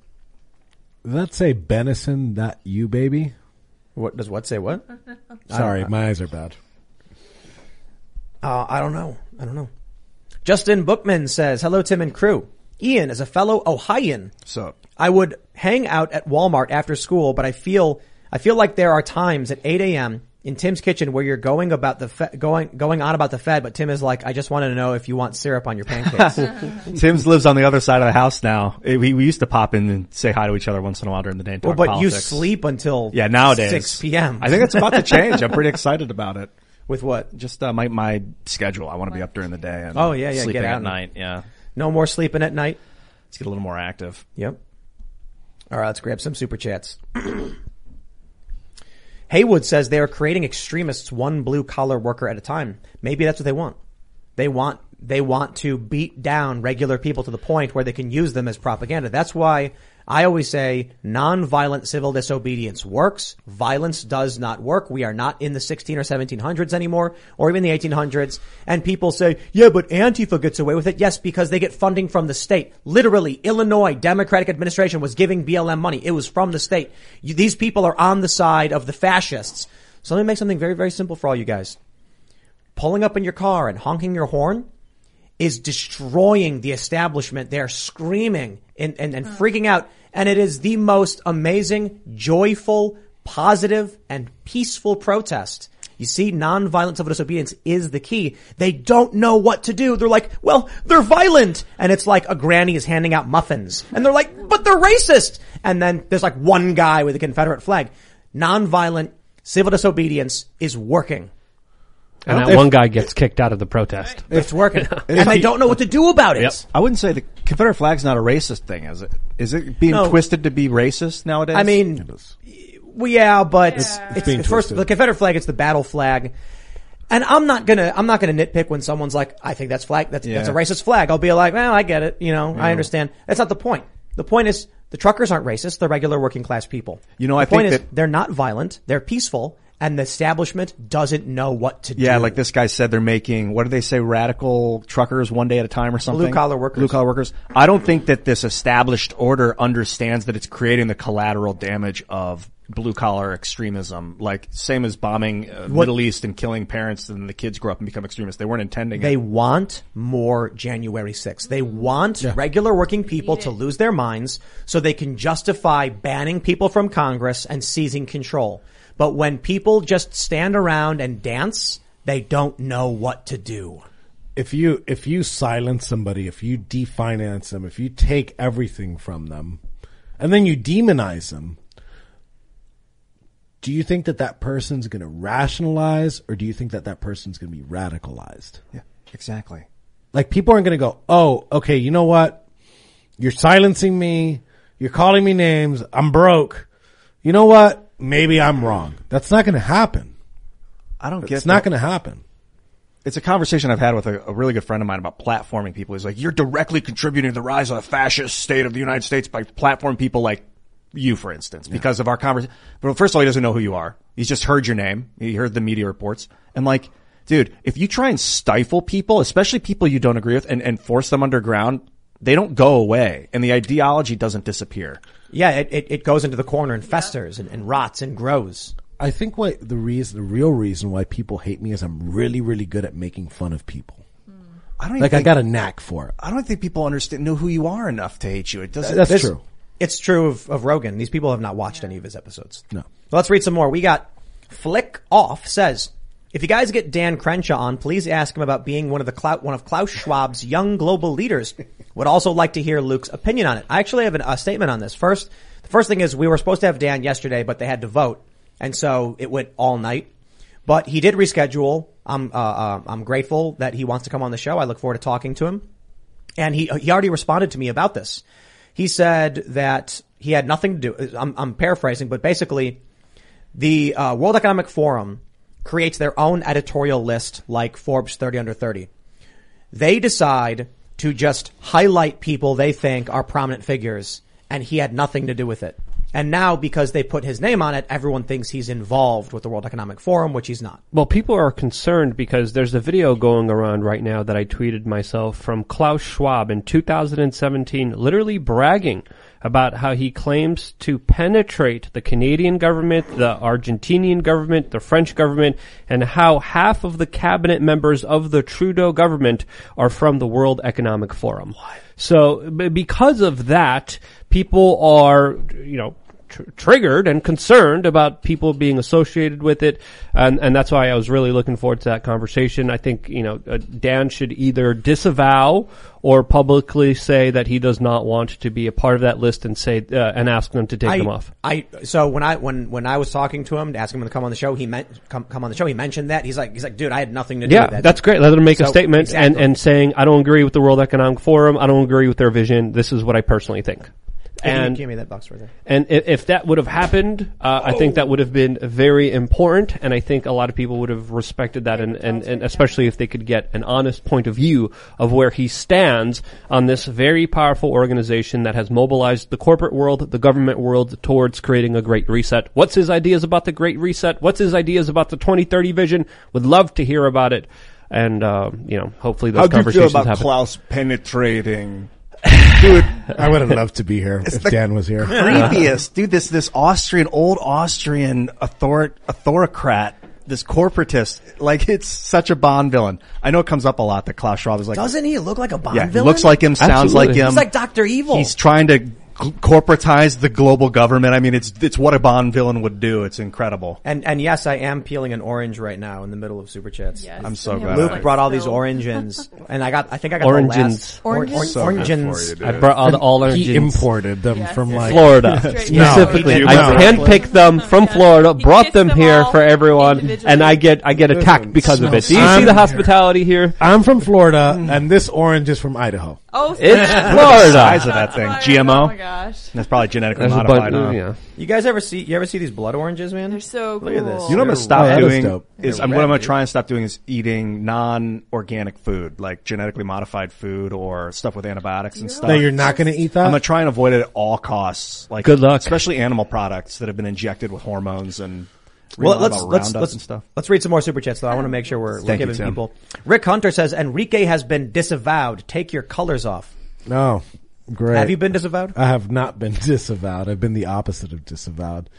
Let's say Benison, not you, baby. What does what say what? Sorry, my eyes are bad. Uh, I don't know. I don't know. Justin Bookman says, hello Tim and crew. Ian is a fellow Ohioan. So I would hang out at Walmart after school, but I feel, I feel like there are times at 8 a.m. in Tim's kitchen where you're going about the, fe- going, going on about the Fed, but Tim is like, I just wanted to know if you want syrup on your pancakes. Tim's lives on the other side of the house now. Eh, We, we used to pop in and say hi to each other once in a while during the day and talk well, but you politics. sleep until Yeah, nowadays 6 p.m. I think it's about to change. I'm pretty excited about it. with what? Just uh, my my schedule. I want to be up during the day. And Oh, yeah, yeah, sleeping get out at and- night. Yeah, No more sleeping at night. let's get a little more active. Yep. All right, let's grab some super chats. Haywood says they are creating extremists one blue collar worker at a time. Maybe that's what they want. They want they want to beat down regular people to the point where they can use them as propaganda. That's why I always say non-violent civil disobedience works. Violence does not work. We are not in the 16 or 1700s anymore, or even the 1800s. And people say, yeah, but Antifa gets away with it. Yes, because they get funding from the state. Literally, Illinois Democratic administration was giving BLM money. It was from the state. You, these people are on the side of the fascists. So let me make something very, very simple for all you guys. Pulling up in your car and honking your horn is destroying the establishment. They're screaming and, and, and freaking out. And it is the most amazing, joyful, positive, and peaceful protest. You see, nonviolent civil disobedience is the key. They don't know what to do. They're like, well, they're violent. And it's like a granny is handing out muffins. And they're like, but they're racist. And then there's like one guy with a Confederate flag. Nonviolent civil disobedience is working. And that If- one guy gets kicked out of the protest. It's working. and they don't know what to do about it. Yep. I wouldn't say the Confederate flag's not a racist thing, is it? Is it being No. twisted to be racist nowadays? I mean, well, yeah, but it's, it's being first twisted. the Confederate flag. It's the battle flag, and I'm not gonna I'm not gonna nitpick when someone's like, I think that's flag that's that's a racist flag. I'll be like, well, I get it. You know, I understand. That's not the point. The point is the truckers aren't racist. They're regular working class people. You know, the I point think is that- they're not violent. They're peaceful, and the establishment doesn't know what to do. Yeah, like this guy said they're making, what do they say, radical truckers one day at a time or something? Blue-collar workers. Blue collar workers. I don't think that this established order understands that it's creating the collateral damage of blue collar extremism. Like, same as bombing uh, Middle East and killing parents and the kids grow up and become extremists. They weren't intending They it. want more January 6th. They want regular working people to lose their minds so they can justify banning people from Congress and seizing control. But when people just stand around and dance, they don't know what to do. if you if you silence somebody, if you definance them, if you take everything from them, and then you demonize them, do you think that that person's going to rationalize, or do you think that that person's going to be radicalized? Yeah, exactly. Like people aren't going to go, oh, okay, you know what? You're silencing me. You're calling me names. I'm broke. You know what? Maybe I'm wrong. That's not going to happen. I don't get It's not going to happen. it's a conversation I've had with a, a really good friend of mine about platforming people. He's like, you're directly contributing to the rise of the fascist state of the United States by platforming people like you, for instance, because of our conversation. But first of all, he doesn't know who you are. He's just heard your name. He heard the media reports. And like, dude, if you try and stifle people, especially people you don't agree with and, and force them underground, they don't go away and the ideology doesn't disappear. Yeah, it, it, it goes into the corner and festers and, and rots and grows. I think what the reason, the real reason why people hate me is I'm really, really good at making fun of people. I don't even Like I think, got a knack for it. I don't think people understand, know who you are enough to hate you. It doesn't, That's true. It's true of, of Rogan. These people have not watched any of his episodes. No. Let's read some more. We got Flick Off says, if you guys get Dan Crenshaw on, please ask him about being one of the Clou- one of Klaus Schwab's young global leaders. Would also like to hear Luke's opinion on it. I actually have an, a statement on this. First, the first thing is we were supposed to have Dan yesterday, but they had to vote, and so it went all night. But he did reschedule. I'm uh, uh, I'm grateful that he wants to come on the show. I look forward to talking to him. And he he already responded to me about this. He said that he had nothing to do. I'm, I'm paraphrasing, but basically, the uh, World Economic Forum creates their own editorial list, like Forbes 30 under 30. They decide to just highlight people they think are prominent figures, and he had nothing to do with it. And now, because they put his name on it, everyone thinks he's involved with the World Economic Forum, which he's not. Well, people are concerned because there's a video going around right now that I tweeted myself from Klaus Schwab in 2017, literally bragging about how he claims to penetrate the Canadian government, the Argentinian government, the French government, and how half of the cabinet members of the Trudeau government are from the World Economic Forum. So, because of that, people are, you know, tr- triggered and concerned about people being associated with it, and and that's why I was really looking forward to that conversation. I think you know uh, Dan should either disavow or publicly say that he does not want to be a part of that list and say uh, and ask them to take I, them off. I so when I when when I was talking to him to ask him to come on the show, he meant come come on the show. He mentioned that he's like he's like, dude, I had nothing to do Yeah, with that. that's great. Let them make a So, statement and, and saying, I don't agree with the World Economic Forum. I don't agree with their vision. This is what I personally think. Hey, And give me that box right there. And if, if that would have happened, uh, I think that would have been very important, and I think a lot of people would have respected that, and, and, and especially if they could get an honest point of view of where he stands on this very powerful organization that has mobilized the corporate world, the government world towards creating a great reset. What's his ideas about the great reset? What's his ideas about the 2030 vision? Would love to hear about it. And, uh, you know, hopefully those conversations happen. Klaus penetrating? Dude, I would have loved to be here if Dan was here. creepiest, dude. This this Austrian, old Austrian author, authorocrat, this corporatist. Like it's such a Bond villain. I know it comes up a lot that Klaus Schwab is like. Doesn't he look like a Bond yeah, villain? looks like him, sounds Absolutely. like him. He's like Doctor Evil. He's trying to gl- corporatize the global government. I mean, it's it's what a Bond villain would do. It's incredible. and and yes, I am peeling an orange right now in the middle of super chats. Yes. I'm so And glad. Luke like, brought all these oranges, and I got I think I got oranges. the last Oranges? or- So or- good for you, orangens. dude. I brought all the all our He imported them Yes. from like Florida specifically. No, I handpicked them from Florida, He brought them them here for everyone, and I get I get attacked because of it. Do you I'm- see the hospitality here? I'm from Florida, mm-hmm. and this orange is from Idaho. Oh, It's snap. Florida. size of that thing. GMO. Oh my gosh. That's probably genetically There's a modified. bunch, huh? yeah. You guys ever see you ever see these blood oranges, man? They're so cool. Look at this. You know what I'm gonna stop red. That is doing dope. is I'm, what I'm gonna try and stop doing is eating non-organic food, like genetically modified food or stuff with antibiotics and stuff. No, you're not going to eat that. I'm gonna try and avoid it at all costs. Like Good luck. especially animal products that have been injected with hormones and reading Well, let's let's let's, and stuff. let's read some more super chats though. I want to make sure we're, we're Thank you, giving people. Rick Hunter says Enrique has been disavowed. Take your colors off. No, great. Have you been disavowed? I have not been disavowed. I've been the opposite of disavowed.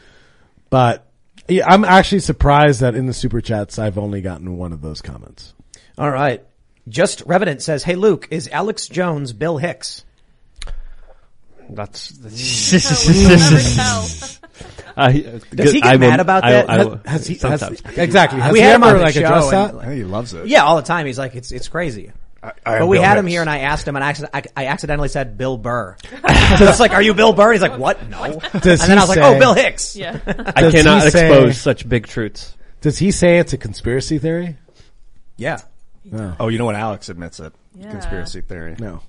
But yeah, I'm actually surprised that in the super chats I've only gotten one of those comments. All right. Just Revenant says, "Hey Luke, is Alex Jones Bill Hicks?" That's, We'll never tell. I, Does he get I will- mad about I- that? I Has- will- Has he, has, exactly. Has We he had him ever on the like show addressed and- that? I think he loves it. Yeah, all the time. He's like, "It's it's crazy." I, I But we Bill had him here, and I asked him, and I, I, I accidentally said Bill Burr. so it's like, "Are you Bill Burr?" He's like, "What? No." Does and then I was like, "Oh, Bill Hicks." Yeah. I cannot say- expose such big truths. Does he say it's a conspiracy theory? Yeah. Oh, you know what? Alex admits it. Yeah. Conspiracy theory. No.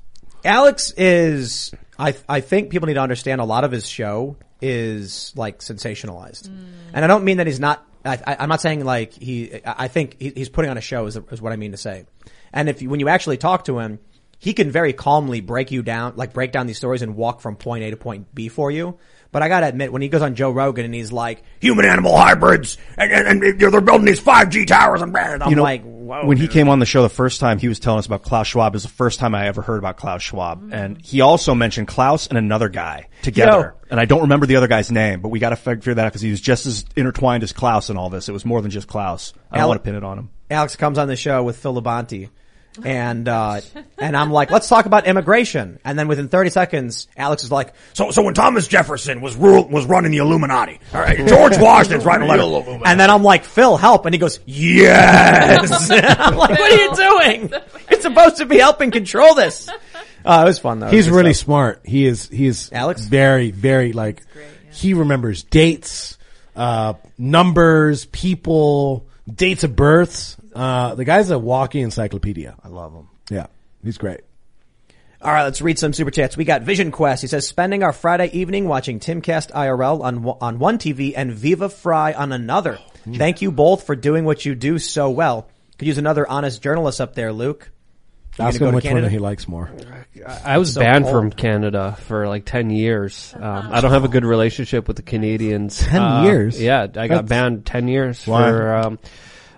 Alex is, I, I think people need to understand a lot of his show is like sensationalized. And I don't mean that he's not, I, I'm not saying like he, I I think he, he's putting on a show is, is what I mean to say. And if you, when you actually talk to him, he can very calmly break you down, like break down these stories and walk from point A to point B for you. But I gotta admit, when he goes on Joe Rogan and he's like, human animal hybrids, and, and, and they're building these 5G towers and blah, I'm You know, like, whoa. when he came on the show the first time, he was telling us about Klaus Schwab. It was the first time I ever heard about Klaus Schwab. Mm. And he also mentioned Klaus and another guy together. Yo. And I don't remember the other guy's name, but we got to figure that out because he was just as intertwined as Klaus in all this. It was more than just Klaus. I don't want to pin it on him. Alex comes on the show with Phil Labonte. And, uh, and I'm like, let's talk about immigration. And then within 30 seconds, Alex is like, so, so when Thomas Jefferson was rule, was running the Illuminati, all right, George Washington's writing a letter. And then I'm like, Phil, help. And he goes, yes. I'm like, what are you doing? You're supposed to be helping control this. Uh, it was fun though. He's really stuff. smart. He is, he is Alex? very, very like, he remembers dates, uh, numbers, people, dates of births. Uh, the guy's a walking encyclopedia. I love him. Yeah. He's great. All right, let's read some super chats. We got Vision Quest. He says, spending our Friday evening watching Timcast IRL on one- on one TV and Viva Frei on another. Thank you both for doing what you do so well. Could use another honest journalist up there, Luke. You Ask gonna him go which to one he likes more. I was So banned cold. from Canada for like 10 years. Um, I don't have a good relationship with the Canadians. 10 Uh, years? Yeah, I got That's- banned 10 years Why? for um,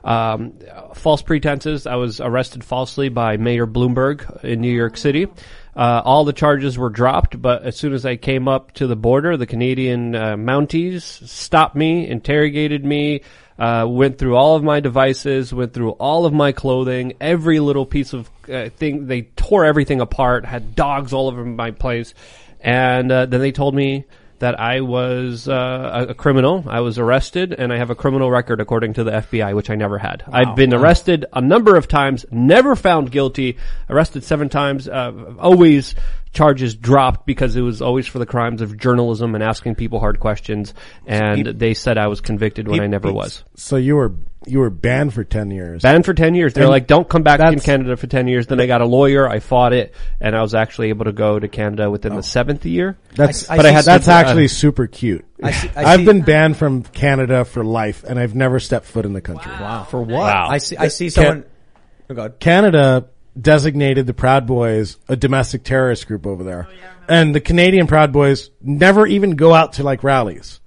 um, false pretenses. I was arrested falsely by Mayor Bloomberg in New York City. Uh, all the charges were dropped, but as soon as I came up to the border, the Canadian uh, Mounties stopped me, interrogated me, uh, went through all of my devices, went through all of my clothing, every little piece of uh, thing. They tore everything apart, had dogs all over my place, and uh, then they told me that I was uh, a, criminal. I was arrested, and I have a criminal record according to the FBI, which I never had. I've been arrested a number of times, never found guilty. Arrested seven times, uh, always charges dropped because it was always for the crimes of journalism and asking people hard questions. And they said I was convicted when I never was. So you were, you were banned for 10 years. Banned for 10 years. They're And like, don't come back in that's- Canada for 10 years. Then I got a lawyer. I fought it and I was actually able to go to Canada within the oh. seventh year. That's, I- I but I had, that's super- uh, actually super cute. I see- I I have been banned from Canada for life and I've never stepped foot in the country. Wow. For what? Wow. I see, I see someone, oh, God. Canada designated the Proud Boys a domestic terrorist group over there. and the Canadian Proud Boys never even go out to like rallies.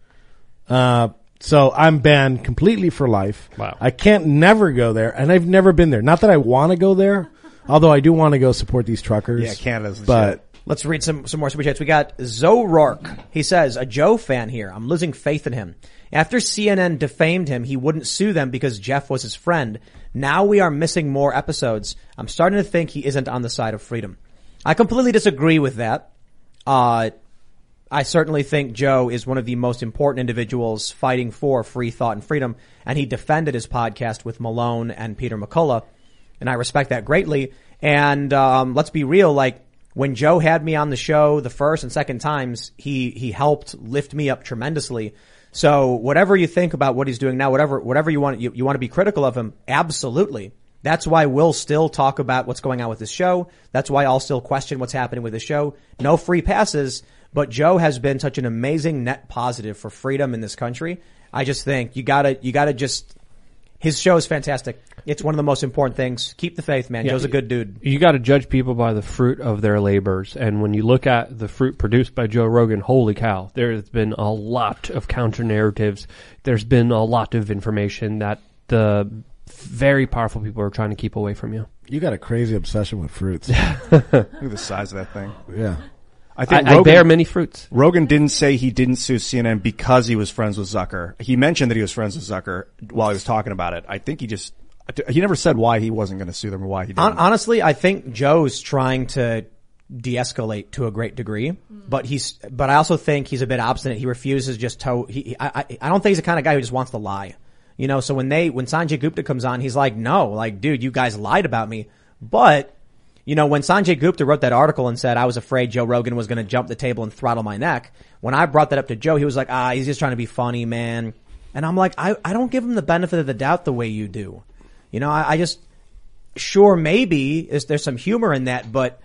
Uh, so I'm banned completely for life. Wow. I can't never go there and I've never been there. Not that I want to go there, although I do want to go support these truckers. Yeah, Canada's the But shit. Let's read some, some more super chats. We got Zoe Rourke. He says, a Joe fan here. I'm losing faith in him. After CNN defamed him, he wouldn't sue them because Jeff was his friend. Now we are missing more episodes. I'm starting to think he isn't on the side of freedom. I completely disagree with that. Uh, I certainly think Joe is one of the most important individuals fighting for free thought and freedom, and he defended his podcast with Malone and Peter McCullough, and I respect that greatly. And um, let's be real, like when Joe had me on the show the first and second times, he he helped lift me up tremendously. So whatever you think about what he's doing now, whatever whatever you want you, you want to be critical of him, absolutely. That's why we'll still talk about what's going on with this show. That's why I'll still question what's happening with the show. No free passes, but Joe has been such an amazing net positive for freedom in this country. I just think you gotta, you gotta just, his show is fantastic. It's one of the most important things. Keep the faith, man. Yeah. Joe's a good dude. You got to judge people by the fruit of their labors, and when you look at the fruit produced by Joe Rogan, holy cow! There's been a lot of counter narratives. There's been a lot of information that the very powerful people are trying to keep away from you. You got a crazy obsession with fruits. Look at the size of that thing. yeah. I I, think I Rogan, bear many fruits. Rogan didn't say he didn't sue CNN because he was friends with Zucker. He mentioned that he was friends with Zucker while he was talking about it. I think he just he never said why he wasn't going to sue them or why he didn't. Honestly, I think Joe's trying to de-escalate to a great degree, but he's, but I also think he's a bit obstinate. He refuses just to, he, he- I, I, I don't think he's the kind of guy who just wants to lie. You know, so when they, when Sanjay Gupta comes on, he's like, no, like, dude, you guys lied about me. But, you know, when Sanjay Gupta wrote that article and said, I was afraid Joe Rogan was going to jump the table and throttle my neck, when I brought that up to Joe, he was like, ah, he's just trying to be funny, man. And I'm like, I, I don't give him the benefit of the doubt the way you do. You know, I, I just, sure, maybe is there's some humor in that, but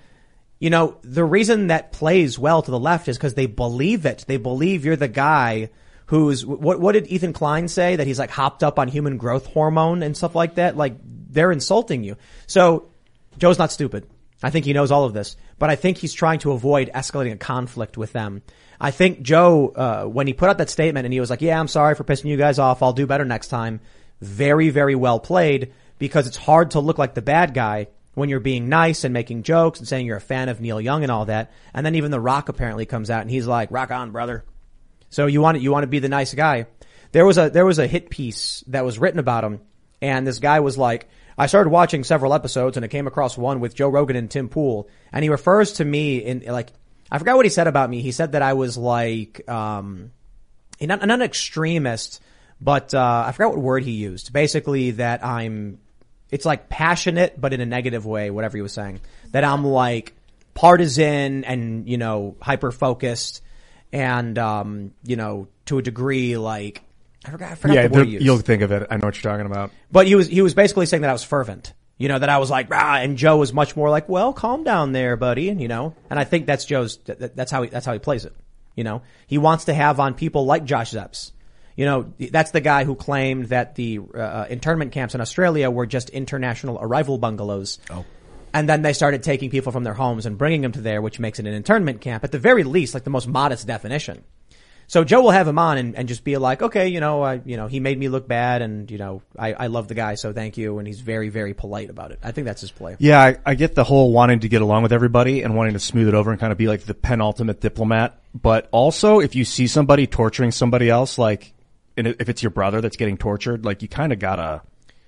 you know, the reason that plays well to the left is because they believe it. They believe you're the guy who's, what, what did Ethan Klein say? That he's like hopped up on human growth hormone and stuff like that? Like, they're insulting you. So, Joe's not stupid. I think he knows all of this, but I think he's trying to avoid escalating a conflict with them. I think Joe, uh, when he put out that statement and he was like, yeah, I'm sorry for pissing you guys off. I'll do better next time. Very, very well played because it's hard to look like the bad guy when you're being nice and making jokes and saying you're a fan of Neil Young and all that. And then even The Rock apparently comes out and he's like, rock on, brother. So you want to, you want to be the nice guy. There was a, there was a hit piece that was written about him and this guy was like, I started watching several episodes and I came across one with Joe Rogan and Tim Pool and he refers to me in like, I forgot what he said about me. He said that I was like, um, not, not an extremist, but, uh, I forgot what word he used. Basically that I'm, it's like passionate, but in a negative way, whatever he was saying. That I'm like partisan and, you know, hyper focused and, um, you know, to a degree like, I forgot, I forgot yeah, the word he used. you'll think of it. I know what you're talking about. But he was he was basically saying that I was fervent. You know, that I was like, rah, and Joe was much more like, well, calm down there, buddy, And you know? And I think that's Joe's, that- that- that's how he, that's how he plays it. You know? He wants to have on people like Josh Zepps. You know, that's the guy who claimed that the, uh, internment camps in Australia were just international arrival bungalows. Oh. And then they started taking people from their homes and bringing them to there, which makes it an internment camp. At the very least, like the most modest definition. So Joe will have him on and, and just be like, okay, you know, I, you know, he made me look bad and, you know, I, I love the guy, so thank you. And he's very, very polite about it. I think that's his play. Yeah, I, I get the whole wanting to get along with everybody and wanting to smooth it over and kind of be like the penultimate diplomat. But also, if you see somebody torturing somebody else, like, and if it's your brother that's getting tortured, like you kind of gotta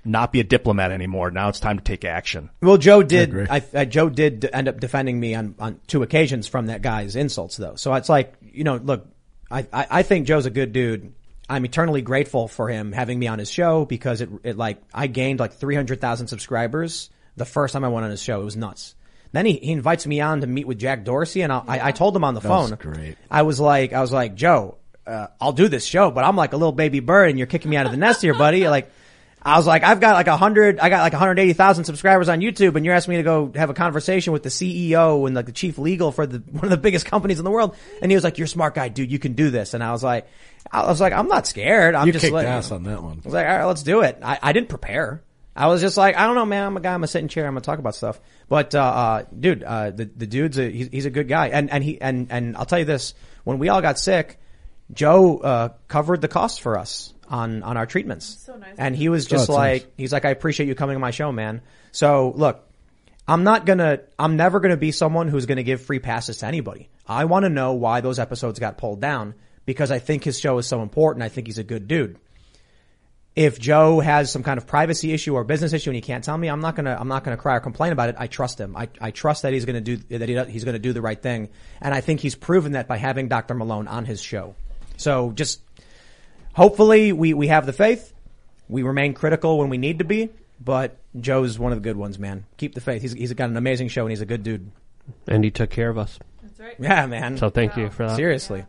not be a diplomat anymore. Now it's time to take action. Well, Joe did, agree. I, I, Joe did end up defending me on, on two occasions from that guy's insults though. So it's like, you know, look, I, I, I think Joe's a good dude. I'm eternally grateful for him having me on his show because it, it like, I gained like 300,000 subscribers the first time I went on his show. It was nuts. Then he, he invites me on to meet with Jack Dorsey and I, I, I told him on the was phone. great. I was like, I was like, Joe, uh, I'll do this show, but I'm like a little baby bird and you're kicking me out of the nest here, buddy. Like, I was like, I've got like a hundred, I got like 180,000 subscribers on YouTube and you're asking me to go have a conversation with the CEO and like the chief legal for the, one of the biggest companies in the world. And he was like, you're a smart guy, dude. You can do this. And I was like, I was like, I'm not scared. I'm You just kicked like, ass on that one. I was like, all right, let's do it. I, I didn't prepare. I was just like, I don't know, man. I'm a guy. I'm gonna sit in chair. I'm gonna talk about stuff. But, uh, uh dude, uh, the, the dude's a, he's, he's a good guy. And, and he, and, and I'll tell you this, when we all got sick, Joe, uh, covered the cost for us on, on our treatments. So nice. And he was just that's like, nice. he's like, I appreciate you coming on my show, man. So look, I'm not gonna, I'm never gonna be someone who's gonna give free passes to anybody. I want to know why those episodes got pulled down because I think his show is so important. I think he's a good dude. If Joe has some kind of privacy issue or business issue and he can't tell me, I'm not gonna, I'm not gonna cry or complain about it. I trust him. I, I trust that he's gonna do, that he, he's gonna do the right thing. And I think he's proven that by having Dr. Malone on his show. So just, hopefully we, we have the faith. We remain critical when we need to be, but Joe's one of the good ones, man. Keep the faith. He's, he's got an amazing show and he's a good dude. And he took care of us. That's right. Yeah, man. So thank you for that. Seriously.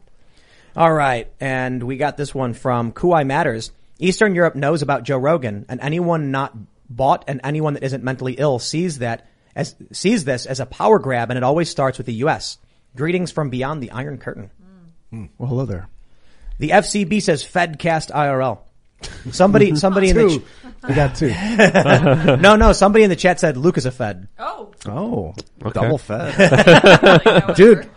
All right. And we got this one from Kuai Matters. Eastern Europe knows about Joe Rogan and anyone not bought and anyone that isn't mentally ill sees that as, sees this as a power grab and it always starts with the U.S. Greetings from beyond the Iron Curtain. Hmm. Well, hello there. The FCB says Fedcast IRL. Somebody, somebody in the Two. I got two. no, no, somebody in the chat said Luke is a Fed. Oh, Oh, Okay. double fed. Dude,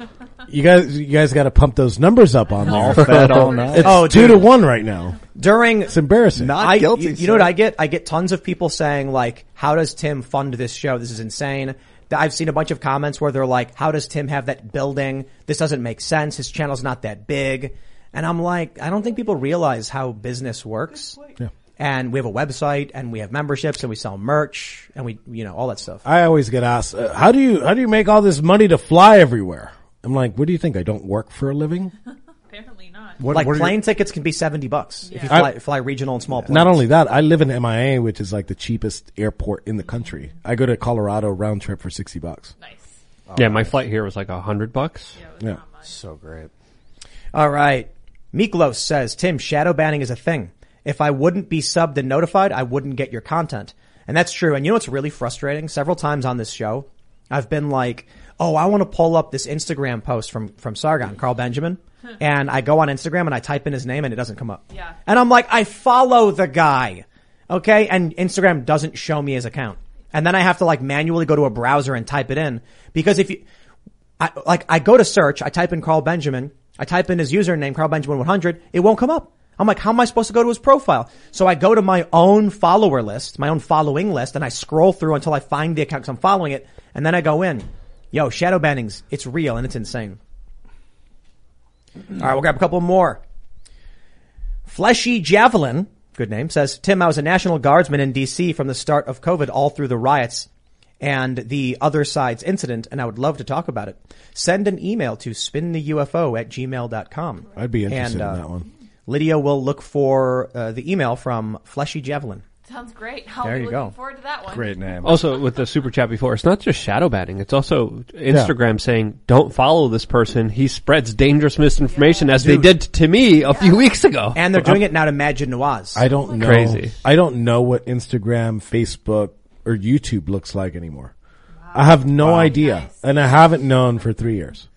you guys, you guys got to pump those numbers up on all there. fed all night. It's Oh, two dude. to one right now. During It's embarrassing. Not I, guilty. You, you know what sir. I get? I get tons of people saying like, "How does Tim fund this show? This is insane." I've seen a bunch of comments where they're like, "How does Tim have that building? This doesn't make sense. His channel's not that big." And I'm like, I don't think people realize how business works. Yeah. And we have a website, and we have memberships, and we sell merch, and we, you know, all that stuff. I always get asked, uh, how do you, how do you make all this money to fly everywhere? I'm like, what do you think? I don't work for a living? apparently not. What- like what are your- plane tickets can be seventy bucks if you I- fly, fly regional and small planes. Not only that, I live in MIA, which is like the cheapest airport in the country. I go to Colorado round trip for 60 bucks. Nice. Yeah, my flight here was like a hundred bucks. Yeah, it was Yeah. not much. so great. All right. Miklos says, Tim, shadow banning is a thing. If I wouldn't be subbed and notified, I wouldn't get your content. And that's true. And you know what's really frustrating? Several times on this show, I've been like, oh, I want to pull up this Instagram post from, from Sargon, Carl Benjamin. and I go on Instagram and I type in his name and it doesn't come up. Yeah. And I'm like, I follow the guy. Okay. And Instagram doesn't show me his account. And then I have to like manually go to a browser and type it in because if you, I, like I go to search, I type in Carl Benjamin, I type in his username, Carl Benjamin 100, it won't come up. I'm like, how am I supposed to go to his profile? So I go to my own follower list, my own following list, and I scroll through until I find the account because I'm following it, and then I go in. Yo, shadow banning's, it's real and it's insane. All right, we'll grab a couple more. Fleshy Javelin, good name, says, Tim, I was a National Guardsman in DC from the start of COVID all through the riots and the other side's incident, and I would love to talk about it. Send an email to spintheufo at gmail.com. I'd be interested And, uh, in that one. Lydia will look for uh, the email from Fleshy Javelin. Sounds great. I'll There be you looking go. forward to that one. Great name. Also, with the super chat before, it's not just shadow banning. It's also Instagram saying, "Don't follow this person. He spreads dangerous misinformation," as they did to me a few weeks ago. And they're doing it now to Maajid Nawaz. I don't know. Crazy. I don't know what Instagram, Facebook, or YouTube looks like anymore. I have no idea, Nice. and I haven't known for three years.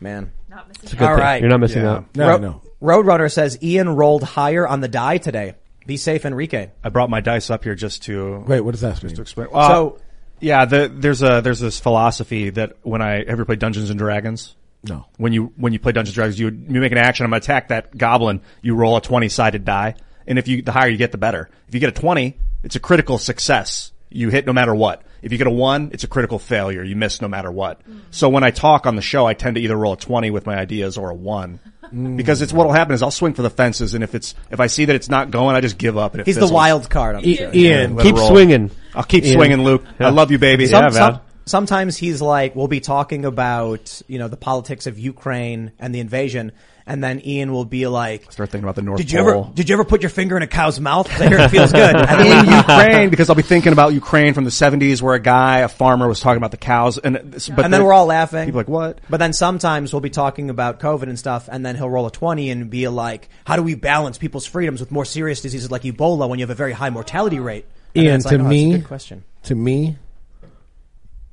Man. Not missing It's All thing. right. You're not missing Yeah. out. No, Ro- no. Roadrunner says Ian rolled higher on the die today. Be safe, Enrique. I brought my dice up here just to Wait, what does that mean? to explain. Uh, So- yeah, the, there's a there's this philosophy that when I ever played Dungeons and Dragons, No. when you when you play Dungeons and Dragons, you you make an action. I'm gonna attack that goblin. You roll a twenty sided die, and if you the higher you get, the better. If you get a twenty, it's a critical success. You hit no matter what. If you get a one, it's a critical failure. You miss no matter what. So when I talk on the show, I tend to either roll a twenty with my ideas or a one. Mm. Because it's what'll happen is I'll swing for the fences, and if it's if I see that it's not going, I just give up. And it He's the wild card on the I- show. Ian, Let Keep swinging. I'll keep Ian. swinging, Luke. I love you, baby. Some- Yeah, some- sometimes he's like, we'll be talking about, you know, the politics of Ukraine and the invasion, and then Ian will be like, Start thinking about the North did you Pole. ever, did you ever put your finger in a cow's mouth? I hear it feels good. And in Ukraine because I'll be thinking about Ukraine from the 70s where a guy, a farmer was talking about the cows and, but and then we're all laughing. people are like, what? But then sometimes we'll be talking about COVID and stuff, and then he'll roll a 20 and be like, how do we balance people's freedoms with more serious diseases like Ebola when you have a very high mortality rate? And Ian, like, to oh, me- good question. To me,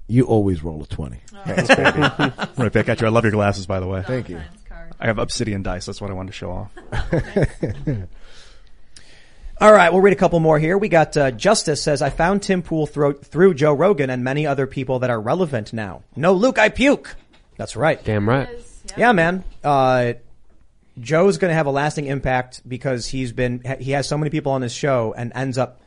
you always roll a 20. Right back at you. I love your glasses, by the way. Thank you. Valentine's card. I have obsidian dice. That's what I wanted to show off. All right, we'll read a couple more here. We got uh, Justice says, I found Tim Pool thro- through Joe Rogan and many other people that are relevant now. No, Luke, I puke. That's right. Damn right. Yeah, man. Uh, Joe's going to have a lasting impact because he's been, he has so many people on his show and ends up,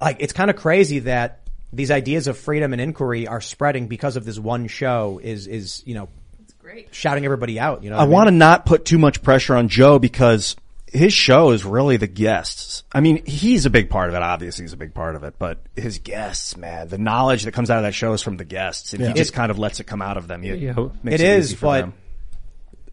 like, it's kind of crazy that these ideas of freedom and inquiry are spreading because of this one show is, is, you know, It's great. shouting everybody out, you know? I want to not put too much pressure on Joe because his show is really the guests. I mean, he's a big part of it. Obviously, he's a big part of it, but his guests, man, the knowledge that comes out of that show is from the guests. And he just kind of lets it come out of them. He, Yeah. makes It is, easy but them.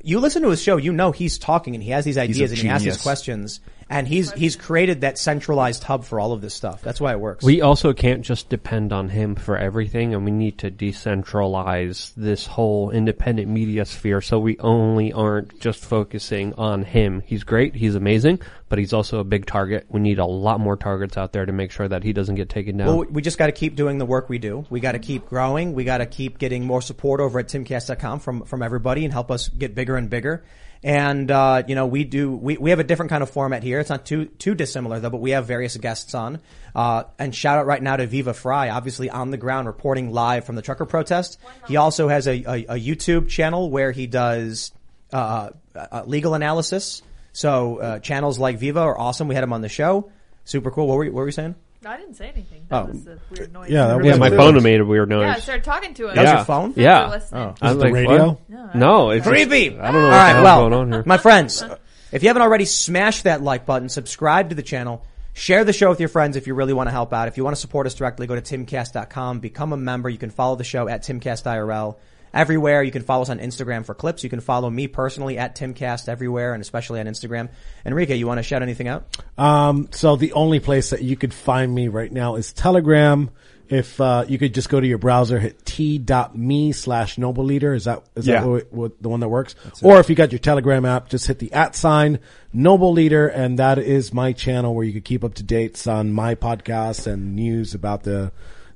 you listen to his show, you know he's talking and he has these ideas and he asks these questions and he's, he's created that centralized hub for all of this stuff. That's why it works. We also can't just depend on him for everything, and we need to decentralize this whole independent media sphere so we only aren't just focusing on him. He's great, he's amazing, but he's also a big target. We need a lot more targets out there to make sure that he doesn't get taken down. Well, we just got to keep doing the work we do. We got to keep growing. We got to keep getting more support over at timcast.com from from everybody and help us get bigger and bigger. And, uh, you know, we do, we, we have a different kind of format here. It's not too, too dissimilar though, but we have various guests on. Uh, and shout out right now to Viva Frei, obviously on the ground reporting live from the trucker protest. He also has a, a, a YouTube channel where he does, uh, uh, legal analysis. So, uh, channels like Viva are awesome. We had him on the show. Super cool. What were you, what were you saying? No, I didn't say anything. That Oh. was a weird uh, noise. Yeah, that was Yeah, my phone made a weird noise. Yeah, I started talking to him. That was Yeah. your phone? They're Yeah. listening. I oh. Is was it the like, radio? what? No, it's Creepy. I don't know All what right, well, going on here. my friends, if you haven't already, smash that like button, subscribe to the channel, share the show with your friends if you really want to help out. If you want to support us directly, go to timcast.com, become a member. You can follow the show at timcastirl everywhere. You can follow us on Instagram for clips. You can follow me personally at timcast everywhere and especially on Instagram. Enrique, you want to shout anything out? Um, so the only place that you could find me right now is Telegram. If, uh, you could just go to your browser, hit t.me slash noble leader. Is that, is Yeah. that what, what, the one that works? Or if you got your Telegram app, just hit the at sign noble leader. And that is my channel where you could keep up to dates on my podcast and news about the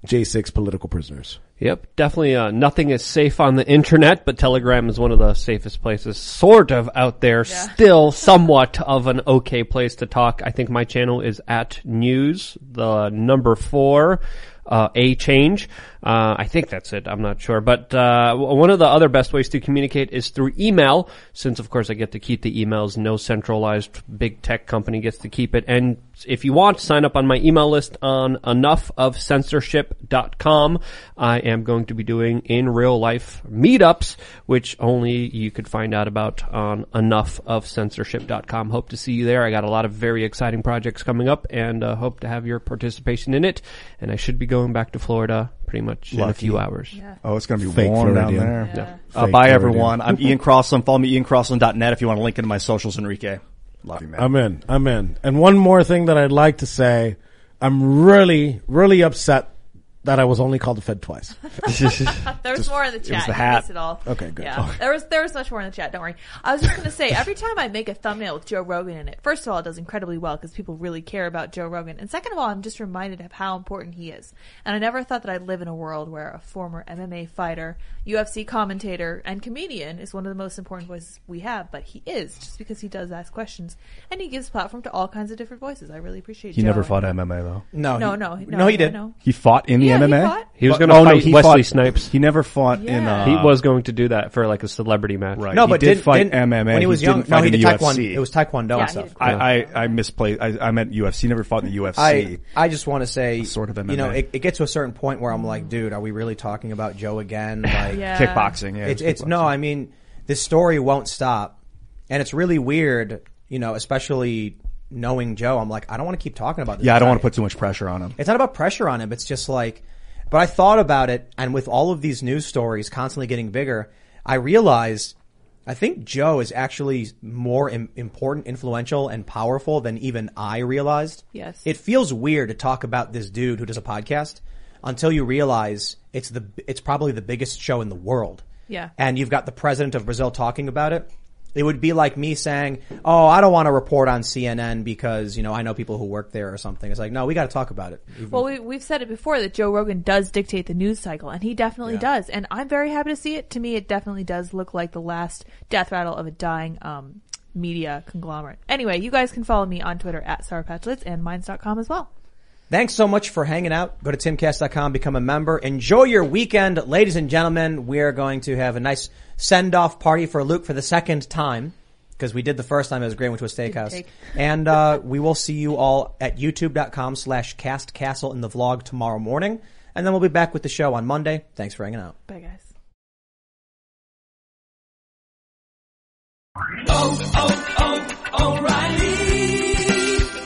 J6 political prisoners. Yep, definitely. Uh, nothing is safe on the internet, but Telegram is one of the safest places, sort of out there. Still, somewhat of an okay place to talk. I think my channel is at news, the number four, uh, a change. Uh, I think that's it. I'm not sure, but uh, one of the other best ways to communicate is through email. Since of course I get to keep the emails, no centralized big tech company gets to keep it. And if you want, sign up on my email list on enoughofcensorship.com. I am going to be doing in real life meetups, which only you could find out about on enoughofcensorship.com. Hope to see you there. I got a lot of very exciting projects coming up and uh, hope to have your participation in it. And I should be going back to Florida pretty much in a Lucky. few hours. Yeah. Oh, it's going to be Fake warm down Floridian. there. Yeah. Uh, Fake bye Floridian. everyone. I'm Ian Crossland. Follow me, IanCrossland.net if you want to link into my socials, Enrique. Love you, man. I'm in. I'm in. And one more thing that I'd like to say, I'm really, really upset that I was only called the Fed twice. There was more in the chat. the You hat. missed it all. Okay, good. Yeah, there was there was much more in the chat. Don't worry. I was just going to say every time I make a thumbnail with Joe Rogan in it, first of all, it does incredibly well because people really care about Joe Rogan, and second of all, I'm just reminded of how important he is. And I never thought that I'd live in a world where a former MMA fighter, UFC commentator, and comedian is one of the most important voices we have. But he is just because he does ask questions and he gives platform to all kinds of different voices. I really appreciate. He Joe. never fought MMA though. No, No, he- no, no, no, he did. No. He fought in the Yeah, he MMA. fought. He was going to oh, no, fight he Wesley fought- Snipes. He never fought in. Yeah. Uh, he was going to do that for like a celebrity match. right. No, he but did didn't, fight didn't- MMA when he was he young. Didn't No, fight he in did the taekwondo. UFC. It was taekwondo Yeah, and he stuff. did. I, I, I misplaced. I, I meant UFC. He never fought in the UFC. I I just want to say, Sort of MMA. you know, MMA. it, it gets to a certain point where I'm like, dude, are we really talking about Joe again? Like, Yeah. kickboxing. Yeah, it's it was it's no. I mean, this story won't stop, and it's really weird, you know, especially knowing Joe. I'm like, I don't want to keep talking about this. Yeah, I don't want to put too much pressure on him. It's not about pressure on him. It's just like, but I thought about it, and with all of these news stories constantly getting bigger, I realized I think Joe is actually more Im- important, influential, and powerful than even I realized. Yes. It feels weird to talk about this dude who does a podcast until you realize it's the it's probably the biggest show in the world. Yeah. And you've got the president of Brazil talking about it. It would be like me saying, "Oh, I don't want to report on CNN because you know I know people who work there or something." It's like, no, we got to talk about it. Well, we, we've said it before that Joe Rogan does dictate the news cycle, and he definitely Yeah. does. And I'm very happy to see it. To me, it definitely does look like the last death rattle of a dying um, media conglomerate. Anyway, you guys can follow me on Twitter at SarahPatchlitz and Minds.com as well. Thanks so much for hanging out. Go to timcast.com, become a member. Enjoy your weekend, ladies and gentlemen. We are going to have a nice send-off party for Luke for the second time because we did the first time. It was great. Went to a steakhouse. And, uh, we will see you all at youtube.com slash castcastle in the vlog tomorrow morning. And then we'll be back with the show on Monday. Thanks for hanging out. Bye, guys.